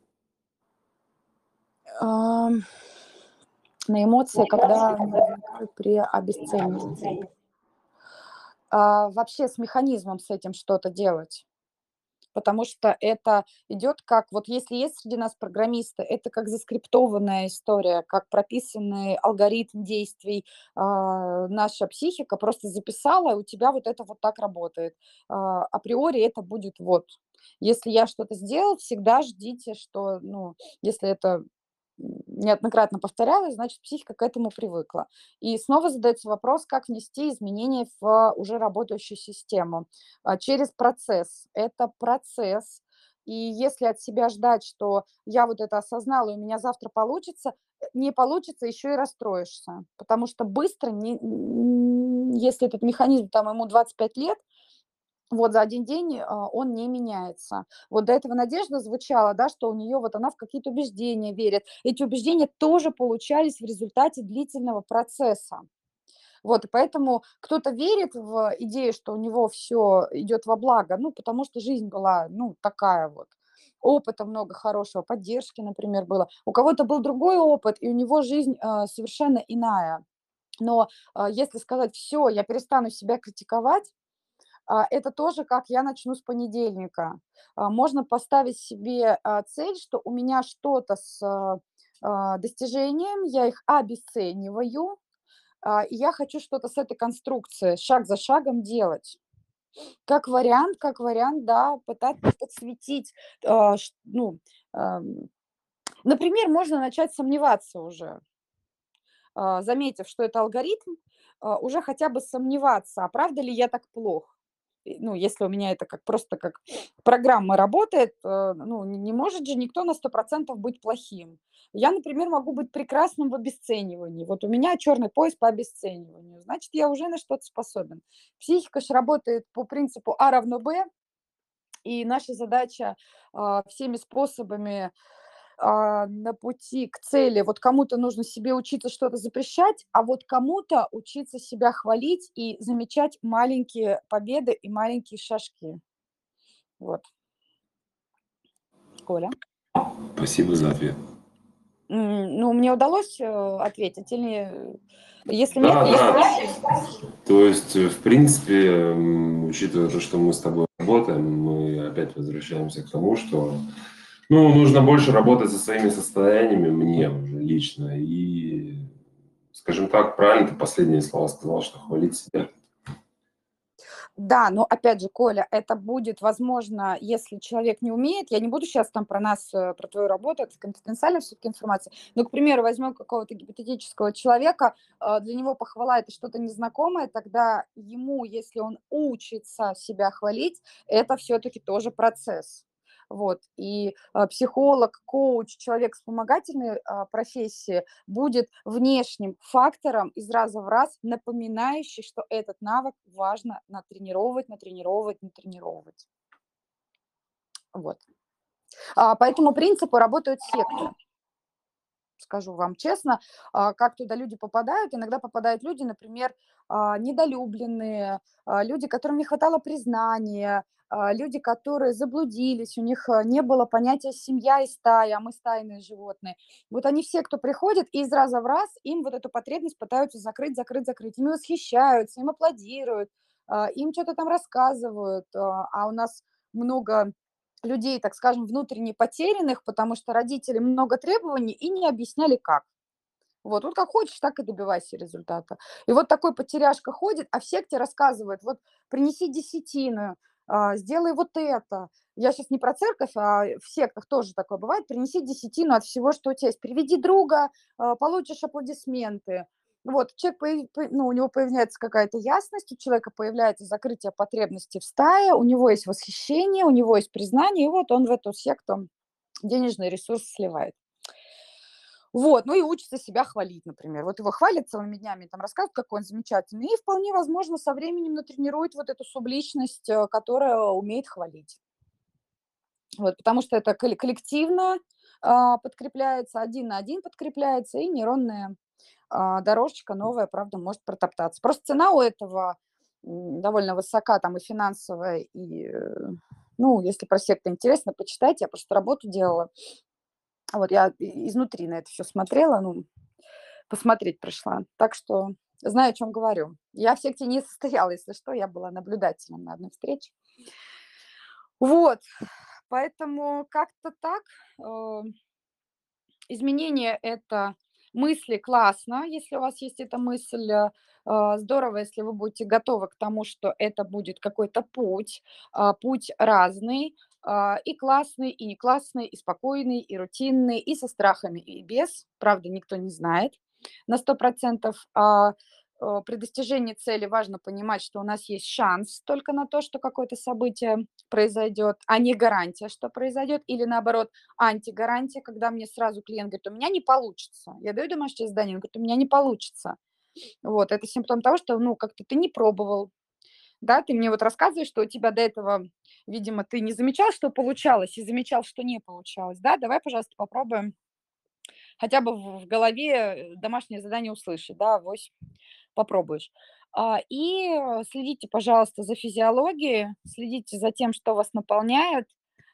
на эмоции, когда при обесценивании. А, вообще с механизмом с этим что-то делать потому что это идет как, вот если есть среди нас программисты, это как заскриптованная история, как прописанный алгоритм действий. А, наша психика просто записала, и у тебя вот это вот так работает. А, априори это будет вот. Если я что-то сделал, всегда ждите, что, ну, если это неоднократно повторялось, значит, психика к этому привыкла. И снова задается вопрос, как внести изменения в уже работающую систему. А, через процесс. Это процесс. И если от себя ждать, что я вот это осознала, и у меня завтра получится, не получится, еще и расстроишься. Потому что быстро, не, если этот механизм, там, ему 25 лет, вот за один день а, он не меняется. Вот до этого Надежда звучала, да, что у нее вот она в какие-то убеждения верит. Эти убеждения тоже получались в результате длительного процесса. Вот, и поэтому кто-то верит в идею, что у него все идет во благо, ну, потому что жизнь была, ну, такая вот. Опыта много хорошего, поддержки, например, было. У кого-то был другой опыт, и у него жизнь э, совершенно иная. Но э, если сказать, все, я перестану себя критиковать, это тоже как я начну с понедельника. А, можно поставить себе а, цель, что у меня что-то с достижением, я их обесцениваю, и я хочу что-то с этой конструкцией шаг за шагом делать. Как вариант, как вариант, да, пытаться подсветить, ну, например, можно начать сомневаться уже, заметив, что это алгоритм, уже хотя бы сомневаться, а правда ли я так плохо ну, если у меня это как просто как программа работает, э, ну, не может же никто на 100% быть плохим. Я, например, могу быть прекрасным в обесценивании. Вот у меня черный пояс по обесцениванию. Значит, я уже на что-то способен. Психика же работает по принципу А равно Б, и наша задача э, всеми способами а, на пути к цели. Вот кому-то нужно себе учиться что-то запрещать, а вот кому-то учиться себя хвалить и замечать маленькие победы и маленькие шажки. Вот. Коля? Спасибо за ответ. Ну, мне удалось э, ответить или если да, нет, да. Если... То есть, э, в принципе, учитывая то, что мы с тобой работаем, мы опять возвращаемся к тому, что ну, нужно больше работать со своими состояниями мне уже лично. И, скажем так, правильно ты последние слова сказал, что хвалить себя. Да, но опять же, Коля, это будет возможно, если человек не умеет. Я не буду сейчас там про нас, э, про твою работу, это конфиденциальная все-таки информация. Но, к примеру, возьмем какого-то гипотетического человека, э, для него похвала это что-то незнакомое, тогда ему, если он учится себя хвалить, это все-таки тоже процесс. Вот. И а, психолог, коуч, человек вспомогательной а, профессии будет внешним фактором из раза в раз напоминающий, что этот навык важно натренировать, натренировать, натренировать. Вот. А, по этому принципу работают секты скажу вам честно, как туда люди попадают. Иногда попадают люди, например, недолюбленные, люди, которым не хватало признания, люди, которые заблудились, у них не было понятия семья и стая, а мы стайные животные. Вот они все, кто приходит, и из раза в раз им вот эту потребность пытаются закрыть, закрыть, закрыть. Ими восхищаются, им аплодируют, им что-то там рассказывают, а у нас много людей, так скажем, внутренне потерянных, потому что родители много требований и не объясняли как. Вот, вот как хочешь, так и добивайся результата. И вот такой потеряшка ходит, а в секте рассказывает, вот принеси десятину, а, сделай вот это. Я сейчас не про церковь, а в сектах тоже такое бывает. Принеси десятину от всего, что у тебя есть. Приведи друга, а, получишь аплодисменты. Вот, человек, ну, у него появляется какая-то ясность, у человека появляется закрытие потребностей в стае, у него есть восхищение, у него есть признание, и вот он в эту секту денежный ресурс сливает. Вот, ну и учится себя хвалить, например. Вот его хвалят целыми днями, там рассказывают, какой он замечательный, и вполне возможно со временем натренирует вот эту субличность, э, которая умеет хвалить. Вот, потому что это коллективно а, подкрепляется, один на один подкрепляется, и нейронная а, дорожечка новая, правда, может протоптаться. Просто цена у этого довольно высока, там и финансовая, и, э, ну, если про секту интересно, почитайте, я просто работу делала. Вот я изнутри на это все смотрела, ну, посмотреть пришла. Так что знаю, о чем говорю. Я в секте не состояла, если что, я была наблюдателем на одной встрече. Вот, поэтому как-то так. Э, изменение – это мысли классно, если у вас есть эта мысль, э, а, здорово, если вы будете готовы к тому, что это будет какой-то путь, а, путь разный, а, и классный, и не классный, и спокойный, и рутинный, и со страхами, и без. Правда, никто не знает на 100%. Э, при достижении цели важно понимать, что у нас есть шанс только на то, что какое-то событие произойдет, а не гарантия, что произойдет, или наоборот, антигарантия, когда мне сразу клиент говорит, у меня не получится. Я даю домашнее задание, он говорит, у меня не получится. Вот, это симптом того, что, ну, как-то ты не пробовал, да, ты мне вот рассказываешь, что у тебя до этого, видимо, ты не замечал, что получалось, и замечал, что не получалось, да, давай, пожалуйста, попробуем хотя бы в голове домашнее задание услышать, да, авось попробуешь. А, и э, следите, пожалуйста, за физиологией, следите за тем, что вас наполняет,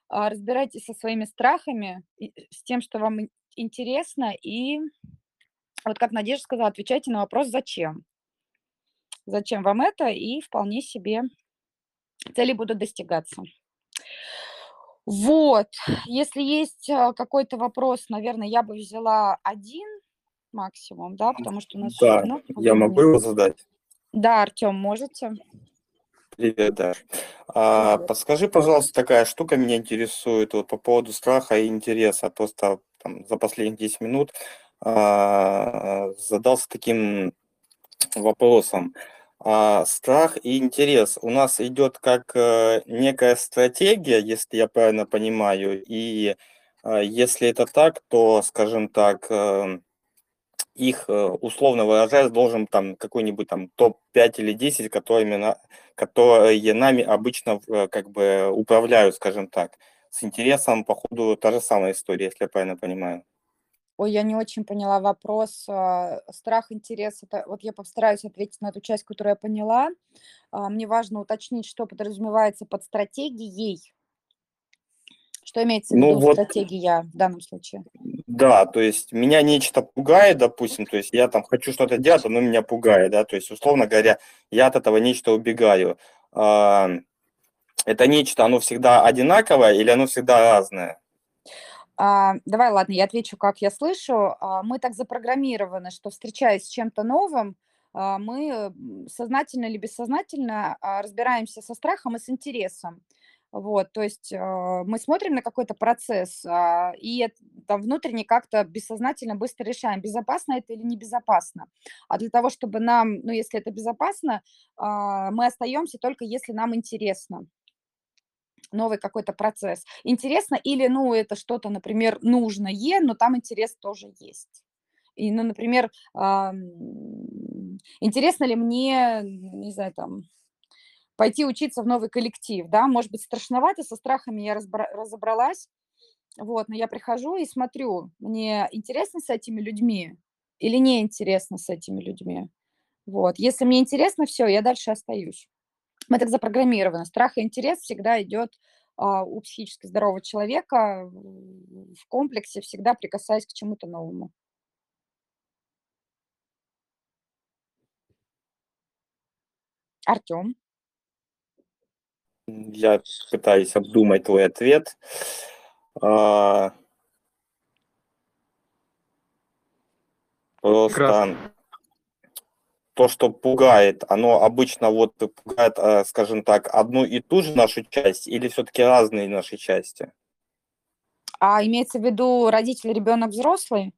а, разбирайтесь со своими страхами, с тем, что вам интересно, и вот как Надежда сказала, отвечайте на вопрос «Зачем?». Зачем вам это, и вполне себе цели будут достигаться. Вот, если есть а, какой-то вопрос, наверное, я бы взяла один, максимум, да, потому что у нас... Да, равно я могу его задать? Да, Артем, можете. Привет, Даш. А, подскажи, пожалуйста, такая штука меня интересует вот по поводу страха и интереса. Просто там, за последние 10 минут а, задался таким вопросом. А, страх и интерес у нас идет как а, некая стратегия, если я правильно понимаю, и а, если это так, то, скажем так, а, их, э, условно выражаясь, должен там какой-нибудь там топ-5 или 10, которыми, которые нами обычно э, как бы управляют, скажем так. С интересом, по ходу, та же самая история, если я правильно понимаю. Ой, я не очень поняла вопрос. А, страх, интерес. Это, вот я постараюсь ответить на эту часть, которую я поняла. А, мне важно уточнить, что подразумевается под стратегией. Что имеется в ну виду ну, вот, стратегия в данном случае? Да, то есть меня нечто пугает, допустим, то есть я там хочу что-то делать, оно меня пугает, да, то есть условно говоря, я от этого нечто убегаю. Это нечто, оно всегда одинаковое или оно всегда разное? А, давай, ладно, я отвечу, как я слышу. А, мы так запрограммированы, что встречаясь с чем-то новым, а, мы сознательно или бессознательно а, разбираемся со страхом и с интересом. Вот, то есть э, мы смотрим на какой-то процесс э, и там внутренне как-то бессознательно быстро решаем, безопасно это или небезопасно. А для того, чтобы нам, ну, если это безопасно, э, мы остаемся только если нам интересно новый какой-то процесс. Интересно или, ну, это что-то, например, нужное, но там интерес тоже есть. И, ну, например, э, интересно ли мне, не знаю, там, пойти учиться в новый коллектив, да, может быть, страшновато, со страхами я разобралась, вот, но я прихожу и смотрю, мне интересно с этими людьми или не интересно с этими людьми, вот, если мне интересно, все, я дальше остаюсь. Мы так запрограммированы, страх и интерес всегда идет а, у психически здорового человека в комплексе, всегда прикасаясь к чему-то новому. Артем. Я пытаюсь обдумать твой ответ. А, просто то, что пугает, оно обычно вот пугает, а, скажем так, одну и ту же нашу часть или все-таки разные наши части? А имеется в виду родитель, ребенок, взрослый?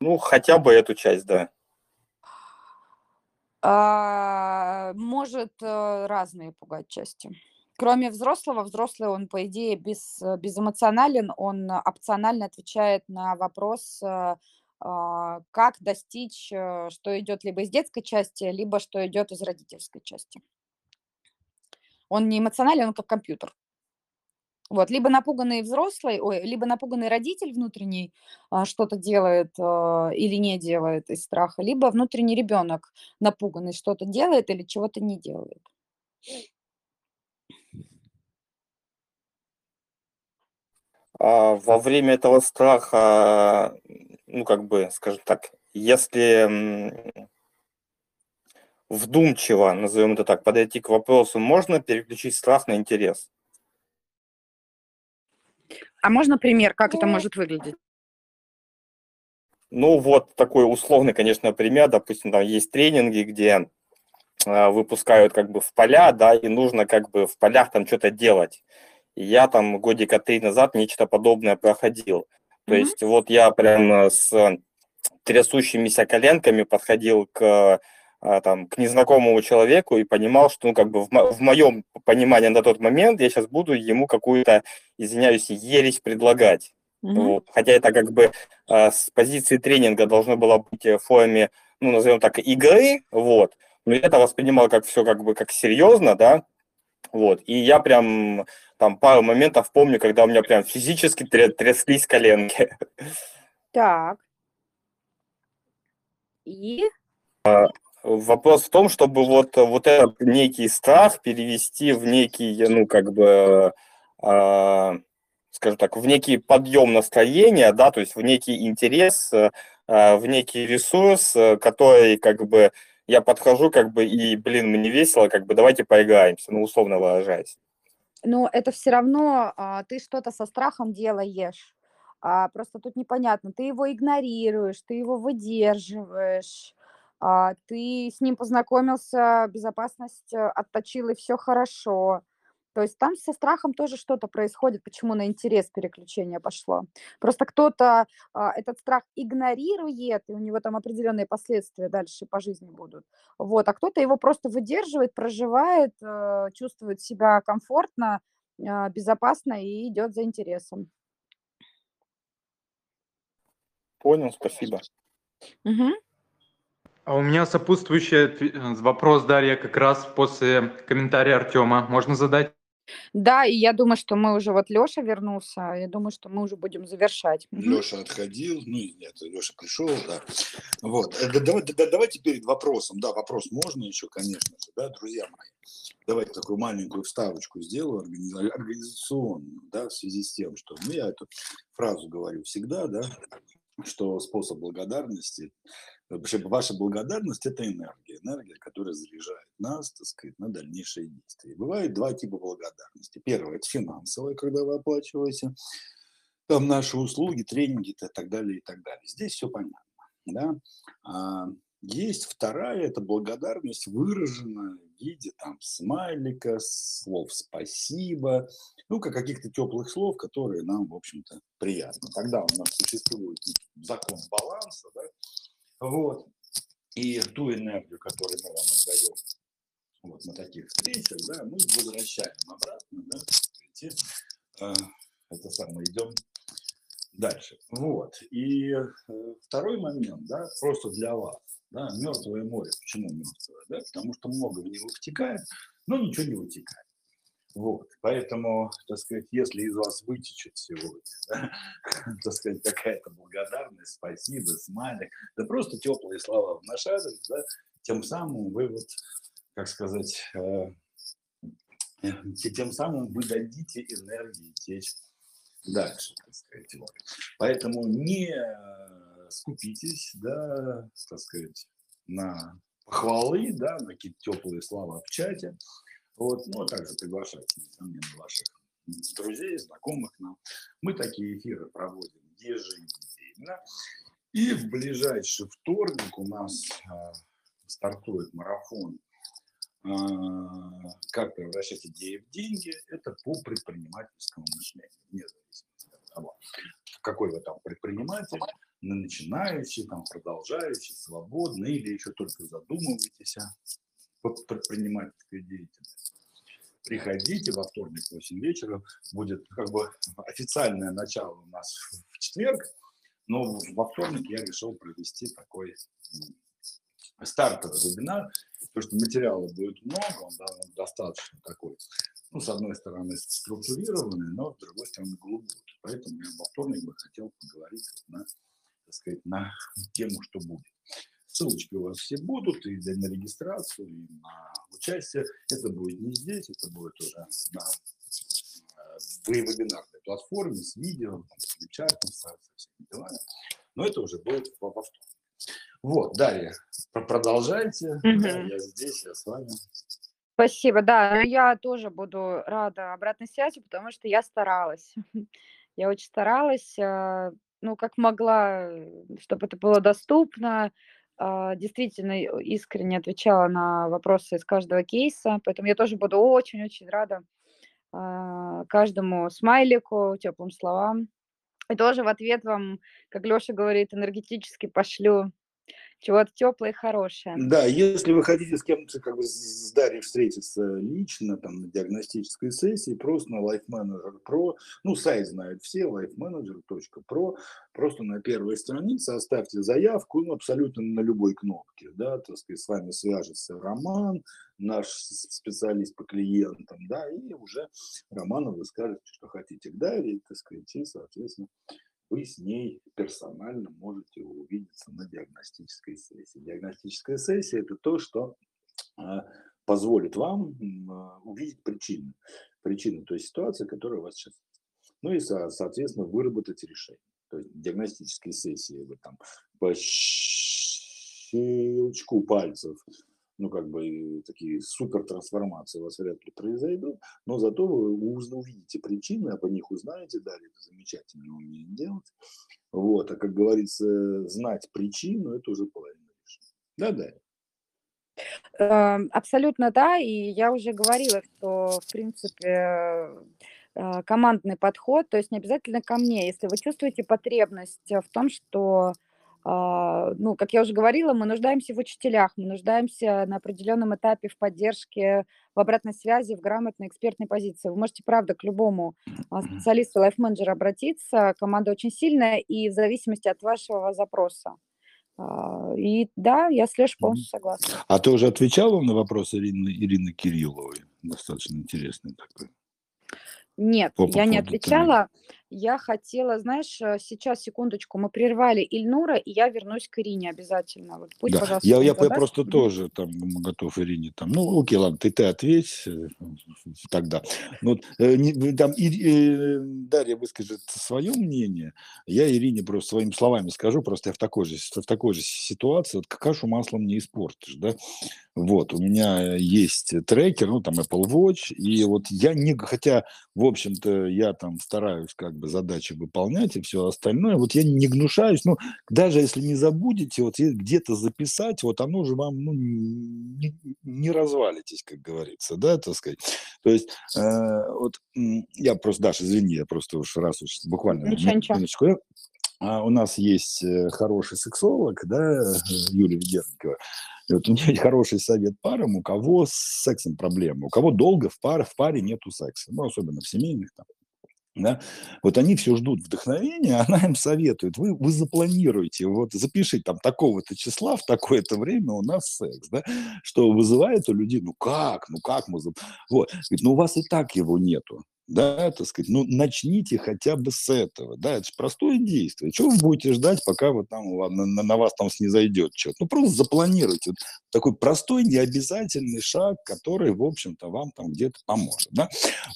Ну, хотя бы эту часть, да. А, может э, разные пугать части. Кроме взрослого, взрослый, он, по идее, без, э, безэмоционален, он опционально отвечает на вопрос, э, как достичь, что идет либо из детской части, либо что идет из родительской части. Он не эмоционален, он как компьютер. Вот, либо напуганный взрослый, ой, либо напуганный родитель внутренний а, что-то делает а, или не делает из страха, либо внутренний ребенок напуганный что-то делает или чего-то не делает. А во время этого страха, ну, как бы, скажем так, если вдумчиво, назовем это так, подойти к вопросу, можно переключить страх на интерес? А можно пример, как это может выглядеть? Ну, вот такой условный, конечно, пример. Допустим, там есть тренинги, где э, выпускают как бы в поля, да, и нужно как бы в полях там что-то делать. И я там годика три назад нечто подобное проходил. То mm-hmm. есть вот я прям с трясущимися коленками подходил к а, там, к незнакомому человеку и понимал, что, ну, как бы в, в моем понимании на тот момент я сейчас буду ему какую-то, извиняюсь, ересь предлагать. Mm-hmm. Вот. Хотя это как бы а, с позиции тренинга должно было быть в форме, ну, назовем так, игры, вот. Но я это воспринимал как все как бы как серьезно, да, вот. И я прям там пару моментов помню, когда у меня прям физически тряслись коленки. Так. И? А, Вопрос в том, чтобы вот, вот этот некий страх перевести в некий, ну, как бы, э, скажем так, в некий подъем настроения, да, то есть в некий интерес, э, в некий ресурс, который, как бы, я подхожу, как бы, и, блин, мне весело, как бы, давайте поиграемся, ну, условно выражаясь. Но это все равно а, ты что-то со страхом делаешь. А, просто тут непонятно, ты его игнорируешь, ты его выдерживаешь, а, ты с ним познакомился, безопасность э, отточил, и все хорошо. То есть там со страхом тоже что-то происходит, почему на интерес переключение пошло. Просто кто-то а, этот страх игнорирует, и у него там определенные последствия дальше по жизни будут. Вот, а кто-то его просто выдерживает, проживает, а, чувствует себя комфортно, а, безопасно и идет за интересом. Понял, спасибо. Угу. А у меня сопутствующий э, вопрос, Дарья, как раз после комментария Артема. Можно задать? Да, и я думаю, что мы уже, вот Леша вернулся, я думаю, что мы уже будем завершать. Леша отходил, ну нет, Леша пришел, да. Вот, э, давай, да, давайте перед вопросом, да, вопрос можно еще, конечно же, да, друзья мои. Давайте такую маленькую вставочку сделаю организационную, да, в связи с тем, что, ну, я эту фразу говорю всегда, да, что способ благодарности ваша благодарность – это энергия, энергия, которая заряжает нас, так сказать, на дальнейшие действия. бывает два типа благодарности. Первое – это финансовая, когда вы оплачиваете там наши услуги, тренинги и так далее, и так далее. Здесь все понятно. Да? А Есть вторая, это благодарность выражена в виде там смайлика, слов спасибо, ну, как каких-то теплых слов, которые нам, в общем-то, приятны. Тогда у нас существует закон баланса, да, вот, и ту энергию, которую мы вам отдаем вот на таких встречах, да, мы возвращаем обратно, да, и, э, это самое, идем дальше. Вот. И э, второй момент, да, просто для вас, да, мертвое море. Почему мертвое? Да? Потому что много в него втекает, но ничего не вытекает. Вот, поэтому, так сказать, если из вас вытечет сегодня, да, [laughs] так сказать, какая-то благодарность, спасибо, смайлик, да просто теплые слова в наш адрес, да, тем самым вы вот, как сказать, э, э тем самым вы дадите энергии течь дальше, так сказать. Вот. Поэтому не скупитесь, да, так сказать, на похвалы, да, на какие-то теплые слова в чате. Вот, ну, а также приглашайте, несомненно, ваших друзей, знакомых нам. Мы такие эфиры проводим еженедельно. И в ближайший вторник у нас э, стартует марафон э, «Как превращать идеи в деньги». Это по предпринимательскому мышлению, вне зависимости от того, какой вы там предприниматель, на начинающий, там, продолжающий, свободный или еще только задумываетесь предпринимательской деятельности. Приходите во вторник в 8 вечера, будет как бы официальное начало у нас в четверг, но во вторник я решил провести такой стартовый вебинар, потому что материала будет много, он, да, он достаточно такой, ну, с одной стороны, структурированный, но с другой стороны, глубокий. Поэтому я во вторник бы хотел поговорить на так сказать, на тему, что будет. Ссылочки у вас все будут и на регистрацию, и на участие. Это будет не здесь, это будет уже на э, вебинарной платформе с видео, там, с чатом, со, со всеми делами. Но это уже будет во вторник. Вот, Дарья, продолжайте. Угу. Да, я здесь, я с вами. Спасибо, да, я тоже буду рада обратной связи, потому что я старалась. [laughs] Я очень старалась, э, ну, как могла, чтобы это было доступно, действительно искренне отвечала на вопросы из каждого кейса, поэтому я тоже буду очень-очень рада а, каждому смайлику, теплым словам. И тоже в ответ вам, как Леша говорит, энергетически пошлю чего-то теплое и хорошее. Да, если вы хотите с кем-то, как бы с Дарьей встретиться лично, там, на диагностической сессии, просто на Life Manager Pro, ну, сайт знают все, lifemanager.pro, просто на первой странице оставьте заявку, ну, абсолютно на любой кнопке, да, так сказать, с вами свяжется Роман, наш специалист по клиентам, да, и уже Роману вы скажете, что хотите к Дарье, так сказать, и, соответственно, вы с ней персонально можете увидеться на диагностической сессии. Диагностическая сессия – это то, что а, позволит вам а, увидеть причины, причины той ситуации, которая у вас сейчас. Ну и, соответственно, выработать решение. То есть диагностические сессии вы там по щелчку пальцев ну, как бы такие супер трансформации у вас вряд ли произойдут, но зато вы увидите причины, по них узнаете, далее это замечательно умеет делать. Вот, а как говорится, знать причину, это уже половина решения. Да, да. Эм, абсолютно да, и я уже говорила, что, в принципе, э, командный подход, то есть не обязательно ко мне, если вы чувствуете потребность в том, что ну, как я уже говорила, мы нуждаемся в учителях, мы нуждаемся на определенном этапе в поддержке, в обратной связи, в грамотной экспертной позиции. Вы можете, правда, к любому а, специалисту, лайф-менеджеру обратиться. Команда очень сильная и в зависимости от вашего запроса. А, и да, я с Лешей полностью согласна. А ты уже отвечала на вопрос Ирины, Ирины Кирилловой? Достаточно интересный такой. Нет, По я не отвечала. Я хотела, знаешь, э, сейчас, секундочку, мы прервали Ильнура, и я вернусь к Ирине обязательно. Вот пусть, да. пожалуйста, я, я просто тоже там готов Ирине там. Ну, окей, ладно, ты ты ответь э, тогда. Ну, э, там и, Дарья выскажет свое мнение, я Ирине просто своими словами скажу, просто я в такой же, в такой же ситуации, вот кашу маслом не испортишь, да. Вот, у меня есть трекер, ну, там Apple Watch, и вот я не, хотя, в общем-то, я там стараюсь как бы задачи выполнять и все остальное. Вот я не гнушаюсь, ну, даже если не забудете, вот где-то записать, вот оно же вам, ну, не, не развалитесь, как говорится, да, так сказать. То есть, э, вот я просто, Даша, извини, я просто уж раз уж буквально ничего, минуточку. Ничего. А у нас есть э, хороший сексолог, да, Юлия Ведерникова. И вот у нее хороший совет парам, у кого с сексом проблемы, у кого долго в, пар, в паре нету секса, ну, особенно в семейных там. Да? Вот они все ждут вдохновения, [laughs] она им советует, вы, вы запланируете, вот запишите там такого-то числа в такое-то время у нас секс, да? что вызывает у людей, ну как, ну как мы... Вот. Говорит, ну у вас и так его нету да, так сказать, ну, начните хотя бы с этого, да, это же простое действие. Чего вы будете ждать, пока вот там, на, на, на вас там снизойдет что-то? Ну, просто запланируйте вот такой простой, необязательный шаг, который, в общем-то, вам там где-то поможет, да.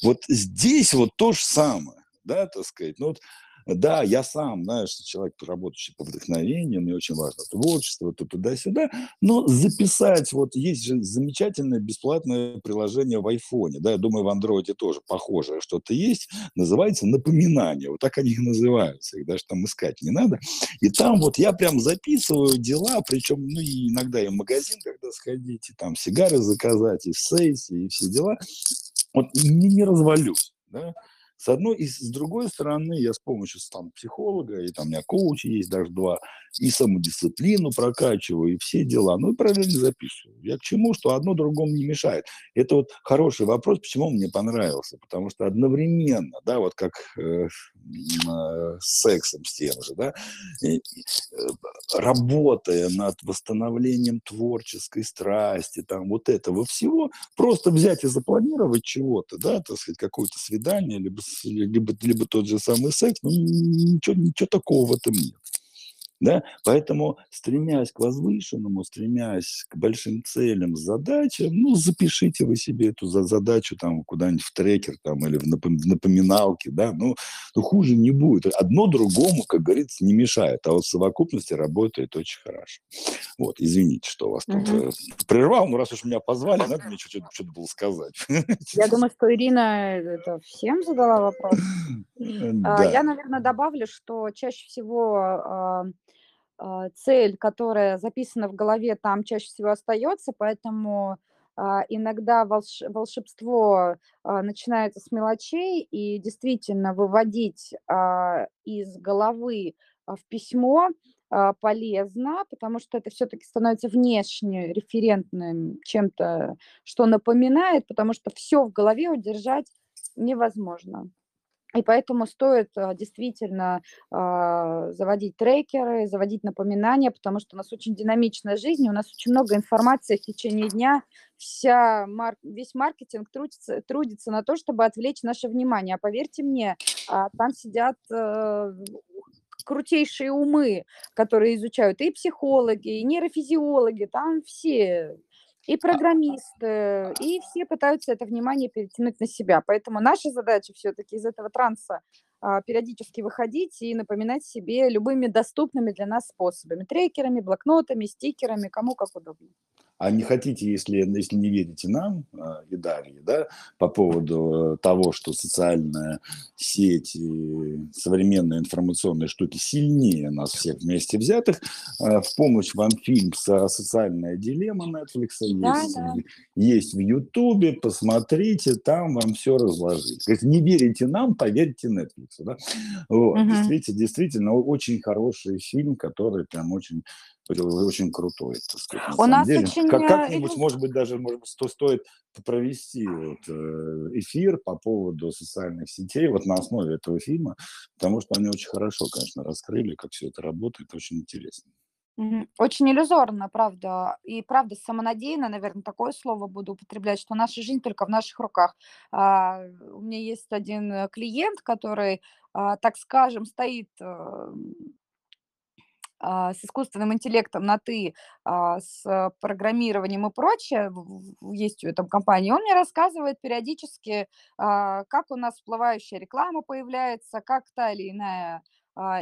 Вот здесь вот то же самое, да, так сказать, ну, вот да, я сам, знаешь, человек, работающий по вдохновению, мне очень важно творчество, то туда-сюда, но записать, вот есть же замечательное бесплатное приложение в айфоне, да, я думаю, в андроиде тоже похожее что-то есть, называется «Напоминание», вот так они и называются, их даже там искать не надо, и там вот я прям записываю дела, причем, ну, и иногда и в магазин, когда сходить, и там сигары заказать, и в сессии, и все дела, вот не, не развалюсь, да, с одной и с другой стороны, я с помощью там, психолога, и там у меня коучи есть даже два, и самодисциплину прокачиваю, и все дела. Ну и параллельно записываю. Я к чему? Что одно другому не мешает. Это вот хороший вопрос, почему он мне понравился. Потому что одновременно, да, вот как э, э, с сексом с тем же, да, и, э, работая над восстановлением творческой страсти, там вот этого всего, просто взять и запланировать чего-то, да, так сказать, какое-то свидание, либо либо, либо тот же самый секс, ну, ничего, ничего такого в этом нет. Да? Поэтому, стремясь к возвышенному, стремясь к большим целям, задачам, ну, запишите вы себе эту задачу там куда-нибудь в трекер там, или в напоминалке, да, ну, ну, хуже не будет. Одно другому, как говорится, не мешает, а вот в совокупности работает очень хорошо. Вот, извините, что вас тут uh прервал, но раз уж меня позвали, надо мне что-то, что-то было сказать. Я думаю, что Ирина это всем задала вопрос. [laughs] А, да. Я, наверное, добавлю, что чаще всего а, цель, которая записана в голове, там чаще всего остается, поэтому а, иногда волш, волшебство начинается с мелочей, и действительно выводить из головы в письмо полезно, потому что это все-таки становится внешне референтным чем-то, что напоминает, потому что все в голове удержать невозможно. И поэтому стоит а, действительно а, заводить трекеры, заводить напоминания, потому что у нас очень динамичная жизнь, у нас очень много информации в течение дня, вся весь маркетинг трудится, трудится на то, чтобы отвлечь наше внимание. А поверьте мне, а, там сидят э, крутейшие умы, которые изучают и психологи, и нейрофизиологи, там все и программисты, и все пытаются это внимание перетянуть на себя. Поэтому наша задача все-таки из этого транса а, периодически выходить и напоминать себе любыми доступными для нас способами. Трекерами, блокнотами, стикерами, кому как удобно. А не хотите, если, если не верите нам а, и Дарье, да, по поводу э, того, что социальная сеть и современные информационные штуки сильнее нас всех вместе взятых, а, в помощь вам фильм «Социальная дилемма» Netflix есть, да, да. есть в Ютубе, посмотрите, там вам все разложили. Есть не верите нам, поверьте Netflix. Да? Вот, угу. действительно, действительно, очень хороший фильм, который прям очень очень крутой, так сказать, У нас деле. очень... Как, как-нибудь, может быть, даже может быть, сто, стоит провести вот, э, эфир по поводу социальных сетей вот на основе этого фильма, потому что они очень хорошо, конечно, раскрыли, как все это работает, очень интересно. Очень иллюзорно, правда. И правда, самонадеянно, наверное, такое слово буду употреблять, что наша жизнь только в наших руках. А, у меня есть один э, клиент, который, а, так скажем, стоит э, с искусственным интеллектом на «ты», а, с программированием и прочее, есть у этой компании, он мне рассказывает периодически, а, как у нас всплывающая реклама появляется, как та или иная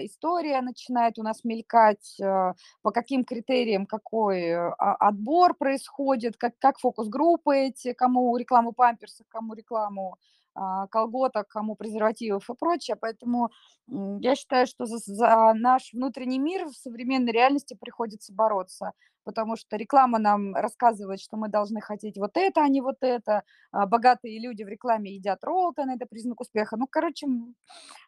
история начинает у нас мелькать, по каким критериям какой отбор происходит, как, как фокус-группы эти, кому рекламу памперсов, кому рекламу а, колготок, кому презервативов и прочее. Поэтому я считаю, что за, за наш внутренний мир в современной реальности приходится бороться, потому что реклама нам рассказывает, что мы должны хотеть вот это, а не вот это. А богатые люди в рекламе едят Ролтон, это признак успеха. Ну, короче,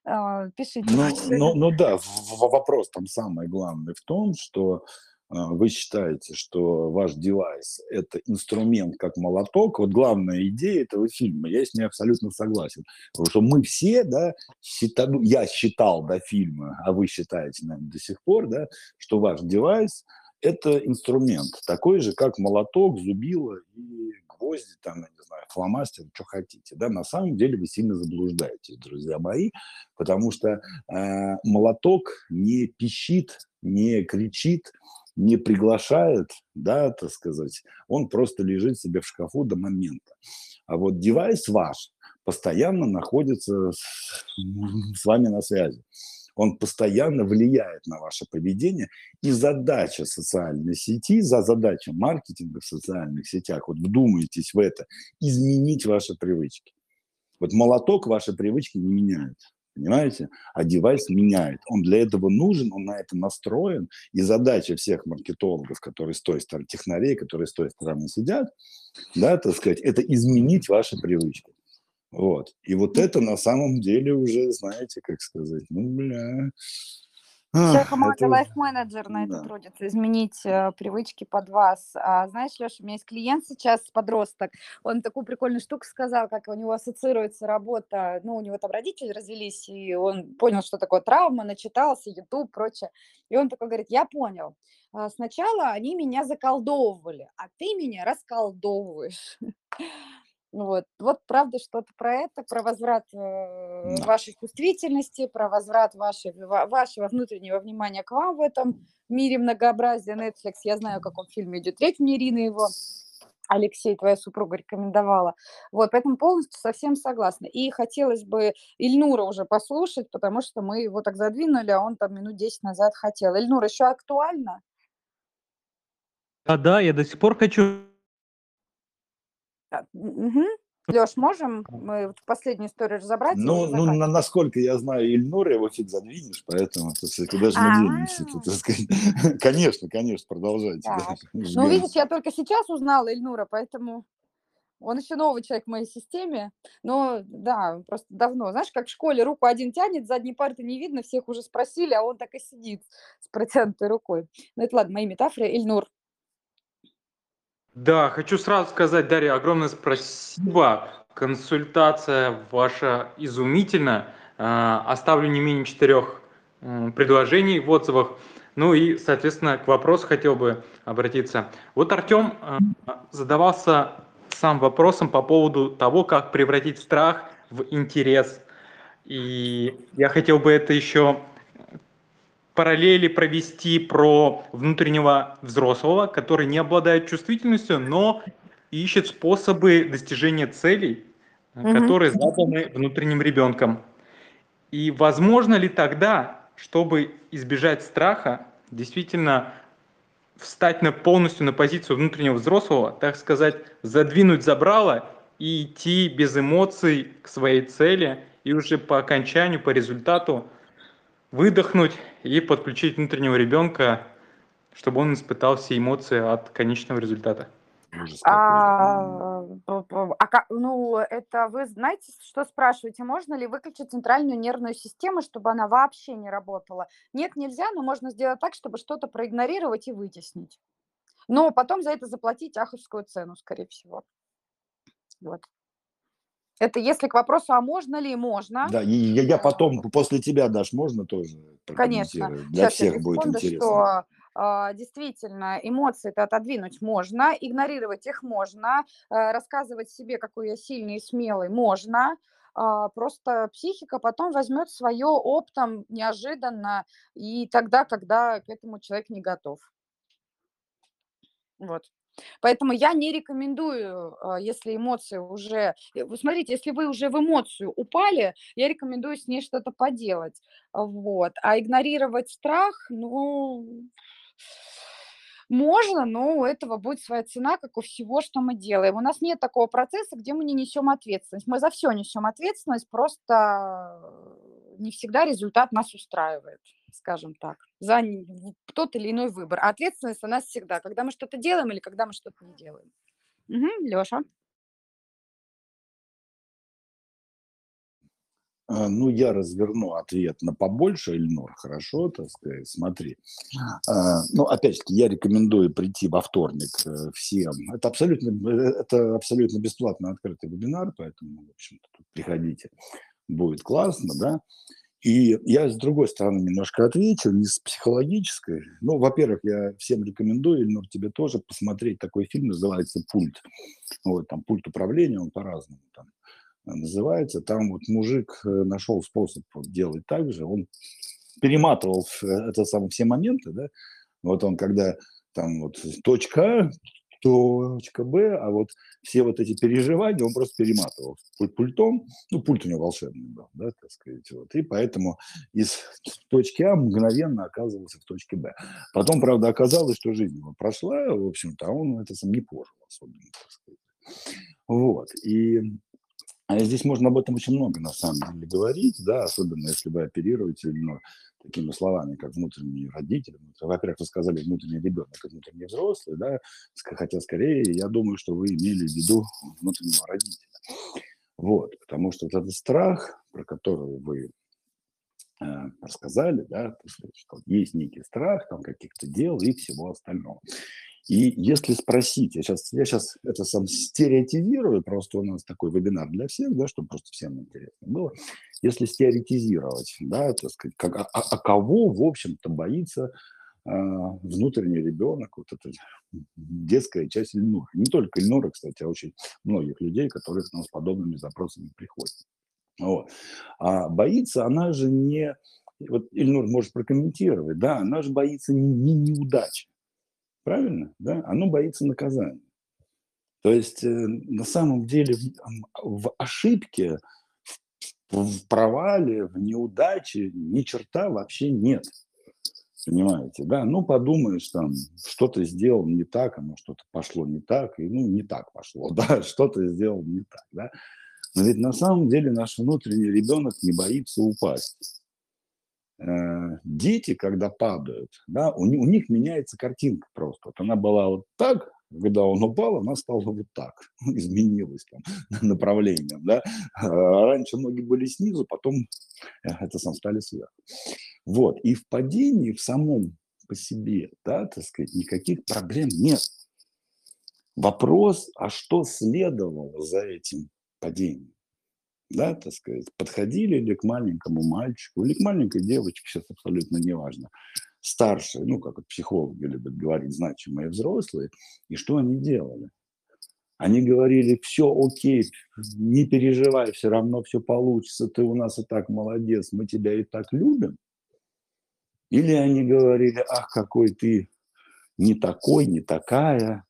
а, пишите. Ну, ну, ну да, вопрос там самый главный в том, что а, вы считаете, что ваш девайс – это инструмент как молоток, вот главная идея этого фильма, я с ней абсолютно согласен. Потому что мы все, да, считали, ну, я считал до фильма, а вы считаете, наверное, до сих пор, да, что ваш девайс – это инструмент, такой же, как молоток, зубило и гвозди, там, я не знаю, фломастер, что хотите. Да? На самом деле вы сильно заблуждаетесь, друзья мои, потому что э, молоток не пищит, не кричит, не приглашает, да, так сказать, он просто лежит себе в шкафу до момента. А вот девайс ваш постоянно находится [laughs] с, вами на связи. Он постоянно влияет на ваше поведение. И задача социальной сети, за задача маркетинга в социальных сетях, вот вдумайтесь в это, изменить ваши привычки. Вот молоток ваши привычки не меняет понимаете? А девайс меняет. Он для этого нужен, он на это настроен. И задача всех маркетологов, которые с той стороны, технарей, которые с той стороны сидят, да, так сказать, это изменить ваши привычки. Вот. И вот это на самом деле уже, знаете, как сказать, ну, бля, Вся команда Life Manager на это да. трудится, изменить э, привычки под вас. А, знаешь, Леша, у меня есть клиент сейчас, подросток, он такую прикольную штуку сказал, как у него ассоциируется работа, ну, у него там родители развелись, и он понял, что такое травма, начитался, YouTube, прочее. И он такой говорит, я понял, а, сначала они меня заколдовывали, а ты меня расколдовываешь. [laughs] Вот, вот правда что-то про это, про возврат э, вашей чувствительности, про возврат вашей, вашего внутреннего внимания к вам в этом мире многообразия Netflix. Я знаю, о каком фильме идет речь, мне Ирина его Алексей, твоя супруга, рекомендовала. Вот, поэтому полностью совсем согласна. И хотелось бы Ильнура уже послушать, потому что мы его так задвинули, а он там минут 10 назад хотел. Ильнур, еще актуально? Да, да, я до сих пор хочу Угу. Леш, можем мы последнюю историю разобрать? Ну, ну на, насколько я знаю Ильнура, его фиг задвинешь, поэтому то есть, ты даже не двинешься. [laughs] Конечно, конечно, продолжайте. Да. [laughs] Ну, видишь, я только сейчас узнала Ильнура, поэтому он еще новый человек в моей системе, но да, просто давно. Знаешь, как в школе руку один тянет, задней парты не видно, всех уже спросили, а он так и сидит с протянутой рукой. Ну это ладно, мои метафоры. Ильнур, да, хочу сразу сказать, Дарья, огромное спасибо. Консультация ваша изумительна. А, оставлю не менее четырех предложений в отзывах. Ну и, соответственно, к вопросу хотел бы обратиться. Вот Артем а, задавался сам вопросом по поводу того, как превратить страх в интерес. И я хотел бы это еще параллели провести про внутреннего взрослого, который не обладает чувствительностью, но ищет способы достижения целей, угу. которые заданы внутренним ребенком. И возможно ли тогда, чтобы избежать страха, действительно встать на, полностью на позицию внутреннего взрослого, так сказать, задвинуть забрало и идти без эмоций к своей цели, и уже по окончанию, по результату выдохнуть и подключить внутреннего ребенка, чтобы он испытал все эмоции от конечного результата. А, а, ну, это вы знаете, что спрашиваете, можно ли выключить центральную нервную систему, чтобы она вообще не работала? Нет, нельзя, но можно сделать так, чтобы что-то проигнорировать и вытеснить. Но потом за это заплатить аховскую цену, скорее всего. Вот. Это если к вопросу, а можно ли, можно. Да, и я, я потом, после тебя, Даш, можно тоже Конечно. Для Сейчас всех будет секунду, интересно. Что э, действительно эмоции-то отодвинуть можно, игнорировать их можно, э, рассказывать себе, какой я сильный и смелый, можно. Э, просто психика потом возьмет свое оптом неожиданно и тогда, когда к этому человек не готов. Вот. Поэтому я не рекомендую, а, если эмоции уже... Э, смотрите, если вы уже в эмоцию упали, я рекомендую с ней что-то поделать. Вот. А игнорировать страх, ну... Можно, но у этого будет своя цена, как у всего, что мы делаем. У нас нет такого процесса, где мы не несем ответственность. Мы за все несем ответственность, просто не всегда результат нас устраивает, скажем так, за тот или иной выбор. А ответственность у нас всегда, когда мы что-то делаем или когда мы что-то не делаем. Угу, Леша. А, ну, я разверну ответ на побольше, Эльнур, хорошо, так сказать, смотри. А, ну, опять-таки, я рекомендую прийти во вторник э, всем. Это абсолютно, э, это абсолютно бесплатно открытый вебинар, поэтому, в общем-то, приходите, будет классно, да. И я с другой стороны немножко отвечу, не с психологической. Ну, во-первых, я всем рекомендую, Ильнур, тебе тоже посмотреть такой фильм, называется «Пульт». Вот, там пульт управления, он по-разному там называется. Там вот мужик э, нашел способ делать так же. Он перематывал это самое, все моменты, да. Вот он когда там вот точка точка Б, а вот все вот эти переживания он просто перематывал пультом, ну, пульт у него волшебный был, да, так сказать, вот, и поэтому из точки А мгновенно оказывался в точке Б. Потом, правда, оказалось, что жизнь его прошла, в общем-то, а он это сам не пожил особенно, так сказать. Вот, и а здесь можно об этом очень много, на самом деле, говорить, да, особенно если вы оперируете ну, такими словами, как внутренний родитель. Во-первых, вы сказали внутренний ребенок и внутренний взрослый, да, хотя скорее я думаю, что вы имели в виду внутреннего родителя. Вот, потому что вот этот страх, про который вы э, рассказали, да, что есть некий страх там каких-то дел и всего остального. И если спросить, я сейчас, я сейчас это сам стереотизирую, просто у нас такой вебинар для всех, да, чтобы просто всем интересно было. Если стереотизировать, да, так сказать, как, а, а кого, в общем-то, боится э, внутренний ребенок, вот эта детская часть Ильнура. Не только Ильнура, кстати, а очень многих людей, которые к нам с подобными запросами приходят. Вот. А боится она же не... Вот Ильнур может прокомментировать, да, она же боится не, не неудачи. Правильно? Да? Оно боится наказания. То есть э, на самом деле в, в ошибке, в, в провале, в неудаче ни черта вообще нет. Понимаете, да? Ну, подумаешь, там, что-то сделал не так, оно что-то пошло не так, и, ну, не так пошло, [laughs] да, что-то сделал не так, да. Но ведь на самом деле наш внутренний ребенок не боится упасть. Э, дети, когда падают, да, у, у них меняется картинка просто. Вот она была вот так, когда он упал, она стала вот так, [laughs] изменилась там [laughs] направлением, да. А раньше ноги были снизу, потом э, это сам стали сверху. Вот, и в падении в самом по себе, да, так сказать, никаких проблем нет. Вопрос, а что следовало за этим падением? Да, так сказать, подходили ли к маленькому мальчику или к маленькой девочке, сейчас абсолютно неважно, старшие, ну, как психологи любят говорить, значимые взрослые, и что они делали? Они говорили, все окей, не переживай, все равно все получится, ты у нас и так молодец, мы тебя и так любим. Или они говорили, ах, какой ты не такой, не такая,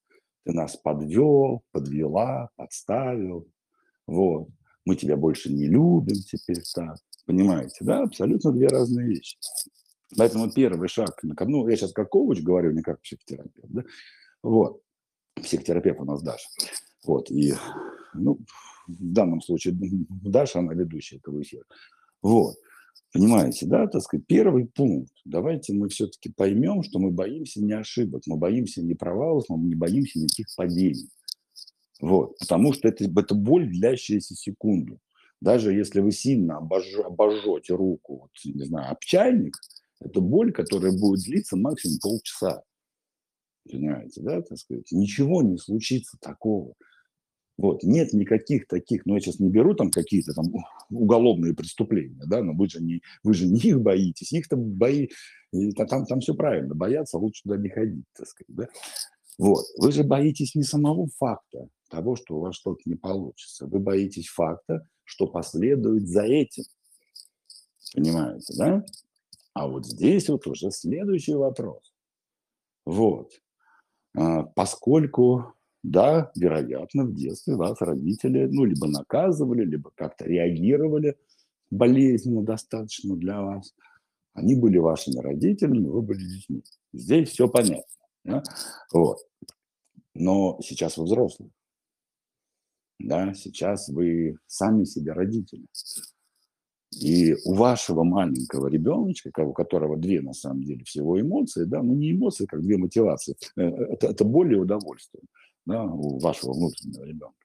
ты нас подвел, подвела, подставил. Вот мы тебя больше не любим теперь так. Понимаете, да? Абсолютно две разные вещи. Поэтому первый шаг, ну, я сейчас как коуч говорю, не как психотерапевт, да? Вот. Психотерапевт у нас Даша. Вот, и, ну, в данном случае [laughs] Даша, она ведущая этого эфира. Вот. Понимаете, да, так сказать, первый пункт. Давайте мы все-таки поймем, что мы боимся не ошибок, мы боимся не провалов, мы не боимся никаких падений. Вот, потому что это, это боль, длящаяся секунду. Даже если вы сильно обож, обожжете руку, вот, не знаю, об это боль, которая будет длиться максимум полчаса. Понимаете, да, так сказать? Ничего не случится такого. Вот, нет никаких таких, ну, я сейчас не беру там какие-то там уголовные преступления, да, но вы же не, вы же не их боитесь, их-то бои, там, там все правильно, бояться лучше туда не ходить, так сказать, да. Вот, вы же боитесь не самого факта, того, что у вас что-то не получится. Вы боитесь факта, что последует за этим. Понимаете, да? А вот здесь вот уже следующий вопрос. Вот. А, поскольку, да, вероятно, в детстве вас родители, ну, либо наказывали, либо как-то реагировали болезненно достаточно для вас. Они были вашими родителями, вы были детьми. Здесь все понятно. Да? Вот. Но сейчас вы взрослые. Да, сейчас вы сами себе родители. И у вашего маленького ребеночка, у которого две на самом деле всего эмоции, да, ну не эмоции, как две мотивации, э, это, это более удовольствие да, у вашего внутреннего ребенка.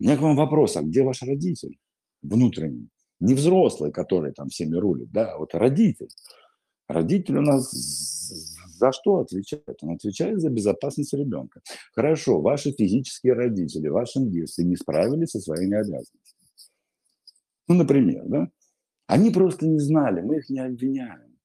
У меня к вам вопрос, а где ваш родитель внутренний? Не взрослый, который там всеми рулит, да, а вот родитель. Родитель у нас за что отвечает? Он отвечает за безопасность ребенка. Хорошо, ваши физические родители в вашем детстве не справились со своими обязанностями. Ну, например, да? Они просто не знали, мы их не обвиняем.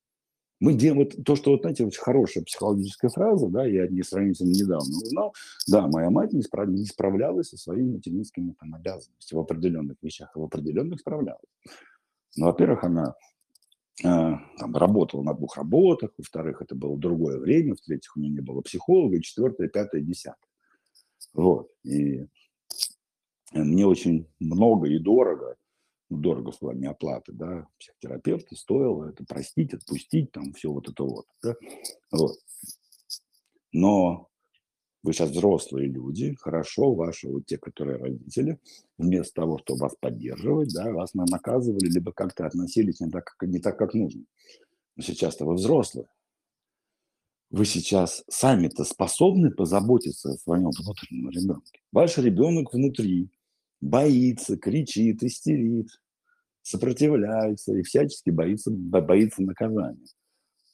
Мы делаем вот то, что, вот, знаете, очень хорошая психологическая фраза, да, я не сравнительно недавно узнал, да, моя мать не, справ, не справлялась со своими материнскими там, обязанностями в определенных вещах, в определенных справлялась. Ну, во-первых, она там, работала на двух работах, во-вторых, это было другое время, в-третьих, у нее не было психолога, и четвертое, пятое, десятое. Вот, и мне очень много и дорого дорого в плане оплаты, да, психотерапевта стоило это простить, отпустить, там все вот это вот, да, вот. Но вы сейчас взрослые люди, хорошо, ваши вот те, которые родители, вместо того, чтобы вас поддерживать, да, вас наказывали, либо как-то относились не так, как, не так, как нужно. Но сейчас-то вы взрослые. Вы сейчас сами-то способны позаботиться о своем внутреннем ребенке. Ваш ребенок внутри боится, кричит, истерит, сопротивляется и всячески боится, боится наказания.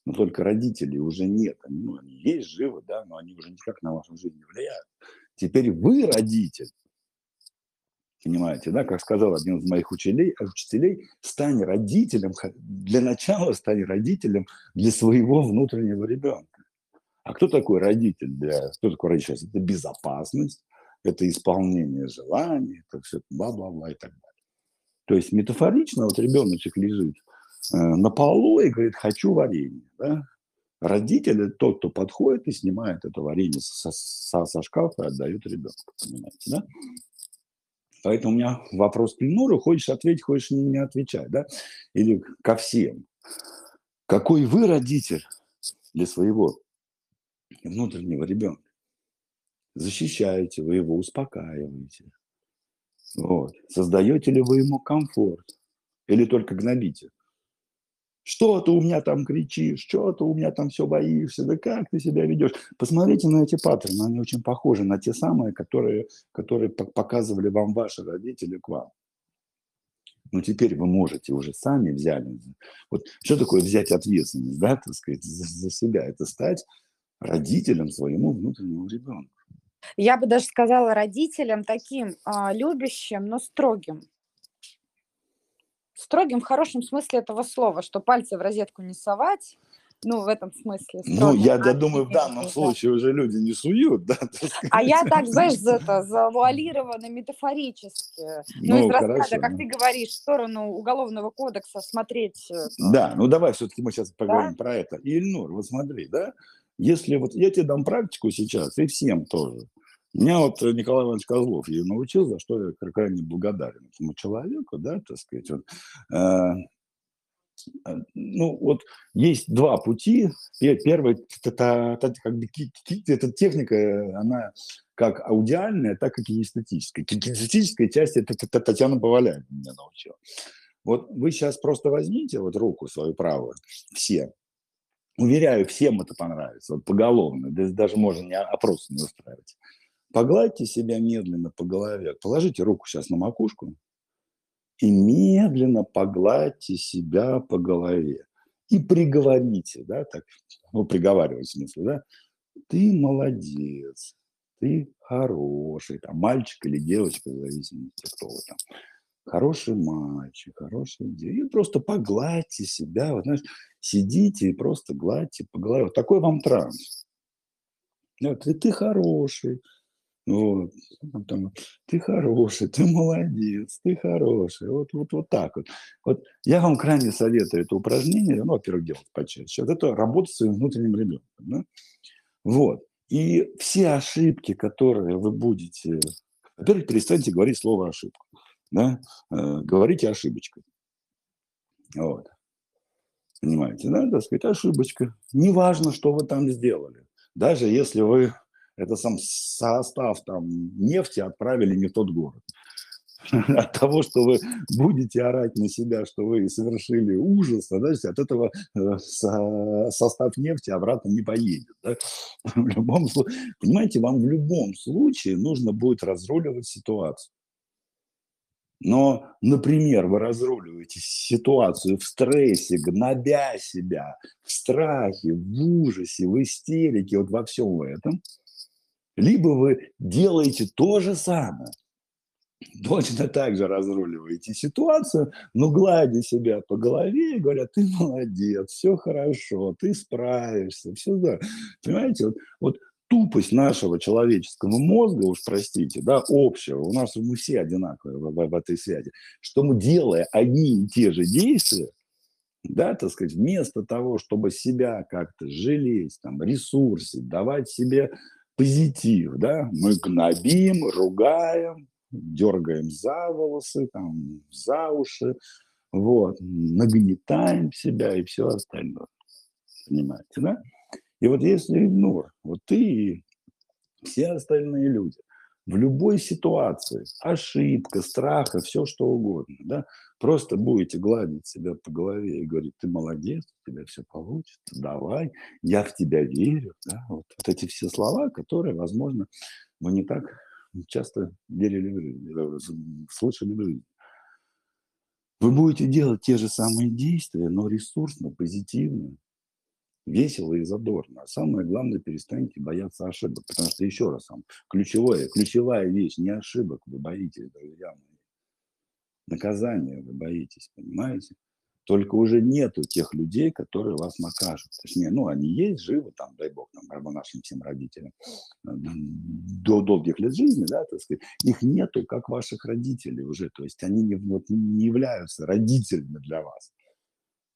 Но только родителей уже нет. Они, ну, они есть живы, да, но они уже никак на вашу жизнь не влияют. Теперь вы родитель. Понимаете, да, как сказал один из моих учителей, учителей, стань родителем, для начала стань родителем для своего внутреннего ребенка. А кто такой родитель? Для, кто такой родитель? Это безопасность, это исполнение желаний, это все бла-бла-бла и так далее. То есть метафорично вот ребеночек лежит на полу и говорит, хочу варенье. Да? Родитель – тот, кто подходит и снимает это варенье со, со, со шкафа и отдает ребенку. Понимаете, да? Поэтому у меня вопрос к Ленуру. Хочешь ответить, хочешь не отвечать. Да? Или ко всем. Какой вы родитель для своего внутреннего ребенка? Защищаете вы его, успокаиваете. Вот. Создаете ли вы ему комфорт? Или только гнобите? Что ты у меня там кричишь, что ты у меня там все боишься, да как ты себя ведешь? Посмотрите на эти паттерны, они очень похожи на те самые, которые, которые показывали вам ваши родители к вам. Но теперь вы можете уже сами взяли. Вот что такое взять ответственность, да, так сказать, за, за себя? Это стать родителем своему внутреннему ребенку. Я бы даже сказала родителям таким а, любящим, но строгим. Строгим в хорошем смысле этого слова, что пальцы в розетку не совать, ну, в этом смысле. Ну, я, я думаю, в данном да. случае уже люди не суют, [laughs] да? А я так, знаешь, за это, завуалированно, метафорически. Ну, ну из рассказа, как ты говоришь, в сторону Уголовного кодекса смотреть. Э, да, ну давай все-таки мы сейчас поговорим да? про это. Ильнур, вот смотри, да, если вот я тебе дам практику сейчас, и всем тоже. Меня вот Николай Иванович Козлов ее научил, за что я крайне благодарен этому человеку, да, так сказать. Вот, э, э ну, вот есть два пути. Первый, это, это, как бы, эта техника, она как аудиальная, так и кинестетическая. Кинестетическая часть это, это Татьяна Поваляева меня научила. Вот вы сейчас просто возьмите вот руку свою правую, все, Уверяю, всем это понравится, вот поголовно, даже можно не опрос не устраивать. Погладьте себя медленно по голове, положите руку сейчас на макушку и медленно погладьте себя по голове. И приговорите, да, так, ну, приговаривать в смысле, да, ты молодец, ты хороший, там, мальчик или девочка, в зависимости, кто вы там хороший мальчик, хороший девочка. И просто погладьте себя. Вот, знаешь, сидите и просто гладьте по голове. Вот такой вам транс. Вот, и ты хороший. Вот, там, ты хороший, ты молодец, ты хороший. Вот, вот, вот так вот. Вот я вам крайне советую это упражнение, ну, во-первых, делать почаще. Вот это работа с своим внутренним ребенком. Да? Вот. И все ошибки, которые вы будете... Во-первых, перестаньте говорить слово ошибка да, э, говорите ошибочкой. Вот. Понимаете, да, так сказать, ошибочка. Неважно, что вы там сделали. даже если вы это сам состав там нефти отправили не в тот город. [laughs] От того, что вы будете орать на себя, что вы совершили ужас, значит, от этого э, состав нефти обратно не поедет. Да? [laughs] В любом случае, понимаете, вам в любом случае нужно будет разруливать ситуацию. Но, например, вы разруливаете ситуацию в стрессе, гнобя себя, в страхе, в ужасе, в истерике, вот во всем этом, либо вы делаете то же самое, точно так же разруливаете ситуацию, но гладя себя по голове и говорят, ты молодец, все хорошо, ты справишься, все да. Понимаете, вот, вот тупость нашего человеческого мозга, уж простите, да, общего, у нас мы все одинаковые в, в, в этой связи, что мы, делая одни и те же действия, да, так сказать, вместо того, чтобы себя как-то жалеть, там, ресурсить, давать себе позитив, да, мы гнобим, ругаем, дергаем за волосы, там, за уши, вот, нагнетаем себя и все остальное. Понимаете, да? И вот если Игнор, вот ты и все остальные люди в любой ситуации, ошибка, страха, все что угодно, да, просто будете гладить себя по голове и говорить, ты молодец, у тебя все получится, давай, я в тебя верю, да, вот, вот эти все слова, которые, возможно, вы не так часто верили в жизнь, слышали в жизни. Вы будете делать те же самые действия, но ресурсно, позитивно, весело и задорно. А самое главное, перестаньте бояться ошибок. Потому что, еще раз, вам, ключевое, ключевая вещь, не ошибок вы боитесь, друзья мои. Наказания вы боитесь, понимаете? Только уже нету тех людей, которые вас накажут. Точнее, ну, они есть, живы там, дай бог, там, нашим всем родителям, э, до долгих лет жизни, да, так сказать. Их нету, как ваших родителей уже. То есть они не, вот, не являются родителями для вас.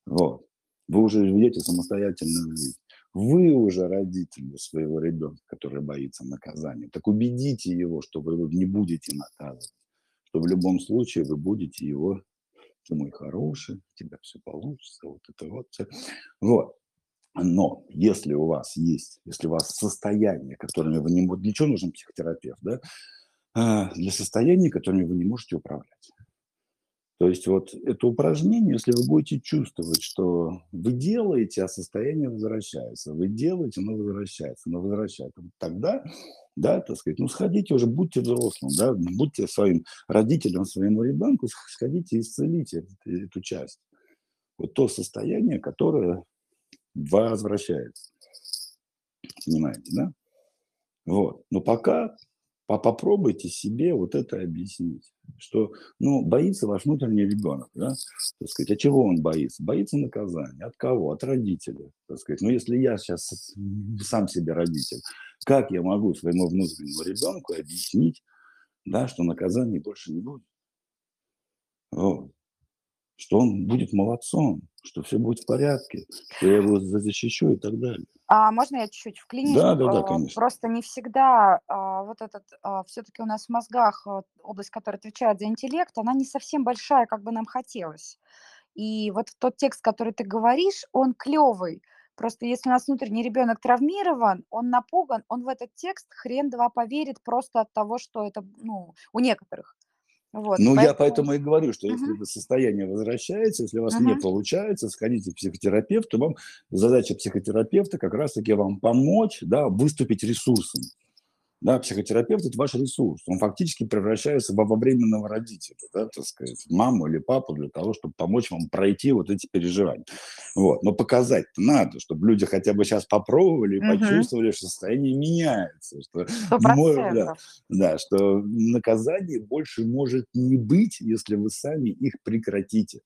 Вот. Вы уже ведете самостоятельную жизнь. Вы уже родители своего ребенка, который боится наказания. Так убедите его, что вы не будете наказывать, что в любом случае вы будете его, ты мой хороший, у тебя все получится, вот это вот. Все. Вот. Но если у вас есть, если у вас состояние, которыми вы не можете, для чего нужен психотерапевт, да? А, для состояния, которыми вы не можете управлять. То есть вот это упражнение, если вы будете чувствовать, что вы делаете, а состояние возвращается, вы делаете, оно возвращается, оно возвращается, тогда, да, так сказать, ну сходите уже, будьте взрослым, да, будьте своим родителям, своему ребенку, сходите и исцелите эту, эту часть. Вот то состояние, которое возвращается. Понимаете, да? Вот. Но пока попробуйте себе вот это объяснить, что, ну, боится ваш внутренний ребенок, да, так сказать, от чего он боится? Боится наказания, от кого? От родителей, так сказать. Ну, если я сейчас сам себе родитель, как я могу своему внутреннему ребенку объяснить, да, что наказаний больше не будет? Вот. Что он будет молодцом, что все будет в порядке, что я его защищу и так далее. А можно я чуть-чуть в клинику? Да, да, да, А, конечно. Просто не всегда а, вот этот, все-таки у нас в мозгах а, область, которая отвечает за интеллект, она не совсем большая, как бы нам хотелось. И вот тот текст, который ты говоришь, он клевый. Просто если у нас внутренний ребенок травмирован, он напуган, он в этот текст хрен два поверит просто от того, что это, ну, у некоторых. Вот, Ну, я поэтому... поэтому и говорю, что если Мгм. это состояние возвращается, если у вас не Мгм. получается, сходите к психотерапевту. Вам задача психотерапевта как раз-таки вам помочь, да, выступить ресурсом. Да, психотерапевт– это ваш ресурс. Он фактически превращается во во временного родителя, да, так сказать, маму или папу для того, чтобы помочь вам пройти вот эти переживания. Вот. Но показать надо, чтобы люди хотя бы сейчас попробовали и Мгм. почувствовали, что состояние меняется, что Сто мо- да, да, что наказаний больше может не быть, если вы сами их прекратите.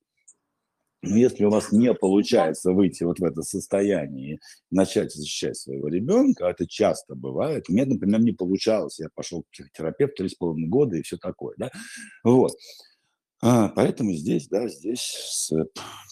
Но если у вас не получается выйти вот в это состояние и начать защищать своего ребенка, а это часто бывает. У меня, например, не получалось. Я пошел к психотерапевту три с половиной года и все такое, да. Вот. А, поэтому здесь, да, здесь с, э,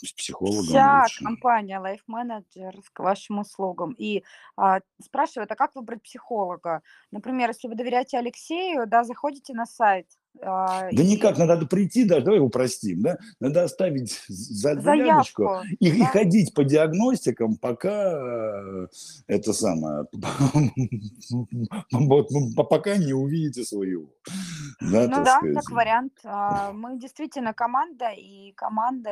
с психологом Вся лучше. компания Life Manager к вашим услугам. И а, спрашивают, а как выбрать психолога? Например, если вы доверяете Алексею, да, заходите на сайт да и... никак, надо прийти, даже давай упростим, да, надо оставить за, заявочку, и, да. и ходить по диагностикам, пока это самое, [laughs] пока не увидите своего. Да, ну да, сказать. как вариант. А, мы действительно команда, и команда,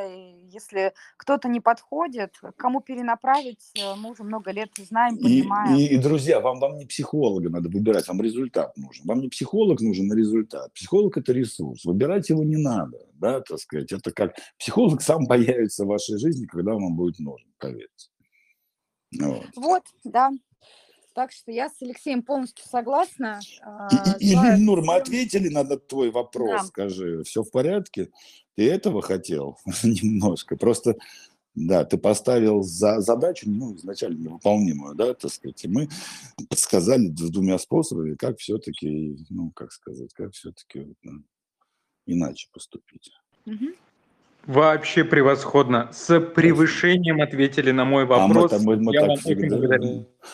если кто-то не подходит, кому перенаправить, э, мы уже много лет знаем, понимаем. И, и, и друзья, вам, вам не психолога надо выбирать, вам результат нужен. Вам не психолог нужен, а результат. Психолог – это ресурс. Выбирать его не надо, да, так сказать. Это как психолог сам появится в вашей жизни, когда вам будет нужен, поверьте. Вот, вот да. Так что я с Алексеем полностью согласна. И, а, Ильнур, мы ответили на твой вопрос, да. скажи, все в порядке? Ты этого хотел [laughs] немножко? Просто, да, ты поставил за задачу, ну, изначально невыполнимую, да, так сказать, и мы подсказали двумя способами, как все-таки, ну, как сказать, как все-таки ну, иначе поступить. Угу. Вообще превосходно. С превышением ответили на мой вопрос. А мы, мы, мы Я так вам всегда... очень благодарен. Да,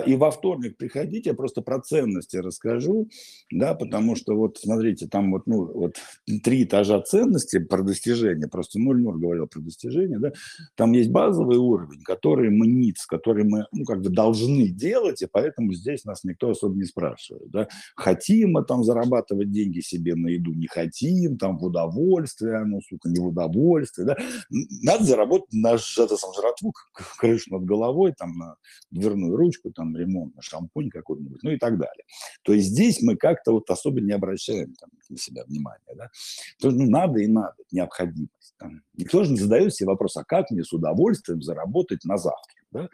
и во вторник приходите, я просто про ценности расскажу, да, потому что вот, смотрите, там вот, ну, вот три этажа ценности про достижения, просто нуль Нур говорил про достижения, да, там есть базовый уровень, который мы ниц, который мы, ну, как бы должны делать, и поэтому здесь нас никто особо не спрашивает, да, хотим мы там зарабатывать деньги себе на еду, не хотим, там, в удовольствие, ну, сука, не в удовольствие, да, надо заработать на это сам жратву, крышу над головой, там, на дверную ручку, там ремонт, на шампунь какой-нибудь, ну и так далее. То есть здесь мы как-то вот особо не обращаем там, на себя внимания. Да? То, ну, надо и надо, необходимость. Там. Никто же не задает себе вопрос, а как мне с удовольствием заработать на завтрак? Да?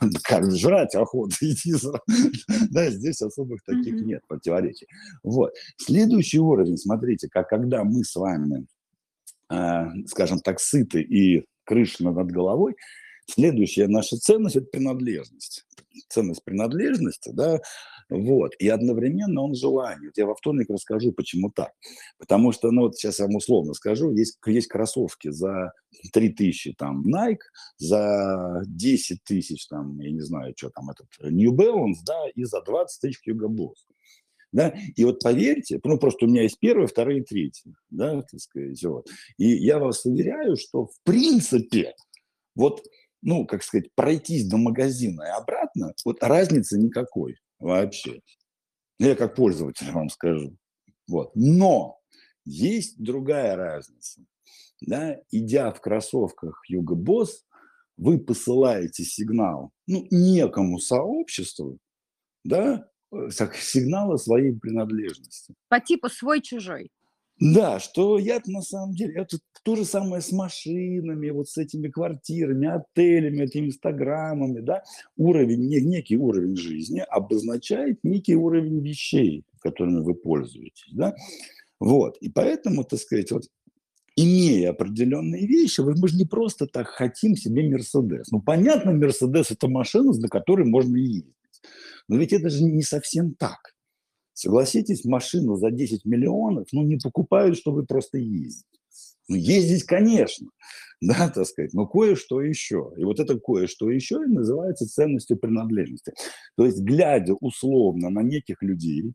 [laughs] как жрать охота, иди [laughs] Да, здесь особых таких нет противоречий. Вот. Следующий уровень, смотрите, как когда мы с вами, э, скажем так, сыты и крыша над головой, следующая наша ценность – это принадлежность ценность принадлежности, да, вот, и одновременно он желание. Я во вторник расскажу, почему так. Потому что, ну, вот сейчас я вам условно скажу, есть, есть кроссовки за 3 тысячи там Nike, за 10 тысяч там, я не знаю, что там, этот New Balance, да, и за 20 тысяч Hugo Boss. Да? И вот поверьте, ну просто у меня есть первые, вторые, третьи, да, так сказать, вот. И я вас уверяю, что в принципе вот ну, как сказать, пройтись до магазина и обратно, вот разницы никакой вообще. Я как пользователь вам скажу. Вот. Но есть другая разница. Да? Идя в кроссовках Юго Босс, вы посылаете сигнал ну, некому сообществу, да, э, сигнал о своей принадлежности. По типу свой-чужой. Да, что я на самом деле, это то же самое с машинами, вот с этими квартирами, отелями, этими инстаграмами, да, уровень, некий уровень жизни обозначает некий уровень вещей, которыми вы пользуетесь, да, вот, и поэтому, так сказать, вот имея определенные вещи, мы же не просто так хотим себе Мерседес. Ну, понятно, Мерседес – это машина, на которой можно ездить. Но ведь это же не совсем так. Согласитесь, машину за 10 миллионов, ну, не покупают, чтобы просто ездить. Ну, ездить, конечно, [laughs] да, так сказать, но кое-что еще. И вот это кое-что еще и называется ценностью принадлежности. То есть, глядя условно на неких людей,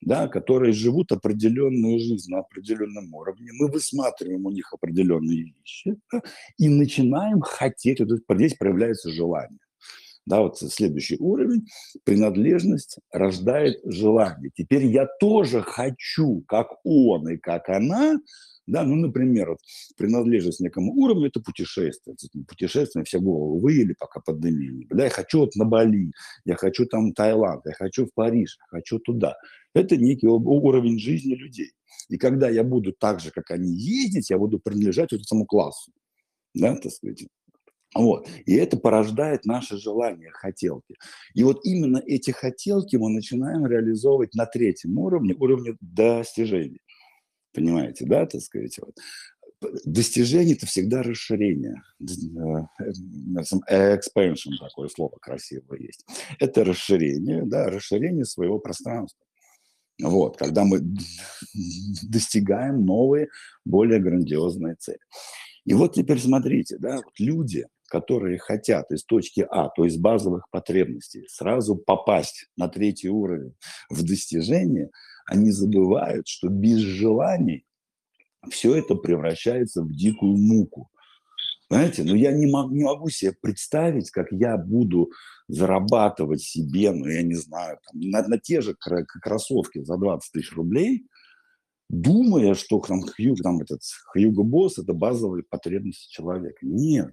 да, которые живут определенную жизнь на определенном уровне, мы высматриваем у них определенные вещи да, и начинаем хотеть, вот здесь проявляется желание. Да, вот следующий уровень. Принадлежность рождает желание. Теперь я тоже хочу, как он и как она, да, ну, например, вот, принадлежность некому уровню – это путешествие. Путешествие все голову выели, пока пандемия. Да, я хочу вот на Бали, я хочу там Таиланд, я хочу в Париж, я хочу туда. Это некий уровень жизни людей. И когда я буду так же, как они, ездить, я буду принадлежать вот этому классу. Да, так сказать. Вот. И это порождает наши желания, хотелки. И вот именно эти хотелки мы начинаем реализовывать на третьем уровне, уровне достижений. Понимаете, да, так сказать? Вот. Достижение – это всегда расширение. Expansion – такое слово красивое есть. Это расширение, да, расширение своего пространства. Вот, когда мы достигаем новые, более грандиозные цели. И вот теперь смотрите, да, вот люди, которые хотят из точки А, то есть базовых потребностей, сразу попасть на третий уровень в достижение, они забывают, что без желаний все это превращается в дикую муку. Знаете, ну я не могу, не могу себе представить, как я буду зарабатывать себе, ну я не знаю, там, на, на те же кроссовки за 20 тысяч рублей, думая, что там, Хью, там этот Хьюго Босс – это базовые потребности человека. Нет,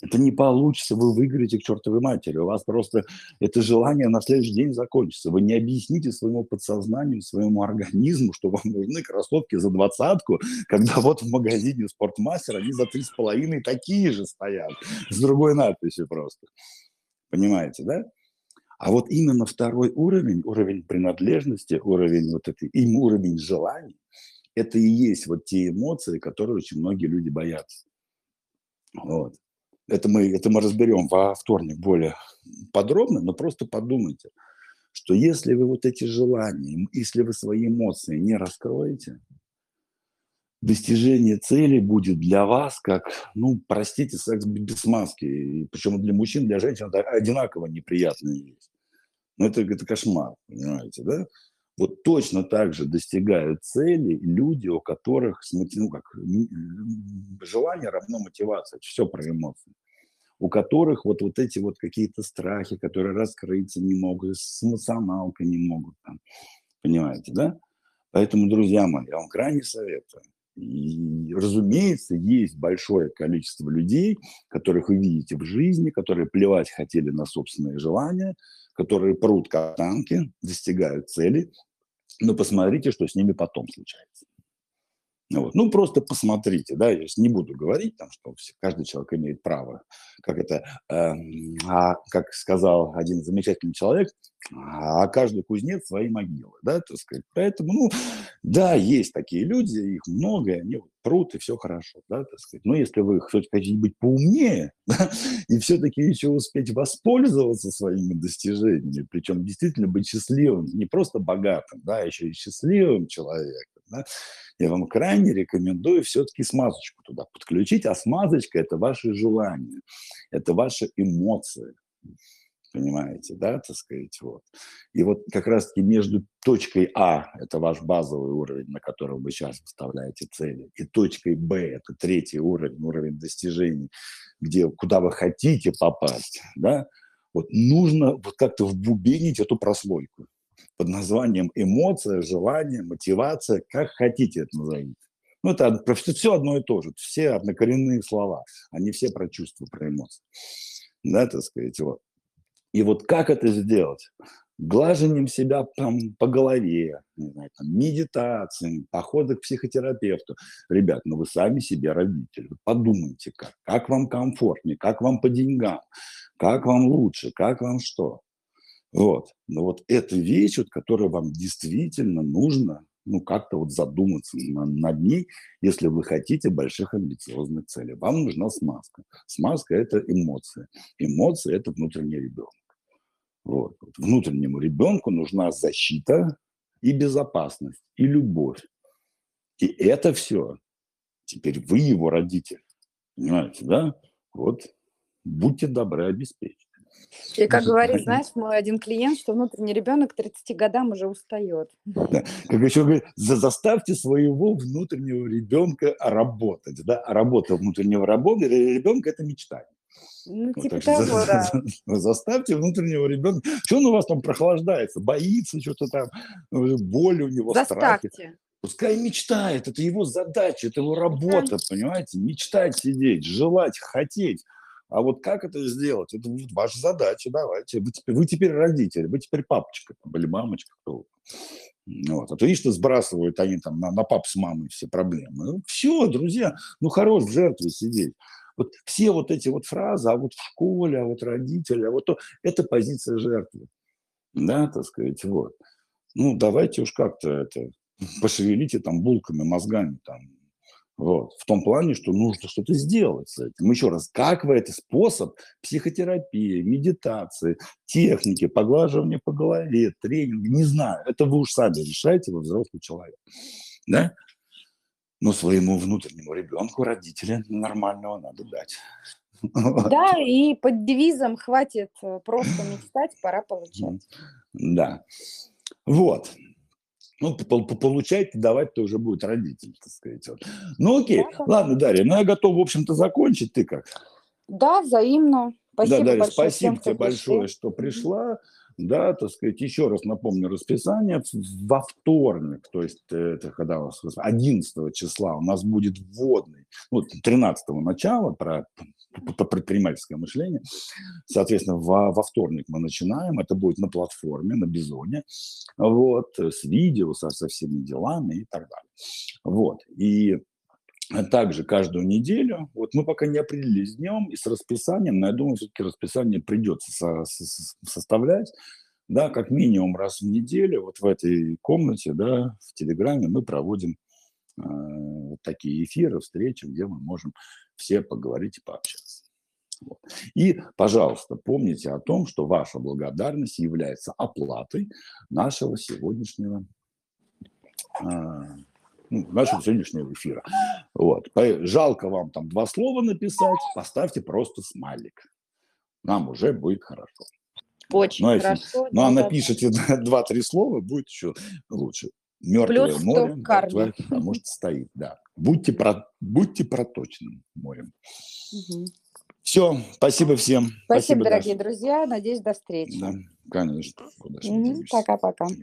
это не получится, вы выиграете к чертовой матери. У вас просто это желание на следующий день закончится. Вы не объясните своему подсознанию, своему организму, что вам нужны кроссовки за двадцатку, когда вот в магазине Спортмастер они за три с половиной такие же стоят, с другой надписью просто. Понимаете, да? А вот именно второй уровень, уровень принадлежности, уровень вот этой, им уровень желаний, это и есть вот те эмоции, которые очень многие люди боятся. Вот. Это мы, это мы разберем во вторник более подробно, но просто подумайте, что если вы вот эти желания, если вы свои эмоции не раскроете, достижение цели будет для вас как, ну, простите, секс без маски. Причем для мужчин, для женщин это одинаково неприятно есть. Но это, это кошмар, понимаете, да? Вот точно так же достигают цели люди, у которых ну, как, желание равно мотивация. Все про эмоции. У которых вот, вот эти вот какие-то страхи, которые раскрыться не могут, с эмоционалкой не могут. Там, понимаете, да? Поэтому, друзья мои, я вам крайне советую. И, разумеется, есть большое количество людей, которых вы видите в жизни, которые плевать хотели на собственные желания, которые прут как танки, достигают цели, но посмотрите, что с ними потом случается. Вот. Ну, просто посмотрите, да, я не буду говорить, там, что каждый человек имеет право, как это, э, а, как сказал один замечательный человек, а каждый кузнец свои могилы, да, так сказать. Поэтому, ну, да, есть такие люди, их много, они вот прут, и все хорошо, да, так сказать. Но если вы хотите быть поумнее, [laughs] да, и все-таки еще успеть воспользоваться своими достижениями, причем действительно быть счастливым, не просто богатым, да, а еще и счастливым человеком, да, я вам крайне рекомендую все-таки смазочку туда подключить, а смазочка – это ваши желания, это ваши эмоции, понимаете, да, так сказать, вот. И вот как раз-таки между точкой А, это ваш базовый уровень, на котором вы сейчас выставляете цели, и точкой Б, это третий уровень, уровень достижений, где, куда вы хотите попасть, да, вот нужно вот как-то вбубенить эту прослойку под названием эмоция, желание, мотивация, как хотите это назовите. Ну, это все одно и то же, все однокоренные слова, они все про чувства, про эмоции. Да, так сказать, вот. И вот как это сделать? Глажением себя там, по голове, не знаю, там, медитацией, походы к психотерапевту. Ребят, ну вы сами себе родители. Подумайте, как, как вам комфортнее, как вам по деньгам, как вам лучше, как вам что. Вот. Но вот эта вещь, вот, которая вам действительно нужно, ну, как-то вот задуматься над ней, если вы хотите больших амбициозных целей. Вам нужна смазка. Смазка – это эмоции. Эмоции – это внутренний ребенок. Вот. вот. Внутреннему ребенку нужна защита и безопасность, и любовь. И это все. Теперь вы его родитель. Понимаете, да? Вот будьте добры, обеспечить. И как говорит, знаешь, мой один клиент, что внутренний ребенок к 30 годам уже устает. Да. Как еще говорит, заставьте своего внутреннего ребенка работать. Да? А работа внутреннего ребенка – это мечтание. Ну, типа вот, того, за, да. Заставьте внутреннего ребенка. Что он у вас там прохлаждается? Боится что-то там, ну, боль у него, Заставьте. страхи. Пускай мечтает, это его задача, это его работа, понимаете? Мечтать сидеть, желать, хотеть. А вот как это сделать? Это ваша задача, давайте. Вы теперь, вы теперь родитель, вы теперь папочка там, или мамочка. Кто вот. А то видишь, что сбрасывают они там на, на пап с мамой все проблемы. Ну, все, друзья, ну хорош в жертве сидеть. Вот все вот эти вот фразы, а вот в школе, а вот родители, а вот то, это позиция жертвы. Да, так сказать, вот. Ну, давайте уж как-то это, [laughs] пошевелите там булками, мозгами там, вот. В том плане, что нужно что-то сделать с этим. Еще раз, как вы это способ психотерапии, медитации, техники, поглаживания по голове, тренинг, не знаю. Это вы уж сами решаете, вы взрослый человек. Да? Но своему внутреннему ребенку родителя нормального надо дать. Да, и под девизом «хватит э, просто мечтать, пора получать». Да. Вот. Ну, по- по- получать, давать-то уже будет родитель, так сказать. Вот. Ну, окей. Да. Ладно, Дарья, ну я готов, в общем-то, закончить. Ты как? Да, взаимно. Спасибо да, Дарья, большое спасибо всем, тебе пришли. большое, что пришла. Да, так сказать, еще раз напомню расписание. Во вторник, то есть э, это когда у нас 11 числа у нас будет вводный, ну, 13 начала про, про предпринимательское мышление. Соответственно, во, во вторник мы начинаем. Это будет на платформе, на Бизоне. Вот, с видео, со, со всеми делами и так далее. Вот. И также каждую неделю, вот мы пока не определились с днем и с расписанием, но я думаю, все-таки расписание придется со- со- составлять, да, как минимум раз в неделю, вот в этой комнате, да, в Телеграме мы проводим э, такие эфиры, встречи, где мы можем все поговорить и пообщаться. Вот. И, пожалуйста, помните о том, что ваша благодарность является оплатой нашего сегодняшнего а, ну, нашего сегодняшнего эфира. Вот. Жалко вам там два слова написать, поставьте просто смайлик. Нам уже будет хорошо. Очень Ну, а если- хорошо. Ну, а напишите [laughs] два-три слова, будет еще лучше. Мертвое Плюс море, мертвое, потому [laughs] что стоит, да. Будьте, про, будьте проточным морем. Мгм. Все, спасибо всем. Спасибо, Даша. дорогие друзья. Надеюсь, до встречи. Да, конечно. Куда ж мы Мгм. денемся. Пока-пока. Ага.